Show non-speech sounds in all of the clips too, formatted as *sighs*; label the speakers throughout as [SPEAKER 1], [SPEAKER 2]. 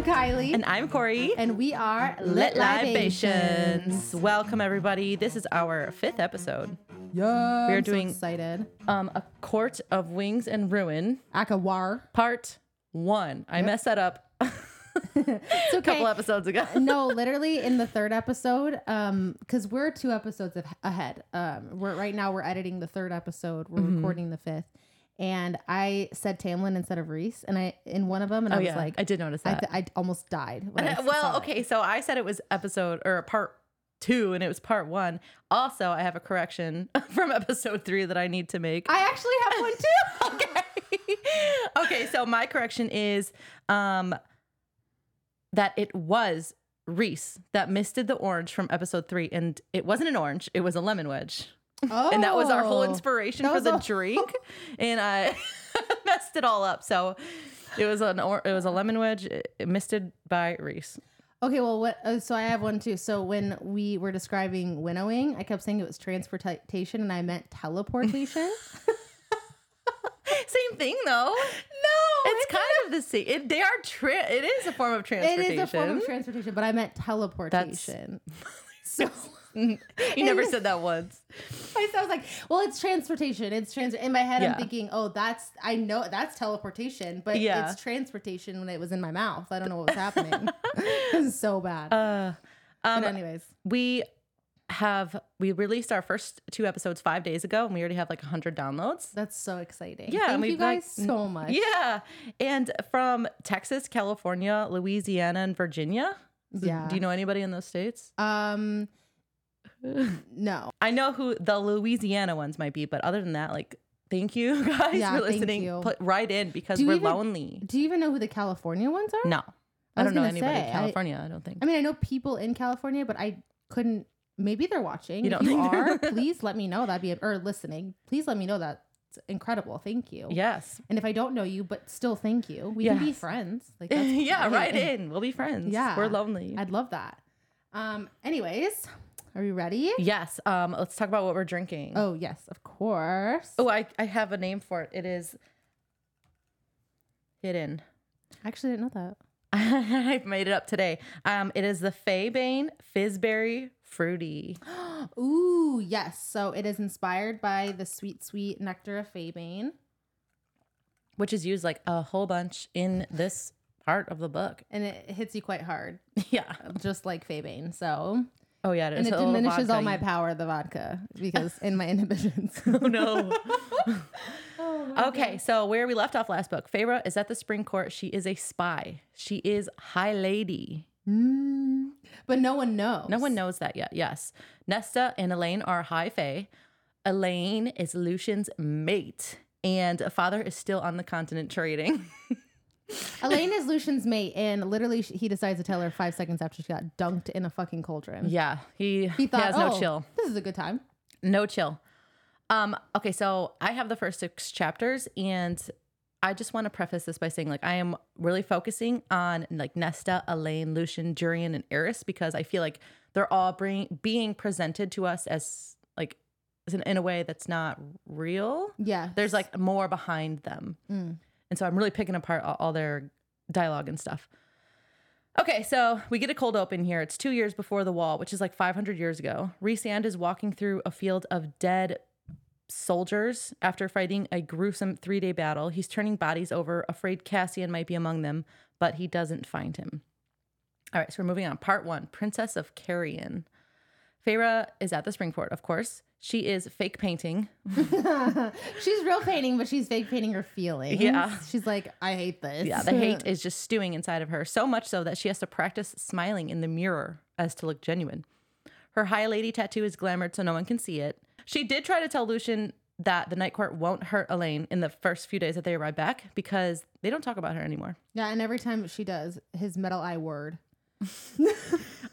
[SPEAKER 1] I'm Kylie.
[SPEAKER 2] And I'm Corey.
[SPEAKER 1] And we are
[SPEAKER 2] Lit Libations. Welcome, everybody. This is our fifth episode.
[SPEAKER 1] Yeah.
[SPEAKER 2] We're
[SPEAKER 1] I'm so
[SPEAKER 2] doing-
[SPEAKER 1] excited.
[SPEAKER 2] Um, A Court of Wings and Ruin,
[SPEAKER 1] ACOWAR.
[SPEAKER 2] part one. I messed that up *laughs* *laughs*
[SPEAKER 1] It's
[SPEAKER 2] a couple episodes ago. *laughs*
[SPEAKER 1] no, literally in the third episode, um, because we're two episodes ahead. Um, we're right now we're editing the third episode. We're
[SPEAKER 2] Mm-hmm.
[SPEAKER 1] recording the fifth, and I said Tamlin instead of Rhys, and I in one of them, and I
[SPEAKER 2] Oh,
[SPEAKER 1] was
[SPEAKER 2] yeah.
[SPEAKER 1] like,
[SPEAKER 2] I did notice
[SPEAKER 1] I,
[SPEAKER 2] that.
[SPEAKER 1] th- I almost died. I
[SPEAKER 2] well,
[SPEAKER 1] saw it.
[SPEAKER 2] okay, so I said it was episode or part two and it was part one. Also, I have a correction *laughs* from episode three that I need to make.
[SPEAKER 1] I actually have one too. *laughs*
[SPEAKER 2] okay. *laughs* okay, so my correction is um that it was Rhys that misted the orange from episode three, and it wasn't an orange, it was a lemon wedge.
[SPEAKER 1] Oh,
[SPEAKER 2] And that was our whole inspiration
[SPEAKER 1] That
[SPEAKER 2] for the
[SPEAKER 1] a-
[SPEAKER 2] drink. And I *laughs* messed it all up. So it was an or- it was a lemon wedge misted by Rhys.
[SPEAKER 1] Okay, well, what? Uh, so I have one too. So when we were describing winnowing, I kept saying it was transportation, and I meant teleportation. *laughs*
[SPEAKER 2] Same thing though.
[SPEAKER 1] no,
[SPEAKER 2] It's kind of the same. It, they are tra- it is a form of transportation.
[SPEAKER 1] is a form of transportation, but I meant teleportation. *laughs* so *laughs*
[SPEAKER 2] you never said that once.
[SPEAKER 1] I was like, well, it's transportation. It's trans. In my head,
[SPEAKER 2] Yeah.
[SPEAKER 1] I'm thinking, oh, that's I know that's teleportation, but
[SPEAKER 2] Yeah.
[SPEAKER 1] it's transportation when it was in my mouth. I don't know what was happening. *laughs* *laughs* this is so bad.
[SPEAKER 2] Uh, um,
[SPEAKER 1] but anyways,
[SPEAKER 2] we have we released our first two episodes five days ago, and we already have like hundred downloads.
[SPEAKER 1] that's so exciting.
[SPEAKER 2] Yeah,
[SPEAKER 1] thank you
[SPEAKER 2] we've, like,
[SPEAKER 1] guys so much.
[SPEAKER 2] Yeah, and from Texas, California, Louisiana, and Virginia.
[SPEAKER 1] Yeah.
[SPEAKER 2] Do you know anybody in those states?
[SPEAKER 1] Um. No.
[SPEAKER 2] I know who the Louisiana ones might be, but other than that, like, thank you *laughs* guys
[SPEAKER 1] Yeah,
[SPEAKER 2] for listening. Put right in because
[SPEAKER 1] Do
[SPEAKER 2] we're
[SPEAKER 1] even-
[SPEAKER 2] lonely.
[SPEAKER 1] Do you even know who the California ones are?
[SPEAKER 2] No,
[SPEAKER 1] I
[SPEAKER 2] I, don't know anybody
[SPEAKER 1] say,
[SPEAKER 2] in California. I, don't think.
[SPEAKER 1] I mean, I know people in California, but I couldn't. Maybe they're watching.
[SPEAKER 2] You
[SPEAKER 1] if you
[SPEAKER 2] think they're- *laughs*
[SPEAKER 1] please let me know. That'd be or listening. Please let me know that's incredible. Thank you.
[SPEAKER 2] yes.
[SPEAKER 1] And if I don't know you, but still thank you, we can be friends. *laughs* Like
[SPEAKER 2] yeah, right in. We'll be friends.
[SPEAKER 1] Yeah.
[SPEAKER 2] We're lonely.
[SPEAKER 1] I'd love that. Um. Anyways, are we ready?
[SPEAKER 2] yes. Um, let's talk about what we're drinking.
[SPEAKER 1] Oh yes, of course.
[SPEAKER 2] Oh, I, I have a name for it. It is hidden.
[SPEAKER 1] I actually didn't know that. *laughs*
[SPEAKER 2] I made it up today. Um, it is the Faebane Fizzberry Fruity. *gasps*
[SPEAKER 1] Ooh, yes. So it is inspired by the sweet, sweet nectar of Faebane.
[SPEAKER 2] which is used like a whole bunch in this part of the book.
[SPEAKER 1] And it hits you quite hard, *laughs*
[SPEAKER 2] Yeah.
[SPEAKER 1] just like Faebane. So
[SPEAKER 2] Oh yeah.
[SPEAKER 1] It
[SPEAKER 2] is.
[SPEAKER 1] And
[SPEAKER 2] it little
[SPEAKER 1] diminishes all my power, the vodka, because in my inhibitions. *laughs*
[SPEAKER 2] Oh no. *laughs* okay, so where we left off last book, Feyre is at the spring court. She is a spy. She is high lady.
[SPEAKER 1] Mm. But no one knows.
[SPEAKER 2] No one knows that yet. Yes. Nesta and Elain are high fae. Elain is Lucien's mate. And father is still on the continent trading. *laughs*
[SPEAKER 1] Elain is Lucien's mate, and literally he decides to tell her five seconds after she got dunked in a fucking cauldron.
[SPEAKER 2] yeah. He,
[SPEAKER 1] He thought,
[SPEAKER 2] has no
[SPEAKER 1] oh,
[SPEAKER 2] chill.
[SPEAKER 1] this is a good time.
[SPEAKER 2] No chill. Um, okay, so I have the first six chapters, and I just want to preface this by saying, like, I am really focusing on like Nesta, Elain, Lucien, Jurian, and Eris because I feel like they're all bring, being presented to us as like in, in a way that's not real.
[SPEAKER 1] Yeah.
[SPEAKER 2] There's like more behind them,
[SPEAKER 1] Mm.
[SPEAKER 2] And so I'm really picking apart all, all their dialogue and stuff. Okay, so we get a cold open here. It's two years before the wall, which is like 500 years ago. Rhysand is walking through a field of dead soldiers after fighting a gruesome three day battle. He's turning bodies over, afraid Cassian might be among them, but he doesn't find him. All right, so we're moving on. Part one Princess of Carrion. Feyre is at the Spring Court, of course. She is fake painting. *laughs*
[SPEAKER 1] she's real painting, but she's fake painting her feelings.
[SPEAKER 2] Yeah.
[SPEAKER 1] She's like, I hate this.
[SPEAKER 2] Yeah, the hate *laughs* is just stewing inside of her, so much so that she has to practice smiling in the mirror as to look genuine. Her high lady tattoo is glamored so no one can see it. She did try to tell Lucien that the night court won't hurt Elain in the first few days that they arrive back because they don't talk about her anymore.
[SPEAKER 1] Yeah, and every time she does, his metal eye word. *laughs*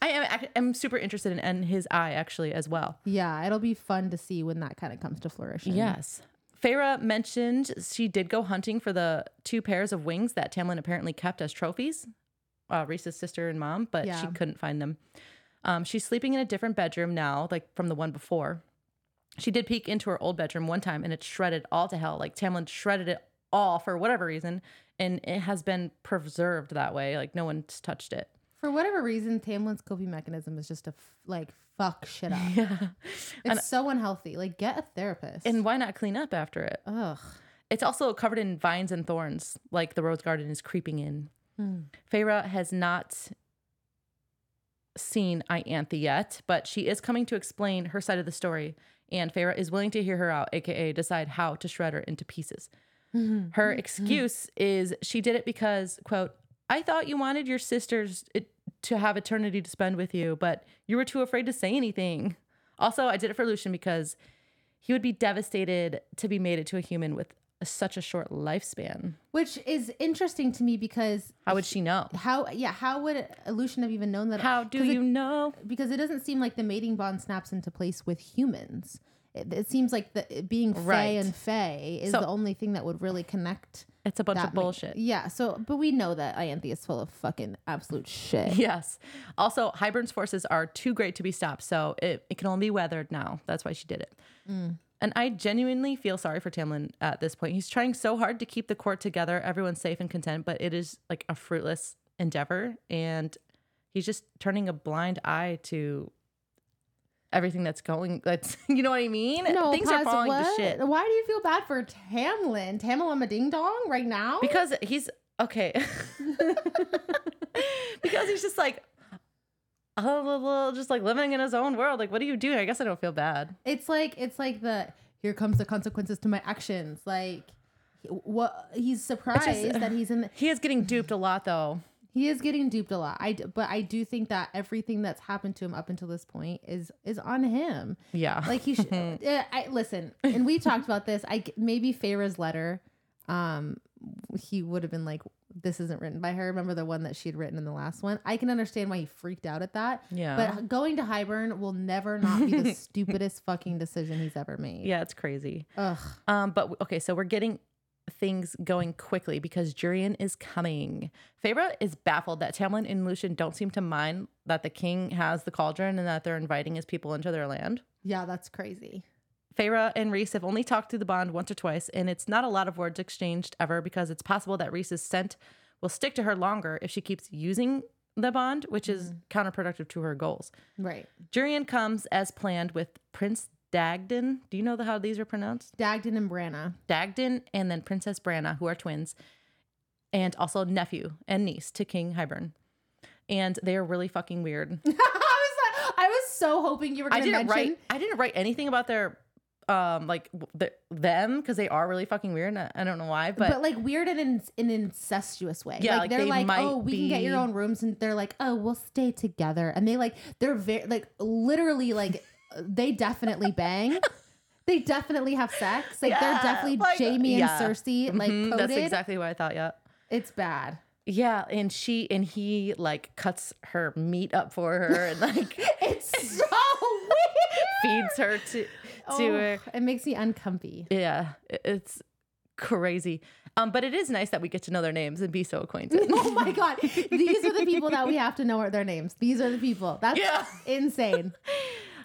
[SPEAKER 2] I am I am super interested in, in his eye actually as well.
[SPEAKER 1] Yeah, it'll be fun to see when that kind of comes to fruition.
[SPEAKER 2] Yes. Feyre mentioned she did go hunting for the two pairs of wings that Tamlin apparently kept as trophies, uh, Rhys's sister and mom, but she couldn't find them. Um, she's sleeping in a different bedroom now, like from the one before. She did peek into her old bedroom one time and it shredded all to hell. Like Tamlin shredded it all for whatever reason, and it has been preserved that way. Like no one's touched it.
[SPEAKER 1] For whatever reason, Tamlin's coping mechanism is just to f- like fuck shit up. *laughs*
[SPEAKER 2] Yeah.
[SPEAKER 1] It's
[SPEAKER 2] And-
[SPEAKER 1] so unhealthy. Like, get a therapist.
[SPEAKER 2] And why not clean up after it?
[SPEAKER 1] ugh.
[SPEAKER 2] It's also covered in vines and thorns, like the rose garden is creeping in.
[SPEAKER 1] Hmm.
[SPEAKER 2] Feyre has not seen Ianthe yet, but she is coming to explain her side of the story, and Feyre is willing to hear her out, aka decide how to shred her into pieces. Her excuse is she did it because, quote, I thought you wanted your sisters it, to have eternity to spend with you, but you were too afraid to say anything. Also, I did it for Lucien because he would be devastated to be mated to a human with such a short lifespan.
[SPEAKER 1] Which is interesting to me because
[SPEAKER 2] How would she know?
[SPEAKER 1] how, yeah, how would Lucien have even known that?
[SPEAKER 2] How do
[SPEAKER 1] 'cause it-
[SPEAKER 2] you know?
[SPEAKER 1] because it doesn't seem like the mating bond snaps into place with humans. It, it seems like the being Fae
[SPEAKER 2] Right.
[SPEAKER 1] and Fae is
[SPEAKER 2] So-
[SPEAKER 1] the only thing that would really connect.
[SPEAKER 2] It's a bunch of bullshit.
[SPEAKER 1] Yeah. So, but we know that Ianthe is full of fucking absolute shit. *laughs*
[SPEAKER 2] Yes. Also, Hybern's forces are too great to be stopped, so it, it can only be weathered now. That's why she did it. Mm. And I genuinely feel sorry for Tamlin at this point. He's trying so hard to keep the court together, everyone's safe and content, but it is like a fruitless endeavor. And he's just turning a blind eye to everything that's going. That's *laughs* you know what I mean.
[SPEAKER 1] No,
[SPEAKER 2] Things are falling
[SPEAKER 1] what?
[SPEAKER 2] to shit
[SPEAKER 1] Why do you feel bad for Tamlin? Tamlin Ding Dong right now?
[SPEAKER 2] because he's okay. *laughs* because he's just like. Oh, just like living in his own world. Like, what are you doing? I guess I don't feel bad.
[SPEAKER 1] It's like it's like the here comes the consequences to my actions. Like what he's surprised that he's in. The, *sighs*
[SPEAKER 2] He is getting duped a lot, though.
[SPEAKER 1] He is getting duped a lot. I but I do think that everything that's happened to him up until this point is is on him.
[SPEAKER 2] Yeah.
[SPEAKER 1] Like he should. *laughs* uh, I listen, and we talked about this. I maybe Feyre's letter. Um, he would have been like, "This isn't written by her." Remember the one that she had written in the last one? I can understand why he freaked out at that.
[SPEAKER 2] Yeah.
[SPEAKER 1] But going to Hybern will never not be the *laughs* stupidest fucking decision he's ever made.
[SPEAKER 2] yeah, it's crazy.
[SPEAKER 1] Ugh.
[SPEAKER 2] Um, but okay, so we're getting things going quickly because Jurian is coming. Feyre is baffled that Tamlin and Lucien don't seem to mind that the king has the cauldron and that they're inviting his people into their land.
[SPEAKER 1] Yeah, that's crazy.
[SPEAKER 2] Feyre and Rhys have only talked through the bond once or twice, and it's not a lot of words exchanged ever because it's possible that Rhys's scent will stick to her longer if she keeps using the bond, which is mm-hmm. counterproductive to her goals.
[SPEAKER 1] Right.
[SPEAKER 2] Jurian comes as planned with Prince Dagdan. Do you know the, how these are pronounced?
[SPEAKER 1] Dagdan and Brannagh.
[SPEAKER 2] Dagdan and then Princess Brannagh, who are twins, and also nephew and niece to King Hybern. And they are really fucking weird. *laughs*
[SPEAKER 1] I was I was so hoping you were going to mention.
[SPEAKER 2] write. I didn't write anything about their um like the, them because they are really fucking weird. And I, I don't know why,
[SPEAKER 1] But,
[SPEAKER 2] but,
[SPEAKER 1] like weird in an, in an incestuous way.
[SPEAKER 2] Yeah,
[SPEAKER 1] like,
[SPEAKER 2] like,
[SPEAKER 1] they're
[SPEAKER 2] they
[SPEAKER 1] like,
[SPEAKER 2] might
[SPEAKER 1] oh, we can get your own rooms, and they're like, oh, we'll stay together, and they like, they're very like, literally like, they definitely bang. They definitely have sex. Like they're definitely
[SPEAKER 2] like,
[SPEAKER 1] Jaime and
[SPEAKER 2] yeah.
[SPEAKER 1] Cersei like
[SPEAKER 2] Mhm,
[SPEAKER 1] coded.
[SPEAKER 2] that's exactly what I thought. Yeah.
[SPEAKER 1] It's bad.
[SPEAKER 2] Yeah, and she and he like cuts her meat up for her and like *laughs*
[SPEAKER 1] It's so weird.
[SPEAKER 2] feeds her to to
[SPEAKER 1] Oh,
[SPEAKER 2] her.
[SPEAKER 1] It makes me uncomfy.
[SPEAKER 2] Yeah, it's crazy. Um, but it is nice that we get to know their names and be so acquainted. *laughs*
[SPEAKER 1] Oh my god. These are the people that we have to know their names. These are the people. That's *laughs*
[SPEAKER 2] Yeah.
[SPEAKER 1] insane.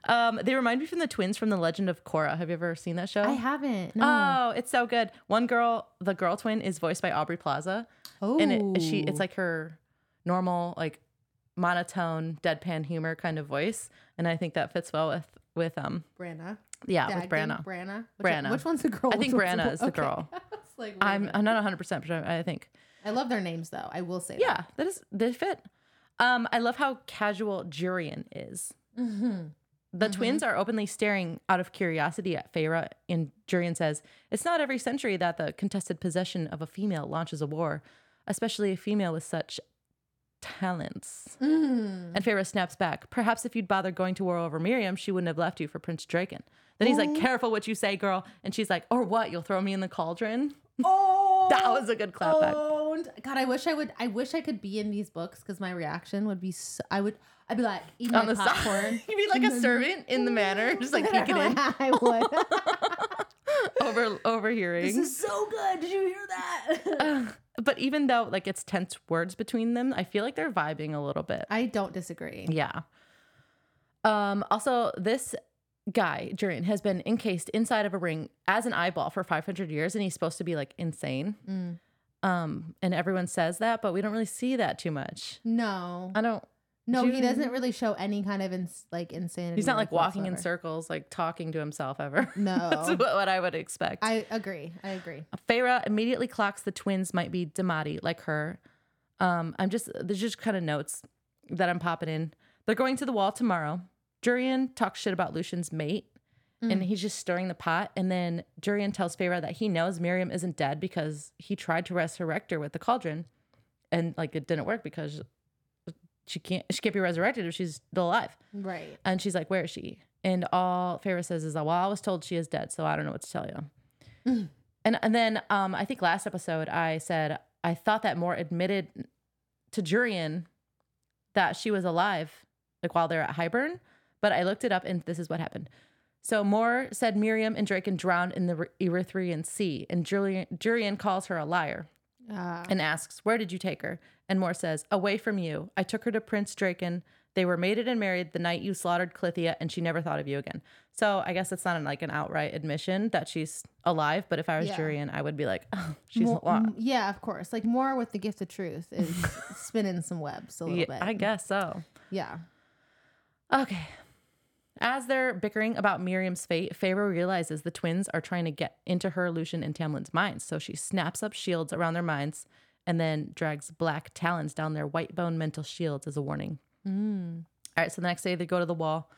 [SPEAKER 2] Um, they remind me from the twins from the Legend of Korra. Have you ever seen that show?
[SPEAKER 1] I haven't. No.
[SPEAKER 2] Oh, it's so good. One girl, the girl twin, is voiced by Aubrey Plaza,
[SPEAKER 1] oh.
[SPEAKER 2] and it, she it's like her normal like monotone deadpan humor kind of voice, and I think that fits well with with um
[SPEAKER 1] Brannagh.
[SPEAKER 2] yeah with Brannagh.
[SPEAKER 1] Brannagh. Which,
[SPEAKER 2] Brannagh.
[SPEAKER 1] Which one's the girl?
[SPEAKER 2] I think
[SPEAKER 1] Which
[SPEAKER 2] Brannagh is the
[SPEAKER 1] okay. *laughs*
[SPEAKER 2] girl.
[SPEAKER 1] Like,
[SPEAKER 2] I'm. I'm not 100 percent sure. I think
[SPEAKER 1] I love their names though. I will say.
[SPEAKER 2] yeah, that is they fit. Um, I love how casual Jurian is.
[SPEAKER 1] Mm-hmm.
[SPEAKER 2] The twins are openly staring out of curiosity at Feyre, and Jurian says, It's not every century that the contested possession of a female launches a war, especially a female with such talents.
[SPEAKER 1] Mm.
[SPEAKER 2] And Feyre snaps back, Perhaps if you'd bothered going to war over Miryam, she wouldn't have left you for Prince Drakon. Then he's like, Careful what you say, girl. And she's like, Or what? You'll throw me in the cauldron? *laughs*
[SPEAKER 1] Oh,
[SPEAKER 2] That was a good clapback.
[SPEAKER 1] God, I wish I would. I wish I could be in these books because my reaction would be. So, I would. I'd be like eating
[SPEAKER 2] On the side.
[SPEAKER 1] popcorn. *laughs*
[SPEAKER 2] You'd be like a servant in the manor, *laughs* just like peeking in,
[SPEAKER 1] I would. *laughs*
[SPEAKER 2] over overhearing.
[SPEAKER 1] this is so good. Did you hear that?
[SPEAKER 2] but even though like it's tense words between them, I feel like they're vibing a little bit.
[SPEAKER 1] I don't disagree.
[SPEAKER 2] Yeah. Um also this guy, Jurian, has been encased inside of a ring as an eyeball for 500 years, and he's supposed to be like insane.
[SPEAKER 1] Mm.
[SPEAKER 2] Um, and everyone says that, but we don't really see that too much.
[SPEAKER 1] No,
[SPEAKER 2] I don't.
[SPEAKER 1] No,
[SPEAKER 2] do
[SPEAKER 1] he doesn't really show any kind of ins- like insanity.
[SPEAKER 2] He's not like walking in circles, like talking to himself ever. *laughs*
[SPEAKER 1] No.
[SPEAKER 2] That's what, what I would expect.
[SPEAKER 1] I agree. I agree.
[SPEAKER 2] Feyre immediately clocks the twins might be Daemati, like her. Um, I'm just there's just kind of notes that I'm popping in. They're going to the wall tomorrow. Jurian talks shit about Lucien's mate, and he's just stirring the pot. And then Jurian tells Feyre that he knows Miryam isn't dead because he tried to resurrect her with the cauldron, and like it didn't work because she can't she can't be resurrected if she's still alive.
[SPEAKER 1] Right.
[SPEAKER 2] And she's like, Where is she? And all Feyre says is, Well, I was told she is dead, so I don't know what to tell you. And and then um, I think last episode I said I thought that Mor admitted to Jurian that she was alive, like while they're at Hybern. But I looked it up and this is what happened. So Mor said Miryam and Drakon drowned in the Erythraean Sea, and Jurian, Jurian calls her a liar
[SPEAKER 1] Uh,
[SPEAKER 2] and asks, Where did you take her? And Mor says, Away from you. I took her to Prince Drakon. They were mated and married the night you slaughtered Clithia, and she never thought of you again. So I guess it's not like an outright admission that she's alive, but if I was
[SPEAKER 1] Yeah.
[SPEAKER 2] Jurian, I would be like, oh, *laughs* she's alive.
[SPEAKER 1] yeah, of course. Like Mor with the gift of truth is *laughs* spinning some webs a little
[SPEAKER 2] Yeah,
[SPEAKER 1] bit.
[SPEAKER 2] I guess so.
[SPEAKER 1] yeah.
[SPEAKER 2] Okay. As they're bickering about Miryam's fate, Feyre realizes the twins are trying to get into her, Lucien, and Tamlin's minds. So she snaps up shields around their minds and then drags black talons down their white bone mental shields as a warning.
[SPEAKER 1] Mm.
[SPEAKER 2] All right, so the next day they go to the wall.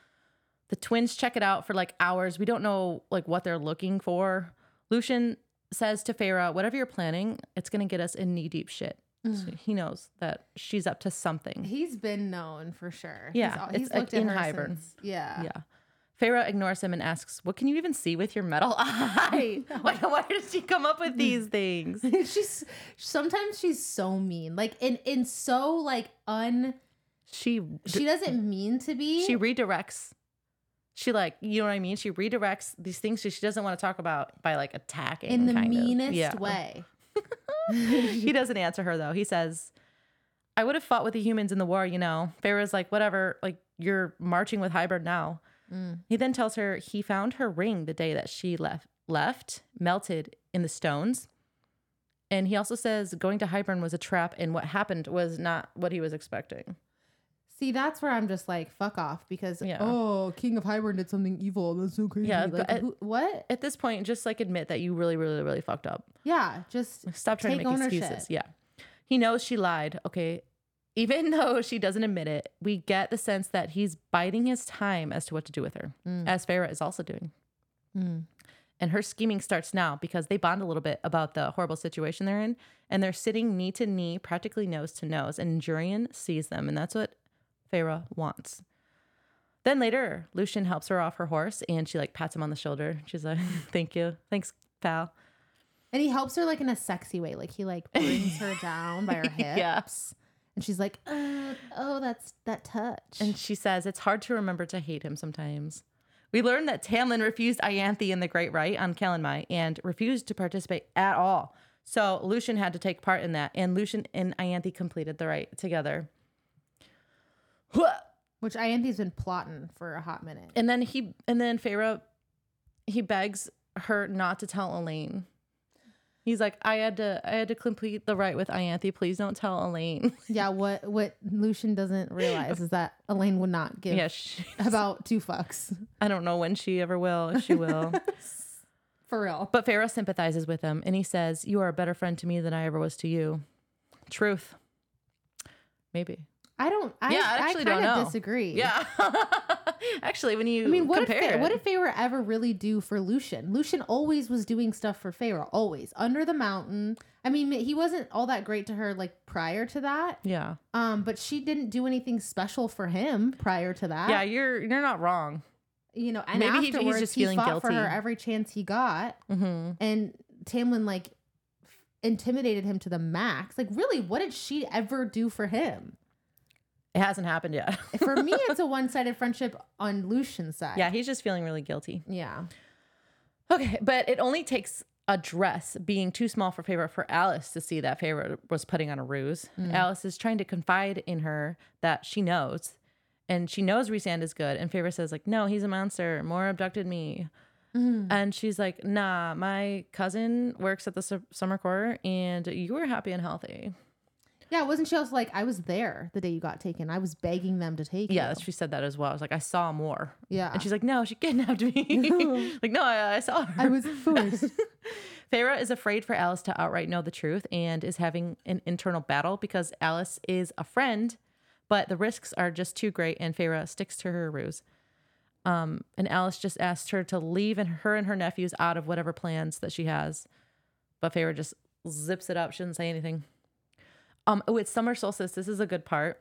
[SPEAKER 2] The twins check it out for like hours. We don't know like what they're looking for. Lucien says to Feyre, "Whatever you're planning, it's gonna get us in knee deep shit." So mm. he knows that she's up to something.
[SPEAKER 1] He's been known for sure.
[SPEAKER 2] Yeah,
[SPEAKER 1] He's,
[SPEAKER 2] it's,
[SPEAKER 1] he's
[SPEAKER 2] like,
[SPEAKER 1] looked at
[SPEAKER 2] in
[SPEAKER 1] her
[SPEAKER 2] Hybern.
[SPEAKER 1] since- Yeah.
[SPEAKER 2] Yeah. Feyre ignores him and asks, "What can you even see with your metal *laughs* eye? why, why did she come up with these *laughs* things?" *laughs*
[SPEAKER 1] she's sometimes she's so mean. Like in in so like un
[SPEAKER 2] She
[SPEAKER 1] she doesn't mean to be.
[SPEAKER 2] she redirects. She like you know what I mean. She redirects these things she, she doesn't want to talk about by like attacking
[SPEAKER 1] in the
[SPEAKER 2] kind of.
[SPEAKER 1] meanest
[SPEAKER 2] Yeah.
[SPEAKER 1] way. *laughs*
[SPEAKER 2] he doesn't answer her though. He says, I would have fought with the humans in the war, you know. Feyre's like, whatever, like you're marching with Hybern now.
[SPEAKER 1] Mm.
[SPEAKER 2] He then tells her he found her ring the day that she left left, melted in the stones. And he also says going to Hybern was a trap and what happened was not what he was expecting.
[SPEAKER 1] See, that's where I'm just like, fuck off because
[SPEAKER 2] Yeah.
[SPEAKER 1] oh, King of Hybern did something evil. That's so crazy.
[SPEAKER 2] Yeah,
[SPEAKER 1] like,
[SPEAKER 2] but
[SPEAKER 1] who, what?
[SPEAKER 2] At this point, just like admit that you really, really, really fucked up.
[SPEAKER 1] Yeah, just
[SPEAKER 2] Stop trying
[SPEAKER 1] Take
[SPEAKER 2] to make
[SPEAKER 1] ownership.
[SPEAKER 2] excuses. Yeah. He knows she lied. Okay. Even *laughs* though she doesn't admit it, we get the sense that he's biding his time as to what to do with her,
[SPEAKER 1] Mm.
[SPEAKER 2] as Feyre is also doing.
[SPEAKER 1] Mm.
[SPEAKER 2] And her scheming starts now because they bond a little bit about the horrible situation they're in. And they're sitting knee to knee, practically nose to nose. And Jurian sees them. And that's what Feyre wants. Then later, Lucien helps her off her horse and she like pats him on the shoulder. She's like, *laughs* Thank you. Thanks, pal.
[SPEAKER 1] and he helps her like in a sexy way. Like he like brings her down by her *laughs* hips.
[SPEAKER 2] Yeah.
[SPEAKER 1] And she's like, uh, oh, that's that touch.
[SPEAKER 2] And she says it's hard to remember to hate him sometimes. We learned that Tamlin refused Ianthe in the Great Rite on Calanmai and refused to participate at all. So Lucien had to take part in that, and Lucien and Ianthe completed the rite together.
[SPEAKER 1] Which Ianthe's been plotting for a hot minute.
[SPEAKER 2] And then he and then Feyre he begs her not to tell Elain. He's like, I had to I had to complete the rite with Ianthe. Please don't tell Elain. *laughs*
[SPEAKER 1] yeah, what what Lucien doesn't realize is that Elain would not give
[SPEAKER 2] yeah, *laughs*
[SPEAKER 1] about two fucks.
[SPEAKER 2] I don't know when she ever will, if she will. *laughs*
[SPEAKER 1] For real.
[SPEAKER 2] But Feyre sympathizes with him and he says, You are a better friend to me than I ever was to you. Truth. Maybe.
[SPEAKER 1] I don't I,
[SPEAKER 2] Yeah, I
[SPEAKER 1] I
[SPEAKER 2] actually
[SPEAKER 1] kind
[SPEAKER 2] don't
[SPEAKER 1] of
[SPEAKER 2] know.
[SPEAKER 1] disagree.
[SPEAKER 2] Yeah. *laughs* Actually, when you
[SPEAKER 1] I mean, what if what did Feyre ever really do for Lucien? Lucien always was doing stuff for Feyre, always under the mountain. I mean, he wasn't all that great to her like prior to that.
[SPEAKER 2] Yeah.
[SPEAKER 1] Um, but she didn't do anything special for him prior to that.
[SPEAKER 2] Yeah, you're you're not wrong.
[SPEAKER 1] you know, and
[SPEAKER 2] Maybe he- he's
[SPEAKER 1] afterwards
[SPEAKER 2] just
[SPEAKER 1] he
[SPEAKER 2] feeling
[SPEAKER 1] fought for her every chance he got,
[SPEAKER 2] hmm
[SPEAKER 1] and Tamlin like intimidated him to the max. Like, really, what did she ever do for him?
[SPEAKER 2] It hasn't happened yet. *laughs*
[SPEAKER 1] For me, it's a one-sided friendship on Lucien's side.
[SPEAKER 2] yeah, he's just feeling really guilty.
[SPEAKER 1] yeah.
[SPEAKER 2] Okay, but it only takes a dress being too small for Feyre for Alice to see that Feyre was putting on a ruse.
[SPEAKER 1] Mm.
[SPEAKER 2] Alice is trying to confide in her that she knows. and she knows Rhysand is good. And Feyre says like, no, he's a monster. Mor abducted me. And she's like, nah, my cousin works at the su- summer court, and you were happy and healthy.
[SPEAKER 1] Yeah, wasn't she also like I was there the day you got taken? I was begging them to take you.
[SPEAKER 2] Yeah,
[SPEAKER 1] you.
[SPEAKER 2] she said that as well. I was like, I saw Mor.
[SPEAKER 1] Yeah.
[SPEAKER 2] And she's like, no, she kidnapped me. *laughs* *laughs* like, no, I, I saw her.
[SPEAKER 1] I was forced. *laughs*
[SPEAKER 2] Feyre is afraid for Alice to outright know the truth and is having an internal battle because Alice is a friend, but the risks are just too great and Feyre sticks to her ruse. Um, and Alice just asked her to leave and her and her nephews out of whatever plans that she has. But Feyre just zips it up, She shouldn't say anything. Um, oh, it's summer solstice. This is a good part.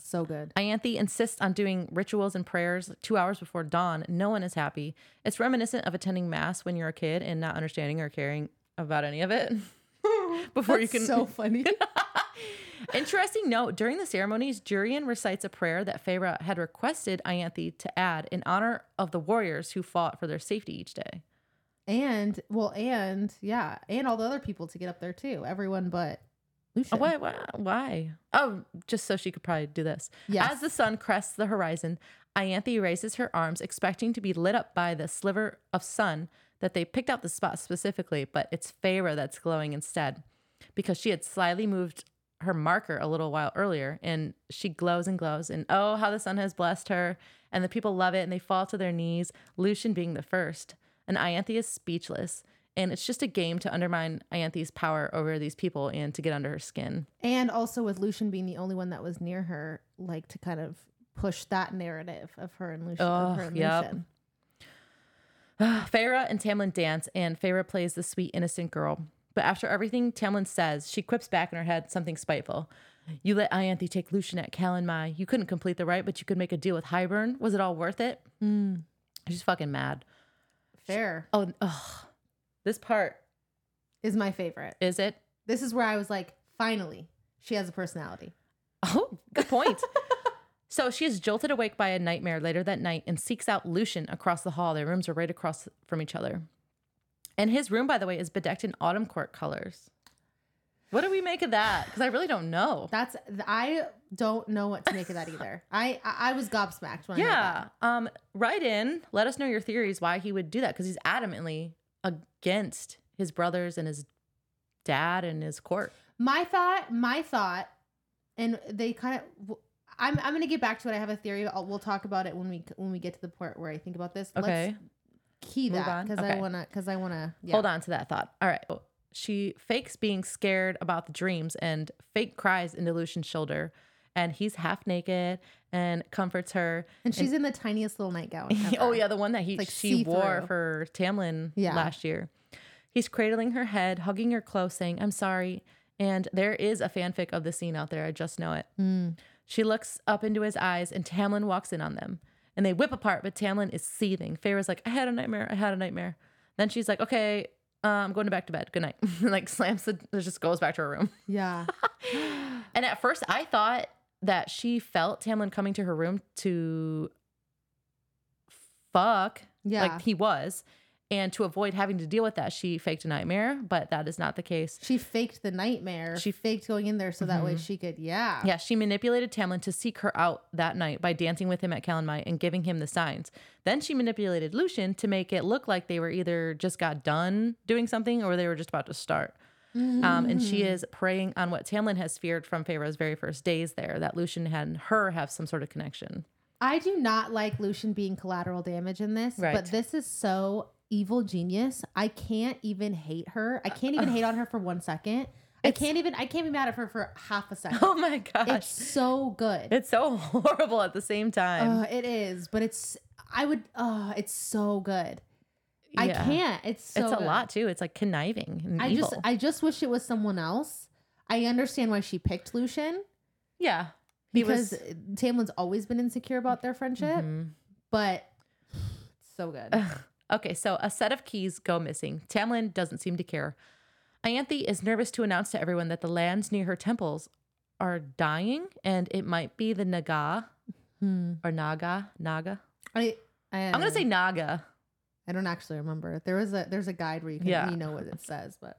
[SPEAKER 1] so good.
[SPEAKER 2] Ianthe insists on doing rituals and prayers two hours before dawn. No one is happy. It's reminiscent of attending mass when you're a kid and not understanding or caring about any of it. *laughs* before you
[SPEAKER 1] That's
[SPEAKER 2] can.
[SPEAKER 1] so *laughs* funny. *laughs*
[SPEAKER 2] Interesting note: during the ceremonies, Jurian recites a prayer that Feyre had requested Ianthe to add in honor of the warriors who fought for their safety each day.
[SPEAKER 1] and well, and yeah, and all the other people to get up there too. Everyone but
[SPEAKER 2] Oh, why, why? Why? Oh, just so she could probably do this.
[SPEAKER 1] Yes.
[SPEAKER 2] As the sun crests the horizon, Ianthe raises her arms, expecting to be lit up by the sliver of sun that they picked out the spot specifically, but it's Feyre that's glowing instead because she had slyly moved her marker a little while earlier and she glows and glows. And oh, how the sun has blessed her. And the people love it and they fall to their knees, Lucien being the first. And Ianthe is speechless. And it's just a game to undermine Ianthe's power over these people and to get under her skin.
[SPEAKER 1] And also with Lucien being the only one that was near her, like to kind of push that narrative of her and Lucien. of her and
[SPEAKER 2] yep.
[SPEAKER 1] Lucien. *sighs*
[SPEAKER 2] Feyre and Tamlin dance, and Feyre plays the sweet, innocent girl. But after everything Tamlin says, she quips back in her head something spiteful. You let Ianthe take Lucien at Calanmai. You couldn't complete the rite, but you could make a deal with Hybern. Was it all worth it? Hmm. She's fucking mad.
[SPEAKER 1] Fair
[SPEAKER 2] Oh, ugh. This part
[SPEAKER 1] is my favorite.
[SPEAKER 2] is it?
[SPEAKER 1] This is where I was like, finally, she has a personality.
[SPEAKER 2] Oh, good point. *laughs* so she is jolted awake by a nightmare later that night and seeks out Lucien across the hall. Their rooms are right across from each other. And his room, by the way, is bedecked in autumn court colors. What do we make of that? Because I really don't know.
[SPEAKER 1] That's I don't know what to make of that either. *laughs* I I, I was gobsmacked when I.
[SPEAKER 2] Yeah. Um, write in. Let us know your theories why he would do that because he's adamantly against his brothers and his dad and his court.
[SPEAKER 1] My thought, my thought, and they kind of. I'm, I'm gonna get back to it. I have a theory. I'll, we'll talk about it when we when we get to the part where I think about this.
[SPEAKER 2] Okay.
[SPEAKER 1] Let's key
[SPEAKER 2] Move
[SPEAKER 1] that because
[SPEAKER 2] Okay.
[SPEAKER 1] I wanna because I wanna. Yeah.
[SPEAKER 2] Hold on to that thought. All right. She fakes being scared about the dreams and fake cries into Lucien's shoulder. And he's half naked and comforts her.
[SPEAKER 1] And she's in the tiniest little nightgown. *laughs*
[SPEAKER 2] oh yeah, the one that he
[SPEAKER 1] like
[SPEAKER 2] she wore
[SPEAKER 1] see-through.
[SPEAKER 2] for Tamlin
[SPEAKER 1] Yeah.
[SPEAKER 2] last year. He's cradling her head, hugging her close, saying, "I'm sorry." And there is a fanfic of the scene out there. I just know it.
[SPEAKER 1] Hmm.
[SPEAKER 2] She looks up into his eyes, and Tamlin walks in on them, and they whip apart. But Tamlin is seething. Feyre's like, "I had a nightmare. I had a nightmare." Then she's like, "Okay, uh, I'm going to back to bed. Good night." *laughs* like slams the, just goes back to her room.
[SPEAKER 1] Yeah. *laughs*
[SPEAKER 2] And at first, I thought that she felt Tamlin coming to her room to fuck,
[SPEAKER 1] Yeah.
[SPEAKER 2] like he was. And to avoid having to deal with that, she faked a nightmare, but that is not the case.
[SPEAKER 1] She faked the nightmare. She faked going in there so that way mm-hmm. she could, yeah.
[SPEAKER 2] Yeah, she manipulated Tamlin to seek her out that night by dancing with him at Calanmai and giving him the signs. Then she manipulated Lucien to make it look like they were either just got done doing something or they were just about to start. Um, and she is preying on what Tamlin has feared from Feyre's very first days there that Lucien and her have some sort of connection.
[SPEAKER 1] I do not like Lucien being collateral damage in this,
[SPEAKER 2] Right.
[SPEAKER 1] but this is so evil genius. I can't even hate her. I can't even hate on her for one second. I can't even I can't be mad at her for half a *laughs* second.
[SPEAKER 2] Oh my gosh.
[SPEAKER 1] It's so good.
[SPEAKER 2] It's so *laughs* horrible at the same time.
[SPEAKER 1] Uh, it is, but it's I would uh it's so good. I can't. It's so
[SPEAKER 2] it's a lot too. It's like conniving
[SPEAKER 1] I
[SPEAKER 2] evil.
[SPEAKER 1] just I just wish it was someone else. I understand why she picked Lucien
[SPEAKER 2] yeah.
[SPEAKER 1] Because
[SPEAKER 2] was
[SPEAKER 1] Tamlin's always been insecure about their friendship,
[SPEAKER 2] Mhm.
[SPEAKER 1] but it's so good.
[SPEAKER 2] Okay, so a set of keys go missing. Tamlin doesn't seem to care. Ianthe is nervous to announce to everyone that the lands near her temples are dying and it might be the Naga
[SPEAKER 1] Hmm.
[SPEAKER 2] or Naga. Naga.
[SPEAKER 1] I, I
[SPEAKER 2] I'm gonna say Naga.
[SPEAKER 1] I don't actually remember. There was a there's a guide where you can
[SPEAKER 2] Yeah.
[SPEAKER 1] you know what it says, but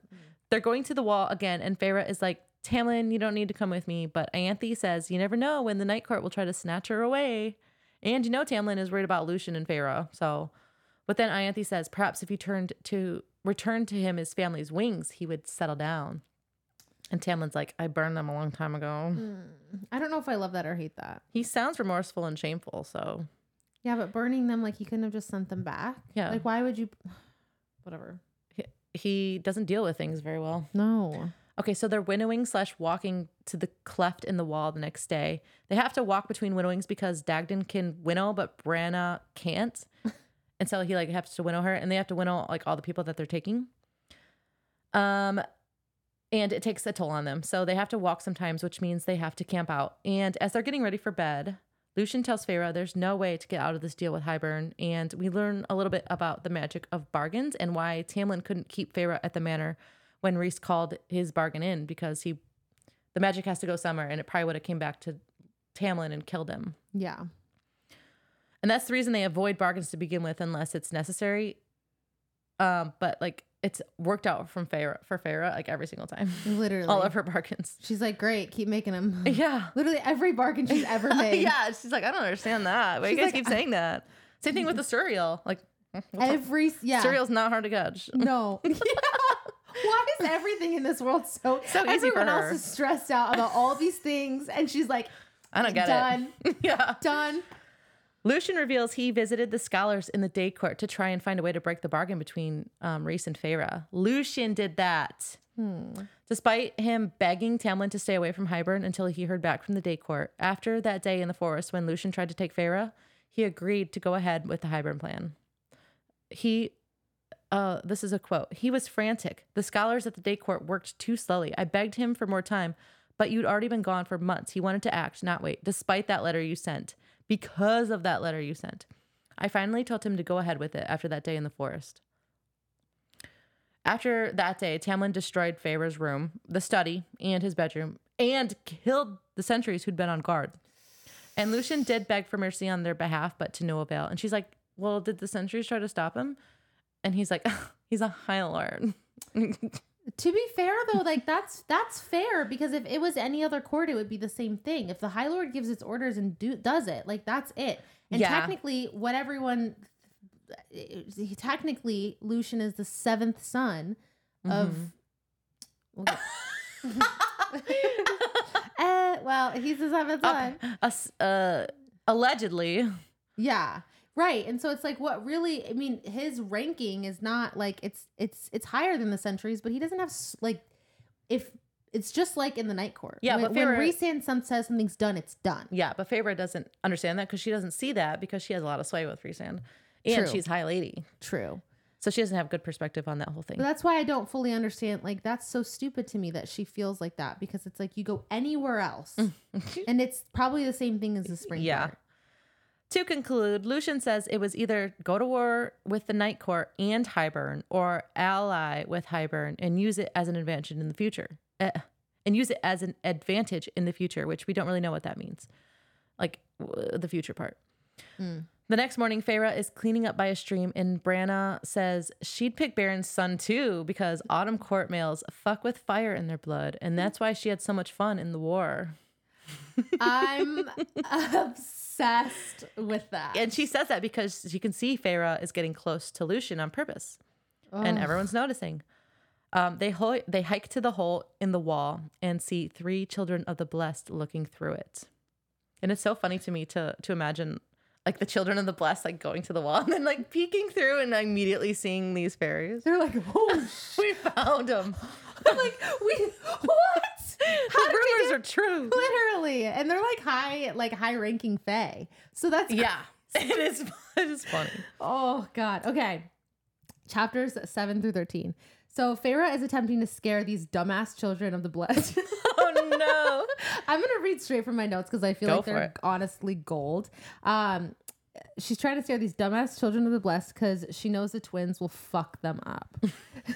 [SPEAKER 2] They're going to the wall again, and Feyre is like, Tamlin, you don't need to come with me. But Ianthe says, You never know when the Night Court will try to snatch her away. And you know, Tamlin is worried about Lucien and Feyre. So, but then Ianthe says, Perhaps if he turned to return to him his family's wings, he would settle down. And Tamlin's like, I burned them a long time ago. Hmm.
[SPEAKER 1] I don't know if I love that or hate that.
[SPEAKER 2] He sounds remorseful and shameful. So,
[SPEAKER 1] Yeah, but burning them like he couldn't have just sent them back.
[SPEAKER 2] Yeah.
[SPEAKER 1] Like why would you? *sighs* Whatever.
[SPEAKER 2] he, he doesn't deal with things very well.
[SPEAKER 1] No.
[SPEAKER 2] Okay, so they're winnowing slash walking to the cleft in the wall the next day. They have to walk between winnowings because Dagdan can winnow, but Brannagh can't. *laughs* and so he like has to winnow her, and they have to winnow like all the people that they're taking. Um, and it takes a toll on them. So they have to walk sometimes, which means they have to camp out. And as they're getting ready for bed, Lucien tells Feyre there's no way to get out of this deal with Hybern. And we learn a little bit about the magic of bargains and why Tamlin couldn't keep Feyre at the manor when Rhys called his bargain in because he the magic has to go somewhere and it probably would have came back to Tamlin and killed him.
[SPEAKER 1] Yeah.
[SPEAKER 2] And that's the reason they avoid bargains to begin with unless it's necessary. Um, but like it's worked out from Feyre for Feyre like every single time. *laughs*
[SPEAKER 1] Literally.
[SPEAKER 2] All of her bargains.
[SPEAKER 1] She's like, great, keep making them. *laughs*
[SPEAKER 2] Yeah.
[SPEAKER 1] Literally every bargain she's *laughs* ever made.
[SPEAKER 2] yeah. She's like, I don't understand that. Why you guys
[SPEAKER 1] like,
[SPEAKER 2] keep saying that? Same thing with the cereal. Like?
[SPEAKER 1] Every yeah.
[SPEAKER 2] cereal's not hard to catch.
[SPEAKER 1] No. Why is everything in this world so
[SPEAKER 2] So easy for
[SPEAKER 1] everyone
[SPEAKER 2] her.
[SPEAKER 1] else is stressed out about all these things and she's like
[SPEAKER 2] I don't get
[SPEAKER 1] done,
[SPEAKER 2] it. yeah.
[SPEAKER 1] done.
[SPEAKER 2] Lucien reveals he visited the scholars in the day court to try and find a way to break the bargain between um, Rhys and Feyre. Lucien did that. Despite him begging Tamlin to stay away from Hybern until he heard back from the day court, after that day in the forest when Lucien tried to take Feyre, he agreed to go ahead with the Hybern plan. He, uh, this is a quote. He was frantic. The scholars at the day court worked too slowly. I begged him for more time, but you'd already been gone for months. He wanted to act, not wait, despite that letter you sent. Because of that letter you sent. I finally told him to go ahead with it after that day in the forest. After that day, Tamlin destroyed Feyre's room, the study, and his bedroom, and killed the sentries who'd been on guard. And Lucien did beg for mercy on their behalf, but to no avail. And she's like, Well, did the sentries try to stop him? And he's like, *laughs* He's a High Lord. *laughs*
[SPEAKER 1] To be fair though, like that's that's fair because if it was any other court, it would be the same thing. If the High Lord gives its orders and do does it, like that's it. And
[SPEAKER 2] Yeah.
[SPEAKER 1] technically, what everyone technically Lucien is the seventh son of.
[SPEAKER 2] Mm-hmm.
[SPEAKER 1] We'll get- *laughs* Eh, well, he's the seventh son.
[SPEAKER 2] Us, uh, allegedly.
[SPEAKER 1] Yeah. Right. And so it's like what really I mean his ranking is not like it's it's it's higher than the centuries, but he doesn't have like if it's just like in the night court.
[SPEAKER 2] Yeah,
[SPEAKER 1] when,
[SPEAKER 2] but
[SPEAKER 1] when
[SPEAKER 2] Feyre-
[SPEAKER 1] Rhysand some says something's done, it's done.
[SPEAKER 2] Yeah, but Feyre doesn't understand that because she doesn't see that because she has a lot of sway with Freesand. And
[SPEAKER 1] True.
[SPEAKER 2] she's High Lady.
[SPEAKER 1] True.
[SPEAKER 2] So she doesn't have good perspective on that whole thing.
[SPEAKER 1] But that's why I don't fully understand like that's so stupid to me that she feels like that because it's like you go anywhere else *laughs* and it's probably the same thing as the spring
[SPEAKER 2] Yeah.
[SPEAKER 1] court.
[SPEAKER 2] To conclude, Lucien says it was either go to war with the Night Court and Hybern or ally with Hybern and use it as an advantage in the future. Eh, and use it as an advantage in the future, which we don't really know what that means. Like w- the future part. The next morning, Feyre is cleaning up by a stream, and Brannagh says she'd pick Beron's son too because autumn court males fuck with fire in their blood, and that's why she had so much fun in the war.
[SPEAKER 1] I'm *laughs* obsessed with that.
[SPEAKER 2] And she says that because she can see Feyre is getting close to Lucien on purpose, and everyone's noticing. Um, they ho- they hike to the hole in the wall and see three children of the blessed looking through it, and it's so funny to me to to imagine like the children of the blessed like going to the wall *laughs* and then like peeking through and immediately seeing these fairies.
[SPEAKER 1] They're like, oh *laughs*
[SPEAKER 2] We found *laughs* them.
[SPEAKER 1] Like, we what? *laughs*
[SPEAKER 2] The rumors are true.
[SPEAKER 1] literally, and they're like high, like high ranking Fae. So that's
[SPEAKER 2] Yeah, *laughs* it is. *laughs* It is funny.
[SPEAKER 1] Oh God. Okay. Chapters seven through thirteen. So Feyre is attempting to scare these dumbass children of the blessed.
[SPEAKER 2] Oh no.
[SPEAKER 1] I'm gonna read straight from my notes because I feel
[SPEAKER 2] Go
[SPEAKER 1] like they're
[SPEAKER 2] it.
[SPEAKER 1] honestly gold. Um, she's trying to scare these dumbass children of the blessed because she knows the twins will fuck them up.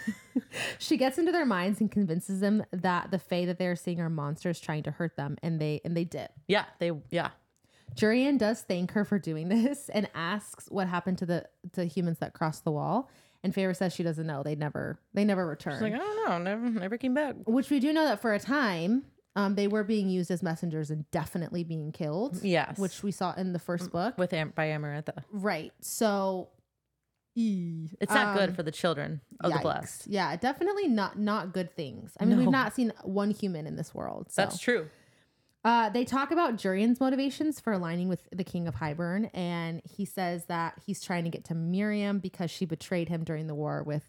[SPEAKER 1] *laughs* she gets into their minds and convinces them that the Fae that they're seeing are monsters trying to hurt them, and they and they did.
[SPEAKER 2] Yeah, they. Yeah.
[SPEAKER 1] Jurian does thank her for doing *laughs* this and asks what happened to the to humans that crossed the wall. And Feyre says she doesn't know. They never they never returned.
[SPEAKER 2] She's like, I don't know, never, never came back.
[SPEAKER 1] Which we do know that for a time, um, they were being used as messengers and definitely being killed.
[SPEAKER 2] Yes,
[SPEAKER 1] Which we saw in the first book.
[SPEAKER 2] with Am- by Amarantha.
[SPEAKER 1] Right. So
[SPEAKER 2] It's not
[SPEAKER 1] Um,
[SPEAKER 2] good for the children of the
[SPEAKER 1] yikes.
[SPEAKER 2] blessed.
[SPEAKER 1] Yeah, definitely not not good things. I mean, we've not seen one human in this world. So.
[SPEAKER 2] That's true.
[SPEAKER 1] Uh, they talk about Jurian's motivations for aligning with the King of Hybern, and he says that he's trying to get to Miryam because she betrayed him during the war with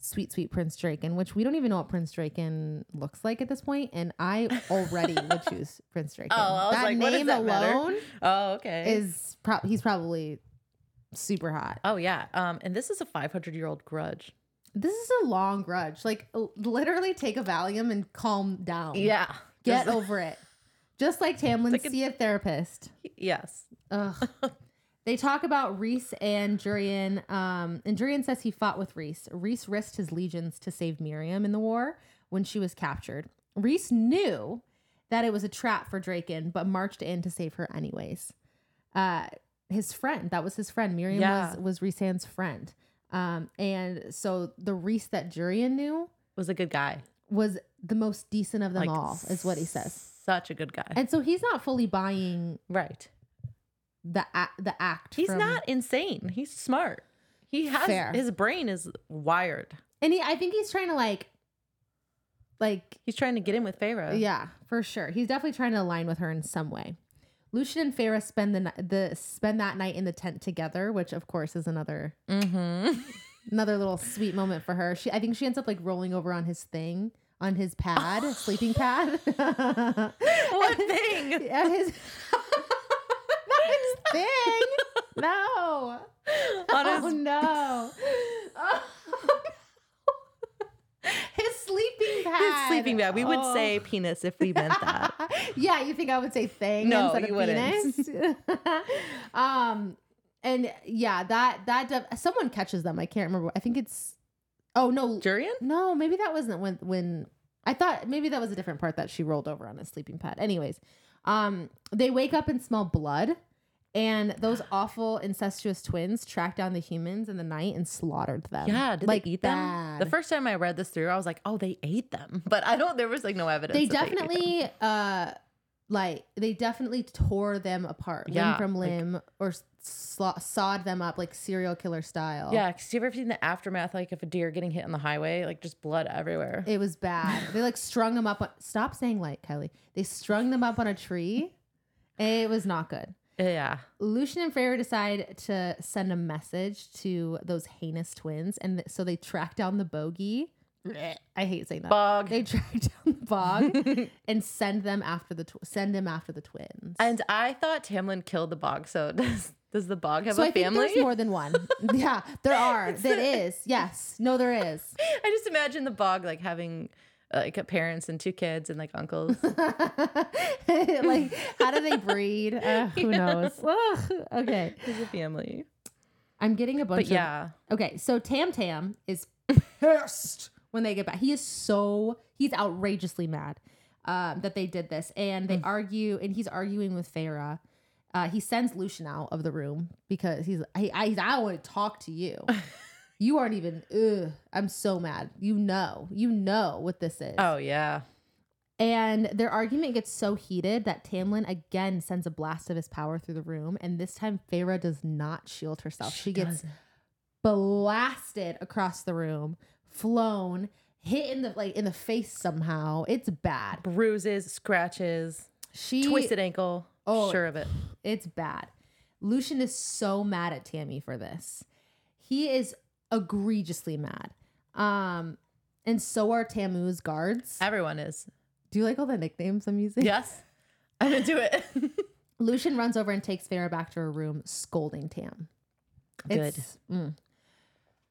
[SPEAKER 1] sweet, sweet Prince Drakon, which we don't even know what Prince Drakon looks like at this point, and I already *laughs* would choose Prince Drakon.
[SPEAKER 2] Oh,
[SPEAKER 1] that
[SPEAKER 2] like,
[SPEAKER 1] name
[SPEAKER 2] that matter?
[SPEAKER 1] alone
[SPEAKER 2] Oh, okay.
[SPEAKER 1] is pro- he's probably super hot.
[SPEAKER 2] oh yeah. Um, and this is a 500 year old grudge.
[SPEAKER 1] This is a long grudge. Like literally, take a Valium and calm down.
[SPEAKER 2] Yeah.
[SPEAKER 1] get over it. Just like *laughs* Tamlin,
[SPEAKER 2] like
[SPEAKER 1] see a therapist.
[SPEAKER 2] yes.
[SPEAKER 1] Ugh. *laughs* they talk about Rhys and Jurian. Um, and Jurian says he fought with Rhys. Rhys risked his legions to save Miryam in the war when she was captured. Rhys knew that it was a trap for Drakon, but marched in to save her anyways. Uh, his friend, that was his friend. Miryam
[SPEAKER 2] Yeah.
[SPEAKER 1] was was friend. Um, and so the Rhys that Jurian knew
[SPEAKER 2] Was a good guy.
[SPEAKER 1] was the most decent of them
[SPEAKER 2] Like,
[SPEAKER 1] all, is what he says.
[SPEAKER 2] Such a good guy.
[SPEAKER 1] And so he's not fully buying
[SPEAKER 2] right.
[SPEAKER 1] The a- the act.
[SPEAKER 2] He's
[SPEAKER 1] from-
[SPEAKER 2] not insane. He's smart. He has
[SPEAKER 1] Fair.
[SPEAKER 2] his brain is wired.
[SPEAKER 1] and he. I think he's trying to like, like,
[SPEAKER 2] He's trying to get in with Feyre.
[SPEAKER 1] yeah, for sure. He's definitely trying to align with her in some way. Lucien and Feyre spend the the spend that night in the tent together, which of course is another
[SPEAKER 2] Mm-hmm. *laughs*
[SPEAKER 1] another little sweet moment for her. She, I think she ends up like rolling over on his thing, on his pad, *laughs* sleeping pad. *laughs*
[SPEAKER 2] what thing?
[SPEAKER 1] Yeah, his thing. *laughs* No.
[SPEAKER 2] On
[SPEAKER 1] oh no. *laughs* Oh, *laughs* his sleeping pad.
[SPEAKER 2] His sleeping bag. We would
[SPEAKER 1] Oh.
[SPEAKER 2] say penis if we meant that.
[SPEAKER 1] yeah, you think I would say thing
[SPEAKER 2] No,
[SPEAKER 1] instead of penis? um, and yeah, that that def- someone catches them. I can't remember. I think it's. Oh no,
[SPEAKER 2] Jurian?
[SPEAKER 1] no, maybe that wasn't when when I thought maybe that was a different part that she rolled over on a sleeping pad. Anyways, um, they wake up and smell blood, and those awful incestuous twins tracked down the humans in the night and slaughtered them.
[SPEAKER 2] Yeah, did
[SPEAKER 1] like
[SPEAKER 2] they eat them?
[SPEAKER 1] bad.
[SPEAKER 2] The first time I read this through, I was like, oh, they ate them. *laughs* But I don't, there was like no evidence.
[SPEAKER 1] they
[SPEAKER 2] that ate them.
[SPEAKER 1] definitely uh like they definitely tore them apart limb
[SPEAKER 2] Yeah,
[SPEAKER 1] from
[SPEAKER 2] like-
[SPEAKER 1] limb or sla- sawed them up like serial killer style
[SPEAKER 2] Yeah, because you ever seen the aftermath, like if a deer getting hit on the highway, like just blood everywhere.
[SPEAKER 1] it was bad they like strung them up on stop saying like kelly they strung them up on a tree it was not good
[SPEAKER 2] yeah.
[SPEAKER 1] Lucien and Feyre decide to send a message to those heinous twins and th- so they track down the bogey i hate saying that
[SPEAKER 2] Bog.
[SPEAKER 1] they track *laughs* down the bog *laughs* and send them after the tw- send him after the twins
[SPEAKER 2] And I thought Tamlin killed the bog. So *laughs* does does the bog have
[SPEAKER 1] so
[SPEAKER 2] a
[SPEAKER 1] I think
[SPEAKER 2] family?
[SPEAKER 1] there's more than one. yeah, there are. There is. Yes. No, there is.
[SPEAKER 2] I just imagine the bog like having like parents and two kids and like uncles. *laughs*
[SPEAKER 1] like, how do they breed? *laughs* Uh, who knows? Ugh. Okay.
[SPEAKER 2] There's a family.
[SPEAKER 1] I'm getting a bunch
[SPEAKER 2] But
[SPEAKER 1] of.
[SPEAKER 2] yeah,
[SPEAKER 1] Okay. So Tam Tam is *laughs* pissed when they get back. He is so, he's outrageously mad um, that they did this. And they argue, and he's arguing with Feyre. Uh, he sends Lucien out of the room because he's, I, I, I want to talk to you. You aren't even, ugh, I'm so mad. You know, you know what this is.
[SPEAKER 2] oh yeah,
[SPEAKER 1] And their argument gets so heated that Tamlin again sends a blast of his power through the room. And this time, Feyre does not shield herself. She, gets
[SPEAKER 2] doesn't.
[SPEAKER 1] blasted across the room, flown, hit in the like in the face somehow. It's bad.
[SPEAKER 2] bruises, scratches,
[SPEAKER 1] She
[SPEAKER 2] twisted ankle.
[SPEAKER 1] Oh.
[SPEAKER 2] sure of it.
[SPEAKER 1] It's bad. Lucien is so mad at Tammy for this. He is egregiously mad. Um, and so are Tamu's guards.
[SPEAKER 2] Everyone is.
[SPEAKER 1] Do you like all the nicknames I'm using?
[SPEAKER 2] Yes, I'm into it. *laughs*
[SPEAKER 1] Lucien runs over and takes Feyre back to her room, scolding Tam.
[SPEAKER 2] Good.
[SPEAKER 1] Mm.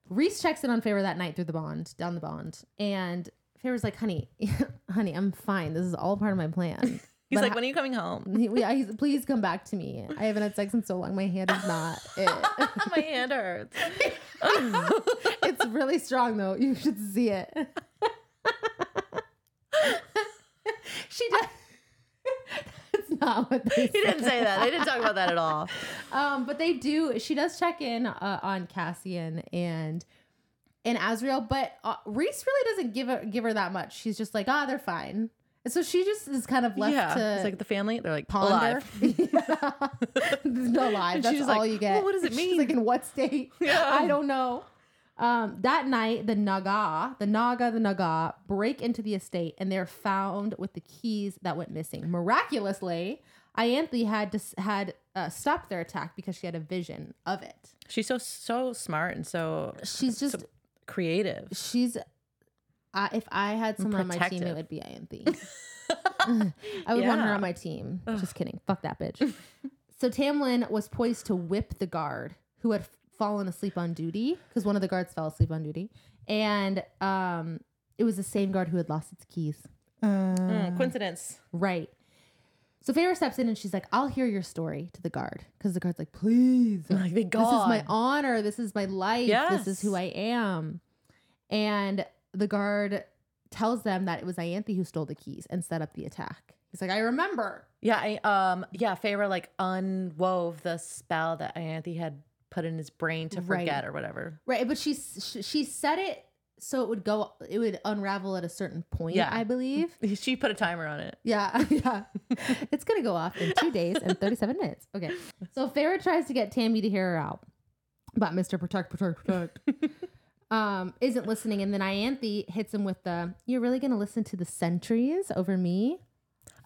[SPEAKER 1] Rhys checks in on Feyre that night through the bond, down the bond, and Feyre's like, "Honey, *laughs* honey, I'm fine. This is all part of my plan."
[SPEAKER 2] He's
[SPEAKER 1] But
[SPEAKER 2] like,
[SPEAKER 1] ho-
[SPEAKER 2] when are you coming home?
[SPEAKER 1] he- yeah, he's, please come back to me. I haven't had sex in so long. My hand is not it. *laughs*
[SPEAKER 2] My hand hurts. *laughs*
[SPEAKER 1] it's really strong though. You should see it. *laughs* she does. That's not what they
[SPEAKER 2] He didn't say that. They didn't talk about that at all.
[SPEAKER 1] Um, but they do. She does check in uh, on Cassian, and and Azriel, but uh, Rhys really doesn't give her give her that much. She's just like, ah, they're fine. So she just is kind of left
[SPEAKER 2] yeah,
[SPEAKER 1] to
[SPEAKER 2] it's like the family. They're like
[SPEAKER 1] ponder.
[SPEAKER 2] alive. *laughs*
[SPEAKER 1] no.
[SPEAKER 2] And
[SPEAKER 1] That's all
[SPEAKER 2] like,
[SPEAKER 1] you get.
[SPEAKER 2] "Well, what does it mean?
[SPEAKER 1] She's like, in what state? *laughs*
[SPEAKER 2] Yeah.
[SPEAKER 1] I don't know. Um, that night, the Naga, the Naga, the Naga break into the estate and they're found with the keys that went missing. Miraculously, Ianthe had to, had uh, stopped their attack because she had a vision of it.
[SPEAKER 2] She's so so smart and so
[SPEAKER 1] She's just
[SPEAKER 2] so creative.
[SPEAKER 1] she's. Uh, if I had someone on my team, it would be Ianthe. *laughs* I would want her on my team. Just kidding. Fuck that bitch. *laughs* so Tamlin was poised to whip the guard who had fallen asleep on duty because one of the guards fell asleep on duty, and um, it was the same guard who had lost its keys.
[SPEAKER 2] Mm, coincidence.
[SPEAKER 1] Right. So Feyre steps in and she's like, "I'll hear your story to the guard," because the guard's like, "Please,
[SPEAKER 2] Like they
[SPEAKER 1] this is my honor. This is my life. This is who I am." And the guard tells them that it was Ianthe who stole the keys and set up the attack. He's like, "I remember."
[SPEAKER 2] Yeah, I, um, yeah. Feyre like unwove the spell that Ianthe had put in his brain to
[SPEAKER 1] Right.
[SPEAKER 2] forget or whatever.
[SPEAKER 1] Right, but she she, said it so it would go it would unravel at a certain point,
[SPEAKER 2] Yeah.
[SPEAKER 1] I believe. *laughs*
[SPEAKER 2] She put a timer on it.
[SPEAKER 1] Yeah, *laughs* yeah. it's gonna go off in two days and 37 minutes. Okay. So Feyre tries to get Tammy to hear her out. But Mr. Protect, Protect, Protect *laughs* um, isn't listening, and then Ianthe hits him with the You're really gonna listen to the sentries over me?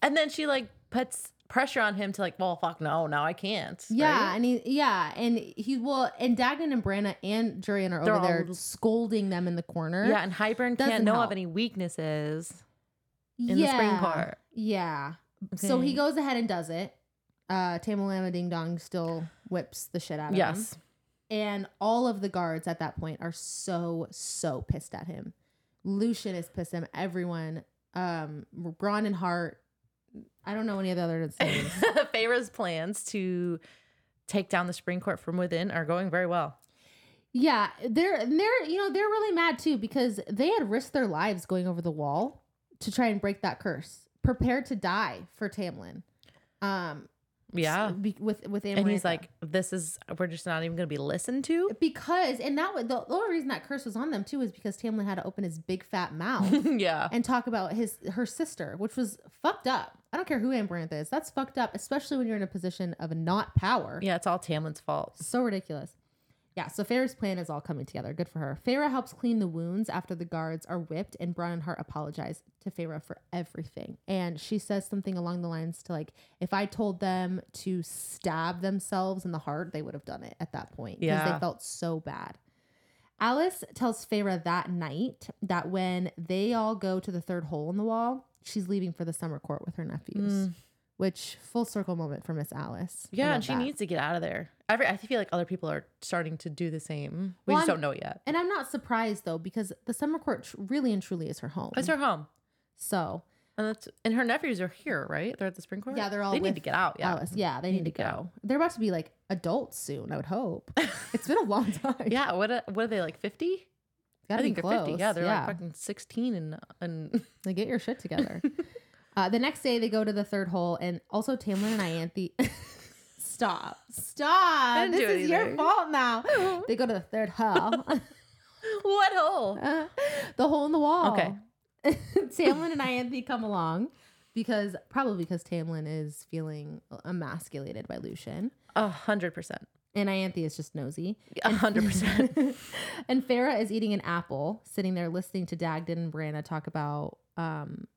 [SPEAKER 2] And then she like puts pressure on him to like, well, fuck no, now I can't.
[SPEAKER 1] Yeah,
[SPEAKER 2] right?
[SPEAKER 1] and he yeah, and he will and Dagdan and Brannagh and Jurian are
[SPEAKER 2] They're
[SPEAKER 1] over there
[SPEAKER 2] all-
[SPEAKER 1] scolding them in the corner.
[SPEAKER 2] yeah. And Hybern
[SPEAKER 1] Doesn't
[SPEAKER 2] can't know
[SPEAKER 1] help.
[SPEAKER 2] of any weaknesses in the spring court.
[SPEAKER 1] Yeah. So he goes ahead and does it. Uh Tamalama Ding Dong still whips the shit out of him.
[SPEAKER 2] Yes.
[SPEAKER 1] And all of the guards at that point are so, so pissed at him. Lucien is pissed at him. Everyone, um, Bron and Hart. I don't know any of the other *laughs* names.
[SPEAKER 2] Feyre's plans to take down the Spring court from within are going very well.
[SPEAKER 1] yeah, they're they're you know they're really mad too because they had risked their lives going over the wall to try and break that curse, prepared to die for Tamlin. Um,
[SPEAKER 2] Yeah.
[SPEAKER 1] be, with with
[SPEAKER 2] And he's like, this is, we're just not even going to be listened to.
[SPEAKER 1] because and that was the only reason that curse was on them too is because Tamlin had to open his big fat mouth *laughs*
[SPEAKER 2] yeah.
[SPEAKER 1] and talk about his her sister, which was fucked up. I don't care who Amarantha is. That's fucked up, especially when you're in a position of not power.
[SPEAKER 2] Yeah. It's all Tamlin's fault.
[SPEAKER 1] So ridiculous. Yeah, so Feyre's plan is all coming together. Good for her. Feyre helps clean the wounds after the guards are whipped, and Bron and Hart apologize to Feyre for everything. And she says something along the lines to like, if I told them to stab themselves in the heart, they would have done it at that point because
[SPEAKER 2] Yeah.
[SPEAKER 1] they felt so bad. Alis tells Feyre that night that when they all go to the third hole in the wall, she's leaving for the summer court with her nephews. Mm. Which full circle moment for Miss Alis.
[SPEAKER 2] Yeah. And she
[SPEAKER 1] that.
[SPEAKER 2] needs to get out of there. Every, I feel like other people are starting to do the same. We
[SPEAKER 1] Well,
[SPEAKER 2] just
[SPEAKER 1] I'm-
[SPEAKER 2] don't know it yet.
[SPEAKER 1] And I'm not surprised though, because the summer court tr- really and truly is her home.
[SPEAKER 2] It's her home.
[SPEAKER 1] So
[SPEAKER 2] And that's, and her nephews are here, right? They're at the spring court.
[SPEAKER 1] yeah, they're all
[SPEAKER 2] They need to get out. Yeah.
[SPEAKER 1] Alis. Yeah, they need,
[SPEAKER 2] Need
[SPEAKER 1] to
[SPEAKER 2] to
[SPEAKER 1] go. They're about to be like adults soon. I would hope. *laughs* it's been a long time.
[SPEAKER 2] Yeah. What? Are, what are they like? Fifty? I think
[SPEAKER 1] be
[SPEAKER 2] they're fifty. Yeah. They're
[SPEAKER 1] yeah.
[SPEAKER 2] like fucking sixteen and and
[SPEAKER 1] Like, get your shit together. *laughs* uh, the next day, they go to the third hole, and also Tamlin and Ianthe. *laughs* Stop! Stop! This is your fault now. *laughs* they go to the third hole. *laughs*
[SPEAKER 2] what hole?
[SPEAKER 1] the hole in the wall.
[SPEAKER 2] Okay.
[SPEAKER 1] Tamlin and Ianthe come along because probably because Tamlin is feeling emasculated by Lucien.
[SPEAKER 2] A hundred percent.
[SPEAKER 1] And Ianthe is just nosy.
[SPEAKER 2] A hundred percent.
[SPEAKER 1] and Feyre is eating an apple, sitting there listening to Dagdan and Brannagh talk about um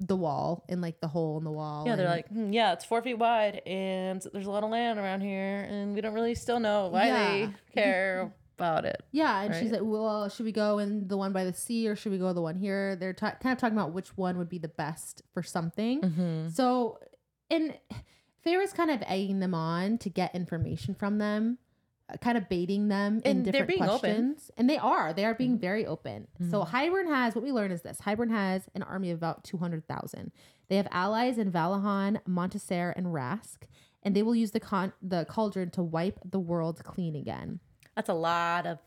[SPEAKER 1] the wall and like the hole in the wall.
[SPEAKER 2] Yeah, they're
[SPEAKER 1] and-
[SPEAKER 2] like, "Hmm, yeah, it's four feet wide, and there's a lot of land around here, and we don't really still know why
[SPEAKER 1] Yeah.
[SPEAKER 2] they care about it. *laughs*
[SPEAKER 1] yeah, and she's like, well, should we go in the one by the sea or should we go the one here? They're ta- kind of talking about which one would be the best for something.
[SPEAKER 2] Mm-hmm.
[SPEAKER 1] So, and Feyre's kind of egging them on to get information from them, kind of baiting them in
[SPEAKER 2] And they're
[SPEAKER 1] different
[SPEAKER 2] being open.
[SPEAKER 1] questions. And they are. They are being mm-hmm. very open. So mm-hmm. Hybern has what we learn is this: Hybern has an army of about two hundred thousand. They have allies in Vallahan, Montesere, and Rask, and they will use the con- the cauldron to wipe the world clean again.
[SPEAKER 2] That's a lot of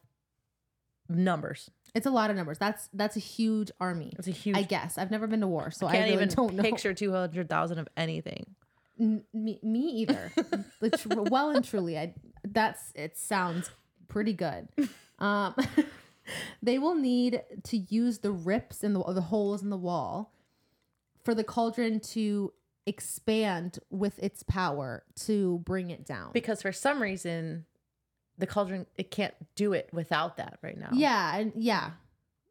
[SPEAKER 2] numbers.
[SPEAKER 1] It's a lot of numbers. That's that's a huge army.
[SPEAKER 2] It's a huge.
[SPEAKER 1] I guess I've never been to war, so I,
[SPEAKER 2] can't
[SPEAKER 1] really
[SPEAKER 2] even
[SPEAKER 1] don't know.
[SPEAKER 2] picture two hundred thousand of anything.
[SPEAKER 1] N- me, me either. *laughs* Well and truly, I that's it sounds pretty good. *laughs* Um, *laughs* they will need to use the rips and the the holes in the wall for the cauldron to expand with its power to bring it down.
[SPEAKER 2] because for some reason the cauldron it can't do it without that right now.
[SPEAKER 1] yeah, and yeah.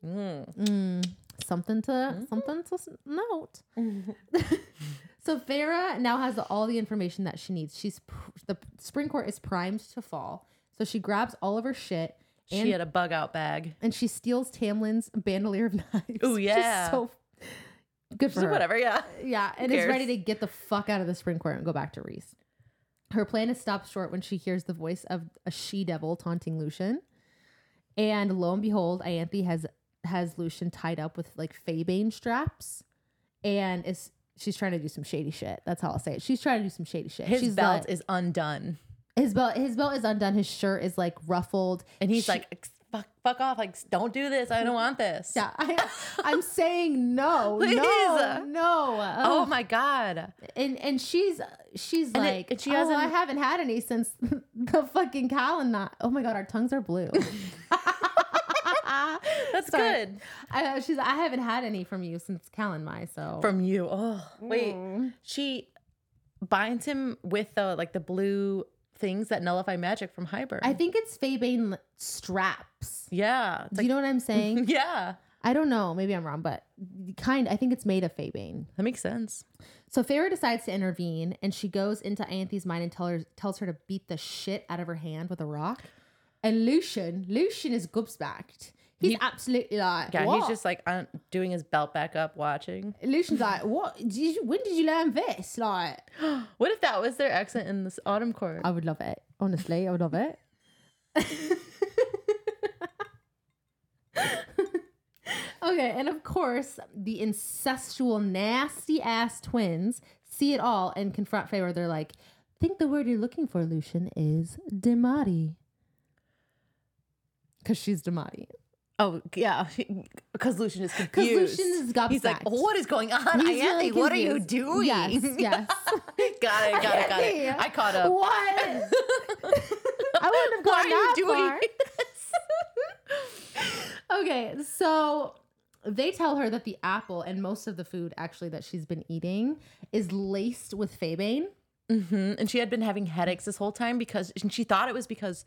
[SPEAKER 2] Mm.
[SPEAKER 1] Mm, something to something to note. *laughs* So Feyre now has all the information that she needs. She's pr- the spring court is primed to fall. So she grabs all of her shit and
[SPEAKER 2] she had a bug out bag.
[SPEAKER 1] and she steals Tamlin's bandolier of *laughs* knives. Oh
[SPEAKER 2] yeah.
[SPEAKER 1] so good for her.
[SPEAKER 2] whatever, yeah.
[SPEAKER 1] Yeah, and is ready to get the fuck out of the spring court and go back to Rhys. Her plan is stopped short when she hears the voice of a she devil taunting Lucien. And lo and behold, Ianthe has has Lucien tied up with like Faebane straps and is she's trying to do some shady shit. That's how I'll say it. She's trying to do some shady shit.
[SPEAKER 2] His
[SPEAKER 1] she's
[SPEAKER 2] belt
[SPEAKER 1] like-
[SPEAKER 2] is undone.
[SPEAKER 1] his belt his belt is undone, his shirt is like ruffled.
[SPEAKER 2] And he's
[SPEAKER 1] She-
[SPEAKER 2] like, fuck, fuck off. Like, don't do this. I don't want this. *laughs*
[SPEAKER 1] Yeah, I, I'm saying no, *laughs*
[SPEAKER 2] Please.
[SPEAKER 1] no, no.
[SPEAKER 2] Oh my God.
[SPEAKER 1] and and she's she's
[SPEAKER 2] And
[SPEAKER 1] like
[SPEAKER 2] and she
[SPEAKER 1] oh,
[SPEAKER 2] hasn't-
[SPEAKER 1] I haven't had any since *laughs* the fucking Calanmai. Oh my god, our tongues are blue.
[SPEAKER 2] That's
[SPEAKER 1] Sorry.
[SPEAKER 2] good.
[SPEAKER 1] I, she's I haven't had any from you since Calanmai. So
[SPEAKER 2] From you. Oh, wait.
[SPEAKER 1] Mm.
[SPEAKER 2] She binds him with the like the blue things that nullify magic from Hybern.
[SPEAKER 1] I think it's Faebane straps.
[SPEAKER 2] yeah.
[SPEAKER 1] Do you know what I'm saying? *laughs*
[SPEAKER 2] yeah.
[SPEAKER 1] I don't know. Maybe I'm wrong, but kind. I think it's made of Faebane.
[SPEAKER 2] That makes sense.
[SPEAKER 1] So Feyre decides to intervene, and she goes into Anthe's mind and tell her, tells her to beat the shit out of her hand with a rock. And Lucien, Lucien is gobsmacked. He's
[SPEAKER 2] He-
[SPEAKER 1] absolutely like,
[SPEAKER 2] Yeah,
[SPEAKER 1] what?
[SPEAKER 2] he's just like un- doing his belt back up, watching.
[SPEAKER 1] Lucien's like, what? Did you, when did you learn this? Like, *gasps*
[SPEAKER 2] What if that was their accent in this autumn court?
[SPEAKER 1] I would love it. Honestly, I would love it. *laughs* okay, and of course, the incestual, nasty ass twins see it all and confront Feyre. They're like, I think the word you're looking for, Lucien, is Daemati. Because she's Daemati.
[SPEAKER 2] Oh yeah, *laughs* because Lucien is confused.
[SPEAKER 1] Lucien is gobsmacked.
[SPEAKER 2] He's like, what is going on?
[SPEAKER 1] He's really
[SPEAKER 2] what are you doing?
[SPEAKER 1] Yes, *laughs* yes.
[SPEAKER 2] got it, got it, got it. *laughs* I caught up.
[SPEAKER 1] What? I wouldn't have gone that
[SPEAKER 2] doing
[SPEAKER 1] far. Okay, so they tell her that the apple and most of the food actually that she's been eating is laced with Faebane.
[SPEAKER 2] hmm And she had been having headaches this whole time because and she thought it was because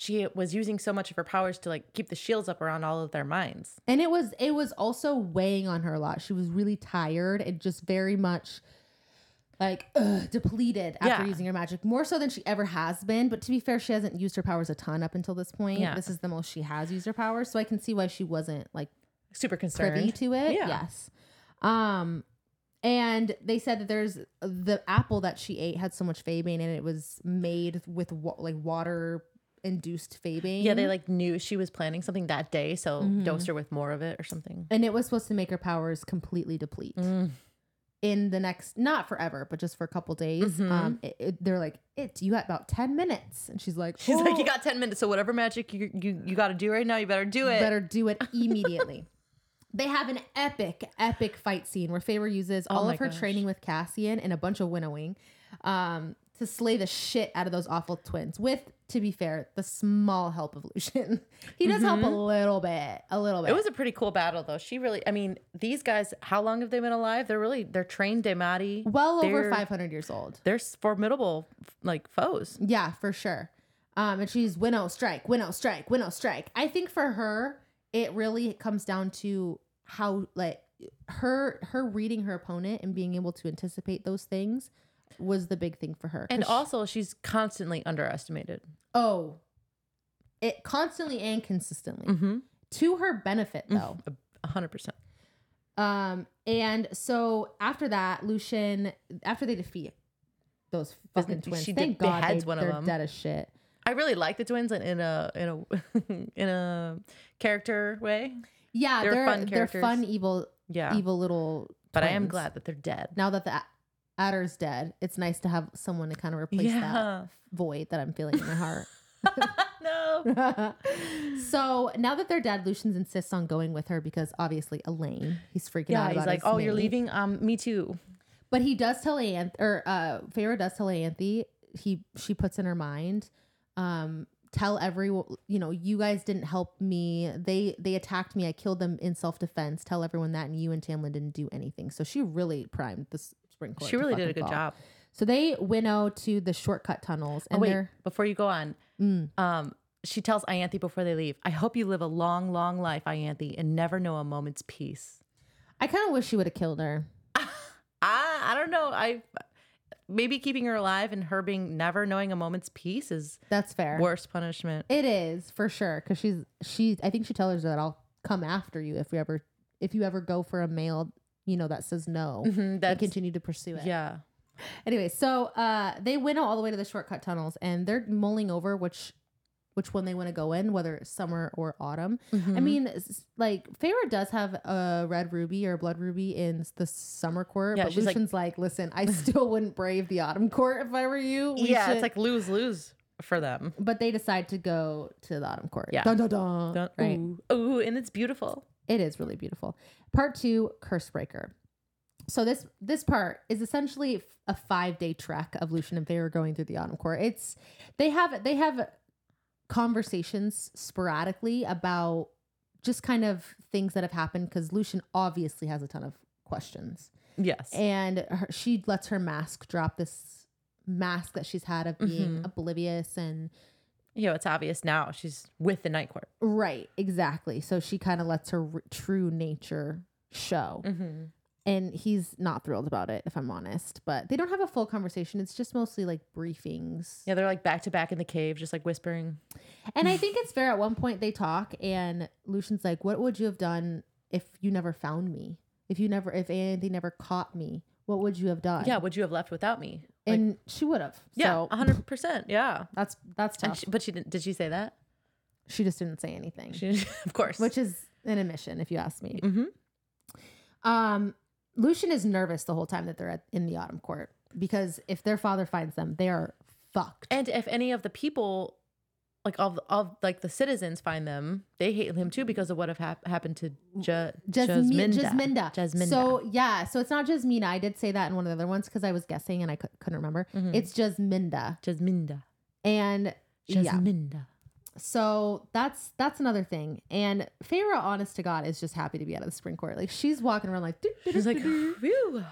[SPEAKER 2] she was using so much of her powers to like keep the shields up around all of their minds.
[SPEAKER 1] And it was it was also weighing on her a lot. She was really tired and just very much like ugh, depleted after
[SPEAKER 2] Yeah.
[SPEAKER 1] using her magic, more so than she ever has been. But to be fair, she hasn't used her powers a ton up until this point.
[SPEAKER 2] Yeah.
[SPEAKER 1] This is the most she has used her powers, so I can see why she wasn't like
[SPEAKER 2] Super concerned.
[SPEAKER 1] privy to it.
[SPEAKER 2] Yeah.
[SPEAKER 1] Yes. Um, and they said that there's the apple that she ate had so much faebane and it was made with wa- like water induced faebane.
[SPEAKER 2] Yeah, they like knew she was planning something that day, so
[SPEAKER 1] Mhm.
[SPEAKER 2] dosed her with more of it or something.
[SPEAKER 1] and it was supposed to make her powers completely deplete
[SPEAKER 2] Mm.
[SPEAKER 1] in the next not forever, but just for a couple days.
[SPEAKER 2] Mhm.
[SPEAKER 1] Um, it, it- they're like, "It you got about ten minutes," and she's like,
[SPEAKER 2] She's like,
[SPEAKER 1] "Oh,
[SPEAKER 2] you got ten minutes, so whatever magic you you, you got to do right now, you better do it.
[SPEAKER 1] better do it immediately." *laughs* They have an epic, epic fight scene where Feyre uses
[SPEAKER 2] Oh
[SPEAKER 1] all
[SPEAKER 2] my
[SPEAKER 1] of her
[SPEAKER 2] gosh.
[SPEAKER 1] training with Cassian and a bunch of winnowing um, to slay the shit out of those awful twins. With, to be fair, the small help of Lucien. *laughs* he does help a little bit, a little bit.
[SPEAKER 2] Mm-hmm. It was a pretty cool battle, though. She really, I mean, these guys, how long have they been alive? They're really, they're trained Daemati.
[SPEAKER 1] well over
[SPEAKER 2] they're-
[SPEAKER 1] 500 years old.
[SPEAKER 2] They're formidable, like foes.
[SPEAKER 1] Yeah, for sure. Um, and she's winnow strike, winnow strike, winnow strike. I think for her, it really comes down to how like her her reading her opponent and being able to anticipate those things was the big thing for her.
[SPEAKER 2] And also, she's constantly underestimated.
[SPEAKER 1] oh, it constantly and consistently
[SPEAKER 2] Mm-hmm.
[SPEAKER 1] to her benefit though.
[SPEAKER 2] A hundred percent.
[SPEAKER 1] Um, and so after that, Lucien, after they defeat those fucking
[SPEAKER 2] She
[SPEAKER 1] twins,
[SPEAKER 2] de-
[SPEAKER 1] thank God
[SPEAKER 2] beheads
[SPEAKER 1] they,
[SPEAKER 2] one of
[SPEAKER 1] they're
[SPEAKER 2] them.
[SPEAKER 1] dead as shit.
[SPEAKER 2] I really like the twins in, in a in a *laughs* in a character way.
[SPEAKER 1] Yeah,
[SPEAKER 2] They're
[SPEAKER 1] they're
[SPEAKER 2] fun
[SPEAKER 1] they're fun, evil,
[SPEAKER 2] Yeah,
[SPEAKER 1] evil little.
[SPEAKER 2] but I am glad that they're dead.
[SPEAKER 1] now that the Adder's dead. It's nice to have someone to kind of replace that void that I'm feeling in my heart. *laughs*
[SPEAKER 2] no. *laughs*
[SPEAKER 1] so now that they're dead, Lucien's insists on going with her because obviously Elain, he's freaking
[SPEAKER 2] Yeah,
[SPEAKER 1] out.
[SPEAKER 2] he's
[SPEAKER 1] about
[SPEAKER 2] like, "Oh, you're leaving? Um, me too."
[SPEAKER 1] But he does tell Anth or uh does tell Anthe he she puts in her mind um tell everyone you know you guys didn't help me they they attacked me i killed them in self-defense tell everyone that and you and tamlin didn't do anything so she really primed this
[SPEAKER 2] She really did a good
[SPEAKER 1] fall.
[SPEAKER 2] job.
[SPEAKER 1] so they winnow to the shortcut tunnels
[SPEAKER 2] Oh,
[SPEAKER 1] and
[SPEAKER 2] wait,
[SPEAKER 1] they're
[SPEAKER 2] before you go on,
[SPEAKER 1] Mm.
[SPEAKER 2] um, she tells Ianthe before they leave, I hope you live a long, long life, Ianthe, and never know a moment's peace.
[SPEAKER 1] i kind of wish she would have killed her *laughs*
[SPEAKER 2] I, I don't know. I maybe keeping her alive and her being never knowing a moment's peace is
[SPEAKER 1] that's fair
[SPEAKER 2] worst punishment.
[SPEAKER 1] it is for sure because she's she i think she tells her that i'll come after you if you ever if you ever go for a male you know that says no
[SPEAKER 2] Mhm,
[SPEAKER 1] and
[SPEAKER 2] That's
[SPEAKER 1] continue to pursue it
[SPEAKER 2] yeah.
[SPEAKER 1] Anyway, so uh, they winnow all the way to the shortcut tunnels, and they're mulling over which which one they want to go in, whether it's summer or autumn. I
[SPEAKER 2] Mhm.
[SPEAKER 1] mean, like Feyre does have a red ruby or blood ruby in the summer court,
[SPEAKER 2] Yeah,
[SPEAKER 1] but
[SPEAKER 2] she's like-
[SPEAKER 1] Lucien's like, listen, I still *laughs* wouldn't brave the autumn court if I were you. We
[SPEAKER 2] yeah,
[SPEAKER 1] should-"
[SPEAKER 2] it's like lose lose for them.
[SPEAKER 1] But they decide to go to the autumn court.
[SPEAKER 2] Yeah.
[SPEAKER 1] Dun, dun, dun.
[SPEAKER 2] Don't,
[SPEAKER 1] Right.
[SPEAKER 2] ooh, ooh, and it's beautiful.
[SPEAKER 1] It is really beautiful. Part two, Curse Breaker. So this this part is essentially a five day trek of Lucien and Feyre going through the Autumn Court. It's they have they have conversations sporadically about just kind of things that have happened because Lucien obviously has a ton of questions,
[SPEAKER 2] Yes.
[SPEAKER 1] and her, she lets her mask drop this mask that she's had of being
[SPEAKER 2] Mhm.
[SPEAKER 1] oblivious and
[SPEAKER 2] you know, it's obvious now she's with the night court.
[SPEAKER 1] right exactly. So she kind of lets her r- true nature show.
[SPEAKER 2] Mm-hmm.
[SPEAKER 1] and he's not thrilled about it if i'm honest but they don't have a full conversation it's just mostly like briefings
[SPEAKER 2] Yeah, they're like back to back in the cave, just like whispering.
[SPEAKER 1] and i think it's fair at one point they talk and lucien's like what would you have done if you never found me if you never if anything never caught me what would you have done
[SPEAKER 2] Yeah, would you have left without me? Like,
[SPEAKER 1] and she would have
[SPEAKER 2] yeah,
[SPEAKER 1] so
[SPEAKER 2] hundred percent. Yeah.
[SPEAKER 1] that's that's tough
[SPEAKER 2] she, but she didn't. Did she say that?
[SPEAKER 1] she just didn't say anything
[SPEAKER 2] She, *laughs* of course.
[SPEAKER 1] which is an admission if you ask me
[SPEAKER 2] hmm
[SPEAKER 1] um lucien is nervous the whole time that they're at, in the autumn court because if their father finds them they are fucked
[SPEAKER 2] And if any of the people, like all, the- all like the citizens, find them, they hate him too because of what have hap- happened to ja-
[SPEAKER 1] Jasmine,
[SPEAKER 2] Jasminda.
[SPEAKER 1] Jasminda.
[SPEAKER 2] Jasminda.
[SPEAKER 1] So yeah, so it's not Jasmina. I did say that in one of the other ones because I was guessing and I couldn't remember.
[SPEAKER 2] Mhm.
[SPEAKER 1] It's Jasminda,
[SPEAKER 2] Jasminda.
[SPEAKER 1] and yeah. So that's that's another thing. And Feyre, honest to God, is just happy to be out of the spring court. Like she's walking around like. "Doo, doo,
[SPEAKER 2] She's like,
[SPEAKER 1] doo, doo."
[SPEAKER 2] phew.